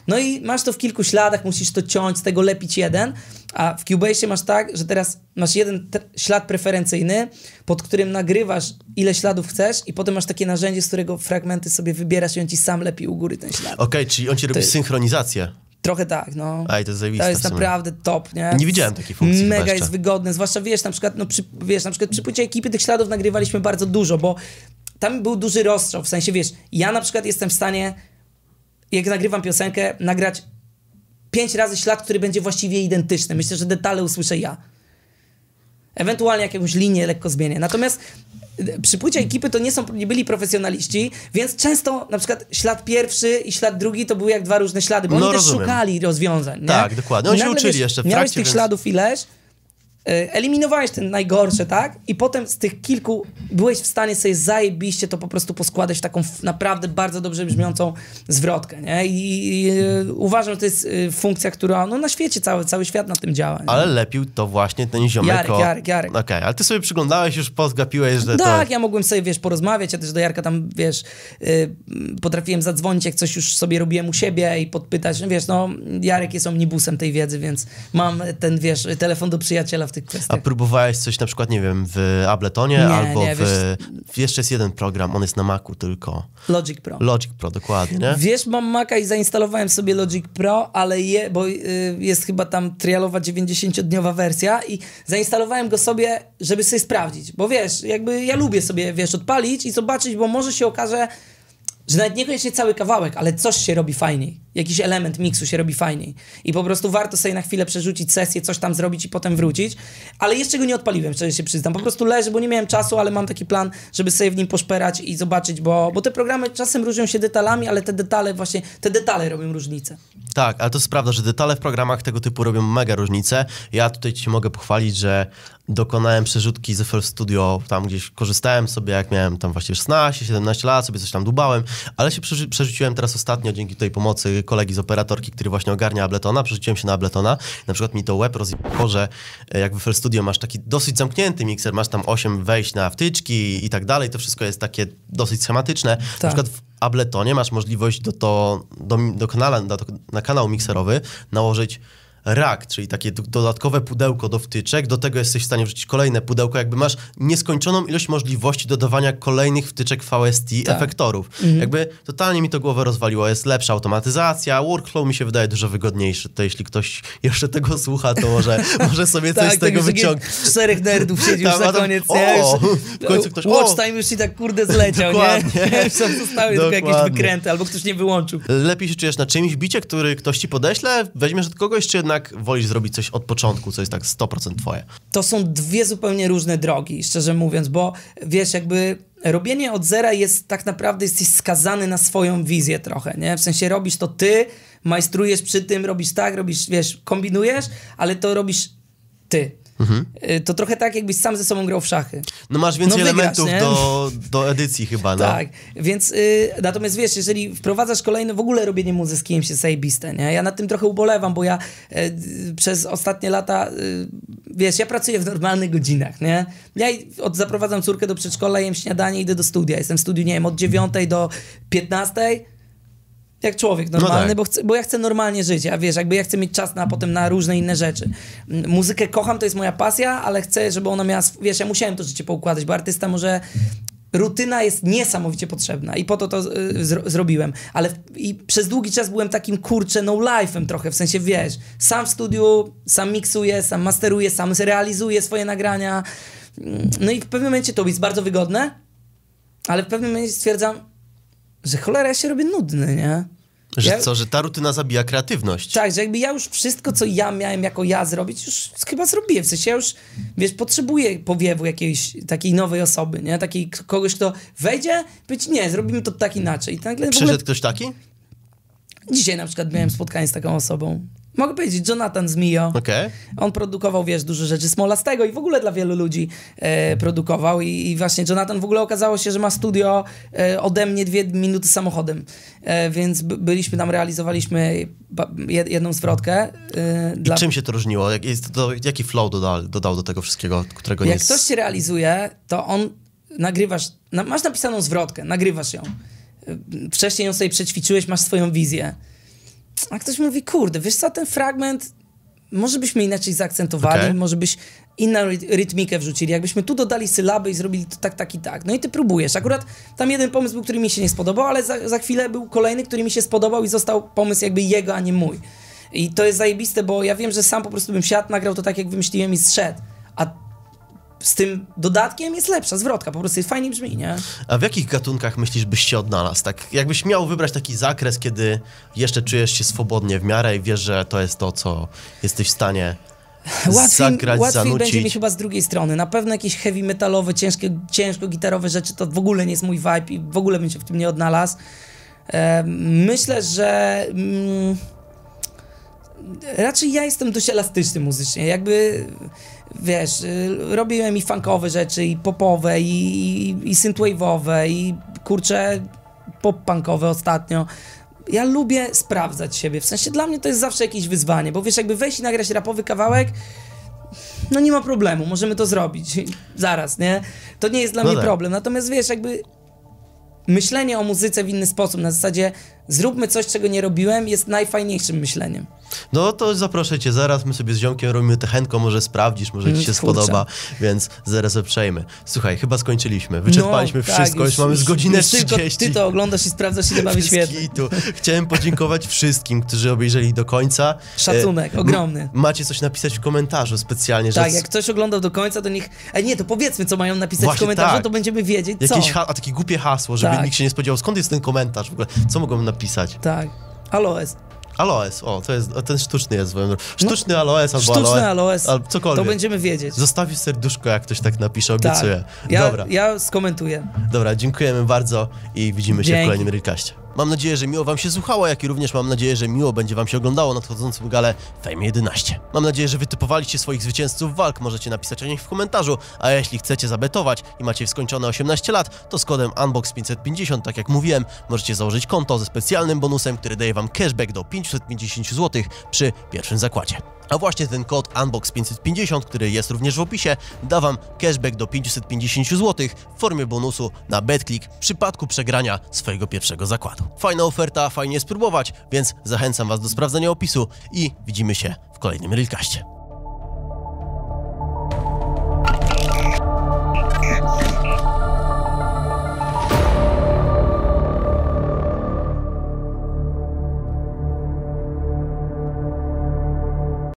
No i masz to w kilku śladach, musisz to ciąć, z tego lepić jeden, a w Cubase masz tak, że teraz masz jeden ślad preferencyjny, pod którym nagrywasz ile śladów chcesz i potem masz takie narzędzie, z którego fragmenty sobie wybierasz i on ci sam lepi u góry ten ślad. Okej, okay, czyli on ci robi to synchronizację. Trochę tak, no. Aj, to jest To jest naprawdę top, nie? Nie widziałem takiej funkcji Mega jest wygodne, zwłaszcza wiesz, na przykład, no, przy, wiesz, na przykład przy płycie ekipy tych śladów nagrywaliśmy bardzo dużo, bo tam był duży rozstrzał, w sensie, wiesz, ja na przykład jestem w stanie, jak nagrywam piosenkę, nagrać pięć razy ślad, który będzie właściwie identyczny. Myślę, że detale usłyszę ja. Ewentualnie jakąś linię lekko zmienię. Natomiast przy płycie ekipy to nie, są, nie byli profesjonaliści, więc często na przykład ślad pierwszy i ślad drugi to były jak dwa różne ślady, bo no, oni rozumiem. też szukali rozwiązań. Nie? Tak, dokładnie. Oni się uczyli wiesz, jeszcze w Miałeś trakcie, tych więc... śladów ileś, eliminowałeś ten najgorsze, tak? I potem z tych kilku byłeś w stanie sobie zajebiście to po prostu poskładać w taką naprawdę bardzo dobrze brzmiącą zwrotkę, nie? I, e, uważam, że to jest e, funkcja, która no, na świecie, cały, cały świat na tym działa. Nie? Ale lepił to właśnie ten ziomek. Jarek, Jarek, Jarek. Okej, okay, ale ty sobie przyglądałeś, już podgapiłeś, że Tak, to... ja mogłem sobie, wiesz, porozmawiać, ja też do Jarka tam, wiesz, potrafiłem zadzwonić, jak coś już sobie robiłem u siebie i podpytać, no wiesz, no Jarek jest omnibusem tej wiedzy, więc mam ten, wiesz, telefon do przyjaciela w tych kwestiach. A próbowałeś coś na przykład, nie wiem, w Abletonie nie, albo nie, w... Wiesz... Jeszcze jest jeden program, on jest na Macu tylko. Logic Pro. Logic Pro, dokładnie, nie? Wiesz, mam Maca i zainstalowałem sobie Logic Pro, ale je, bo y, jest chyba tam trialowa 90-dniowa wersja i zainstalowałem go sobie, żeby sobie sprawdzić, bo wiesz, jakby ja lubię sobie, wiesz, odpalić i zobaczyć, bo może się okaże, że nawet niekoniecznie cały kawałek, ale coś się robi fajniej. Jakiś element miksu się robi fajniej. I po prostu warto sobie na chwilę przerzucić sesję, coś tam zrobić i potem wrócić. Ale jeszcze go nie odpaliłem, szczerze się przyznam. Po prostu leży, bo nie miałem czasu, ale mam taki plan, żeby sobie w nim poszperać i zobaczyć, bo, bo te programy czasem różnią się detalami, ale te detale właśnie, te detale robią różnicę. Tak, ale to jest prawda, że detale w programach tego typu robią mega różnicę. Ja tutaj ci mogę pochwalić, że dokonałem przerzutki z FL Studio, tam gdzieś korzystałem sobie, jak miałem tam właściwie 16, 17 lat, sobie coś tam dubałem, ale się przerzuciłem teraz ostatnio dzięki tej pomocy kolegi z operatorki, który właśnie ogarnia Abletona, przerzuciłem się na Abletona, na przykład mi to web rozjechało, że e, jak w FL Studio masz taki dosyć zamknięty mikser, masz tam 8 wejść na wtyczki i tak dalej, to wszystko jest takie dosyć schematyczne. Tak. Na przykład w Abletonie masz możliwość do, to, do, do kanala, do, na kanał mikserowy nałożyć rack, czyli takie dodatkowe pudełko do wtyczek, do tego jesteś w stanie wrzucić kolejne pudełko, jakby masz nieskończoną ilość możliwości dodawania kolejnych wtyczek VST, tak. efektorów. Mhm. Jakby totalnie mi to głowę rozwaliło, jest lepsza automatyzacja, workflow mi się wydaje dużo wygodniejszy, to jeśli ktoś jeszcze tego słucha, to może, może sobie coś tak, z tego wyciągnąć. Czterech nerdów siedzi już na koniec, o? Już, w końcu ktoś, watch time już ci tak kurde zleciał, Dokładnie. nie? Zostały tylko jakieś wykręty, albo ktoś nie wyłączył. Lepiej się czujesz na czymś bicie, który ktoś ci podeśle, weźmiesz od kogoś, czy jednak jednak wolisz zrobić coś od początku, co jest tak 100% twoje? To są dwie zupełnie różne drogi, szczerze mówiąc, bo wiesz, jakby robienie od zera jest tak naprawdę jesteś skazany na swoją wizję trochę, nie? W sensie robisz to ty, majstrujesz przy tym, robisz tak, robisz, wiesz, kombinujesz, ale to robisz ty. Mhm. To trochę tak, jakbyś sam ze sobą grał w szachy. No masz więcej no, wygrasz, elementów do, do edycji chyba, no. Tak, więc y, natomiast wiesz, jeżeli wprowadzasz kolejne, w ogóle robienie muzyki z kimś jest zajebiste, nie? Ja nad tym trochę ubolewam, bo ja y, przez ostatnie lata, y, wiesz, ja pracuję w normalnych godzinach, nie? Ja od, zaprowadzam córkę do przedszkola, jem śniadanie, idę do studia. Jestem w studiu, nie wiem, od 9 do 15 jak człowiek no normalny, no tak. bo, chcę, bo ja chcę normalnie żyć, a wiesz, jakby ja chcę mieć czas na potem na różne inne rzeczy. Muzykę kocham, to jest moja pasja, ale chcę, żeby ona miała, wiesz, ja musiałem to życie poukładać, bo artysta może rutyna jest niesamowicie potrzebna i po to to y, zro zrobiłem. Ale i przez długi czas byłem takim kurczę no life'em trochę, w sensie wiesz, sam w studiu, sam miksuję, sam masteruję, sam realizuję swoje nagrania. No i w pewnym momencie to jest bardzo wygodne, ale w pewnym momencie stwierdzam, że cholera ja się robię nudny, nie? Że Ja- co, że ta rutyna zabija kreatywność. Tak, że jakby ja już wszystko, co ja miałem jako ja zrobić, już chyba zrobiłem. W sensie ja już, wiesz, potrzebuję powiewu jakiejś takiej nowej osoby, nie? Takiej kogoś, kto wejdzie, być nie, zrobimy to tak inaczej. I nagle w ogóle Przyszedł ktoś taki? dzisiaj na przykład miałem spotkanie z taką osobą. Mogę powiedzieć, Jonathan z Mio. Okej. On produkował, wiesz, dużo rzeczy Smolastego i w ogóle dla wielu ludzi e, produkował I, i właśnie Jonathan w ogóle okazało się, że ma studio e, ode mnie dwie minuty samochodem, e, więc by, byliśmy tam, realizowaliśmy jedną zwrotkę e, dla... Czym się to różniło? Jak, jest to, jaki flow dodał, dodał do tego wszystkiego, którego nie Jak jest... ktoś się realizuje, to on nagrywasz, na, masz napisaną zwrotkę, nagrywasz ją. Y, Wcześniej ją sobie przećwiczyłeś, masz swoją wizję. A ktoś mówi, kurde, wiesz co, ten fragment może byśmy inaczej zaakcentowali, Okej. może byś inną ryt- rytmikę wrzucili, jakbyśmy tu dodali sylaby i zrobili to tak, tak i tak. No i ty próbujesz. Akurat tam jeden pomysł był, który mi się nie spodobał, ale za, za chwilę był kolejny, który mi się spodobał i został pomysł jakby jego, a nie mój. I to jest zajebiste, bo ja wiem, że sam po prostu bym siadł, nagrał to tak, jak wymyśliłem i zszedł. A z tym dodatkiem jest lepsza zwrotka, po prostu jest fajnie brzmi, nie? A w jakich gatunkach myślisz, byś się odnalazł? Tak, jakbyś miał wybrać taki zakres, kiedy jeszcze czujesz się swobodnie w miarę i wiesz, że to jest to, co jesteś w stanie zagrać, łatwiej zanucić. będzie mi chyba z drugiej strony. Na pewno jakieś heavy metalowe, ciężkie, ciężko gitarowe rzeczy to w ogóle nie jest mój vibe i w ogóle bym się w tym nie odnalazł. Myślę, że mm, raczej ja jestem dość elastyczny muzycznie. Jakby wiesz, y, robiłem i funkowe rzeczy, i popowe, i, i, i synthwave'owe, i kurczę pop-punkowe ostatnio. Ja lubię sprawdzać siebie, w sensie dla mnie to jest zawsze jakieś wyzwanie, bo wiesz, jakby wejść i nagrać rapowy kawałek, no nie ma problemu, możemy to zrobić zaraz, nie? To nie jest dla No mnie tak. problem, natomiast wiesz, jakby myślenie o muzyce w inny sposób, na zasadzie zróbmy coś, czego nie robiłem, jest najfajniejszym myśleniem. No to zaproszę cię zaraz, my sobie z ziomkiem robimy techenko, może sprawdzisz, może ci Mm, się kurczę. spodoba, więc zaraz uprzejmy. Słuchaj, chyba skończyliśmy, wyczerpaliśmy No, tak, wszystko, już, mamy z godzinę już tylko 30. Ty to oglądasz i sprawdzasz, ile ma Bez wyświetleń. kitu. Chciałem podziękować wszystkim, którzy obejrzeli do końca. Szacunek, E, ogromny. Macie coś napisać w komentarzu specjalnie, że Tak, jak ktoś oglądał do końca, to niech... A nie, to powiedzmy, co mają napisać Właśnie w komentarzu, tak. to będziemy wiedzieć, co. jakieś ha- a takie głupie hasło, żeby Tak. nikt się nie spodziewał, skąd jest ten komentarz w ogóle, co mogą napisać? Tak. Aloes. Aloes, o, to jest, ten sztuczny jest, sztuczny aloes albo No, Sztuczny aloe, aloes. albo cokolwiek. To będziemy wiedzieć. Zostawisz serduszko, jak ktoś tak napisze, Tak. obiecuję. Ja, Dobra, ja skomentuję. dobra, dziękujemy bardzo i widzimy się Dzięki. w kolejnym Realcaście. Mam nadzieję, że miło wam się słuchało, jak i również mam nadzieję, że miło będzie wam się oglądało nadchodzącym galę Fame 11. Mam nadzieję, że wytypowaliście swoich zwycięzców walk, możecie napisać o nich w komentarzu, a jeśli chcecie zabetować i macie skończone 18 lat, to z kodem UNBOX550, tak jak mówiłem, możecie założyć konto ze specjalnym bonusem, który daje wam cashback do 550 zł przy pierwszym zakładzie. A właśnie ten kod UNBOX550, który jest również w opisie, da wam cashback do 550 zł w formie bonusu na BetClick w przypadku przegrania swojego pierwszego zakładu. Fajna oferta, fajnie spróbować, więc zachęcam was do sprawdzenia opisu i widzimy się w kolejnym Realcaście.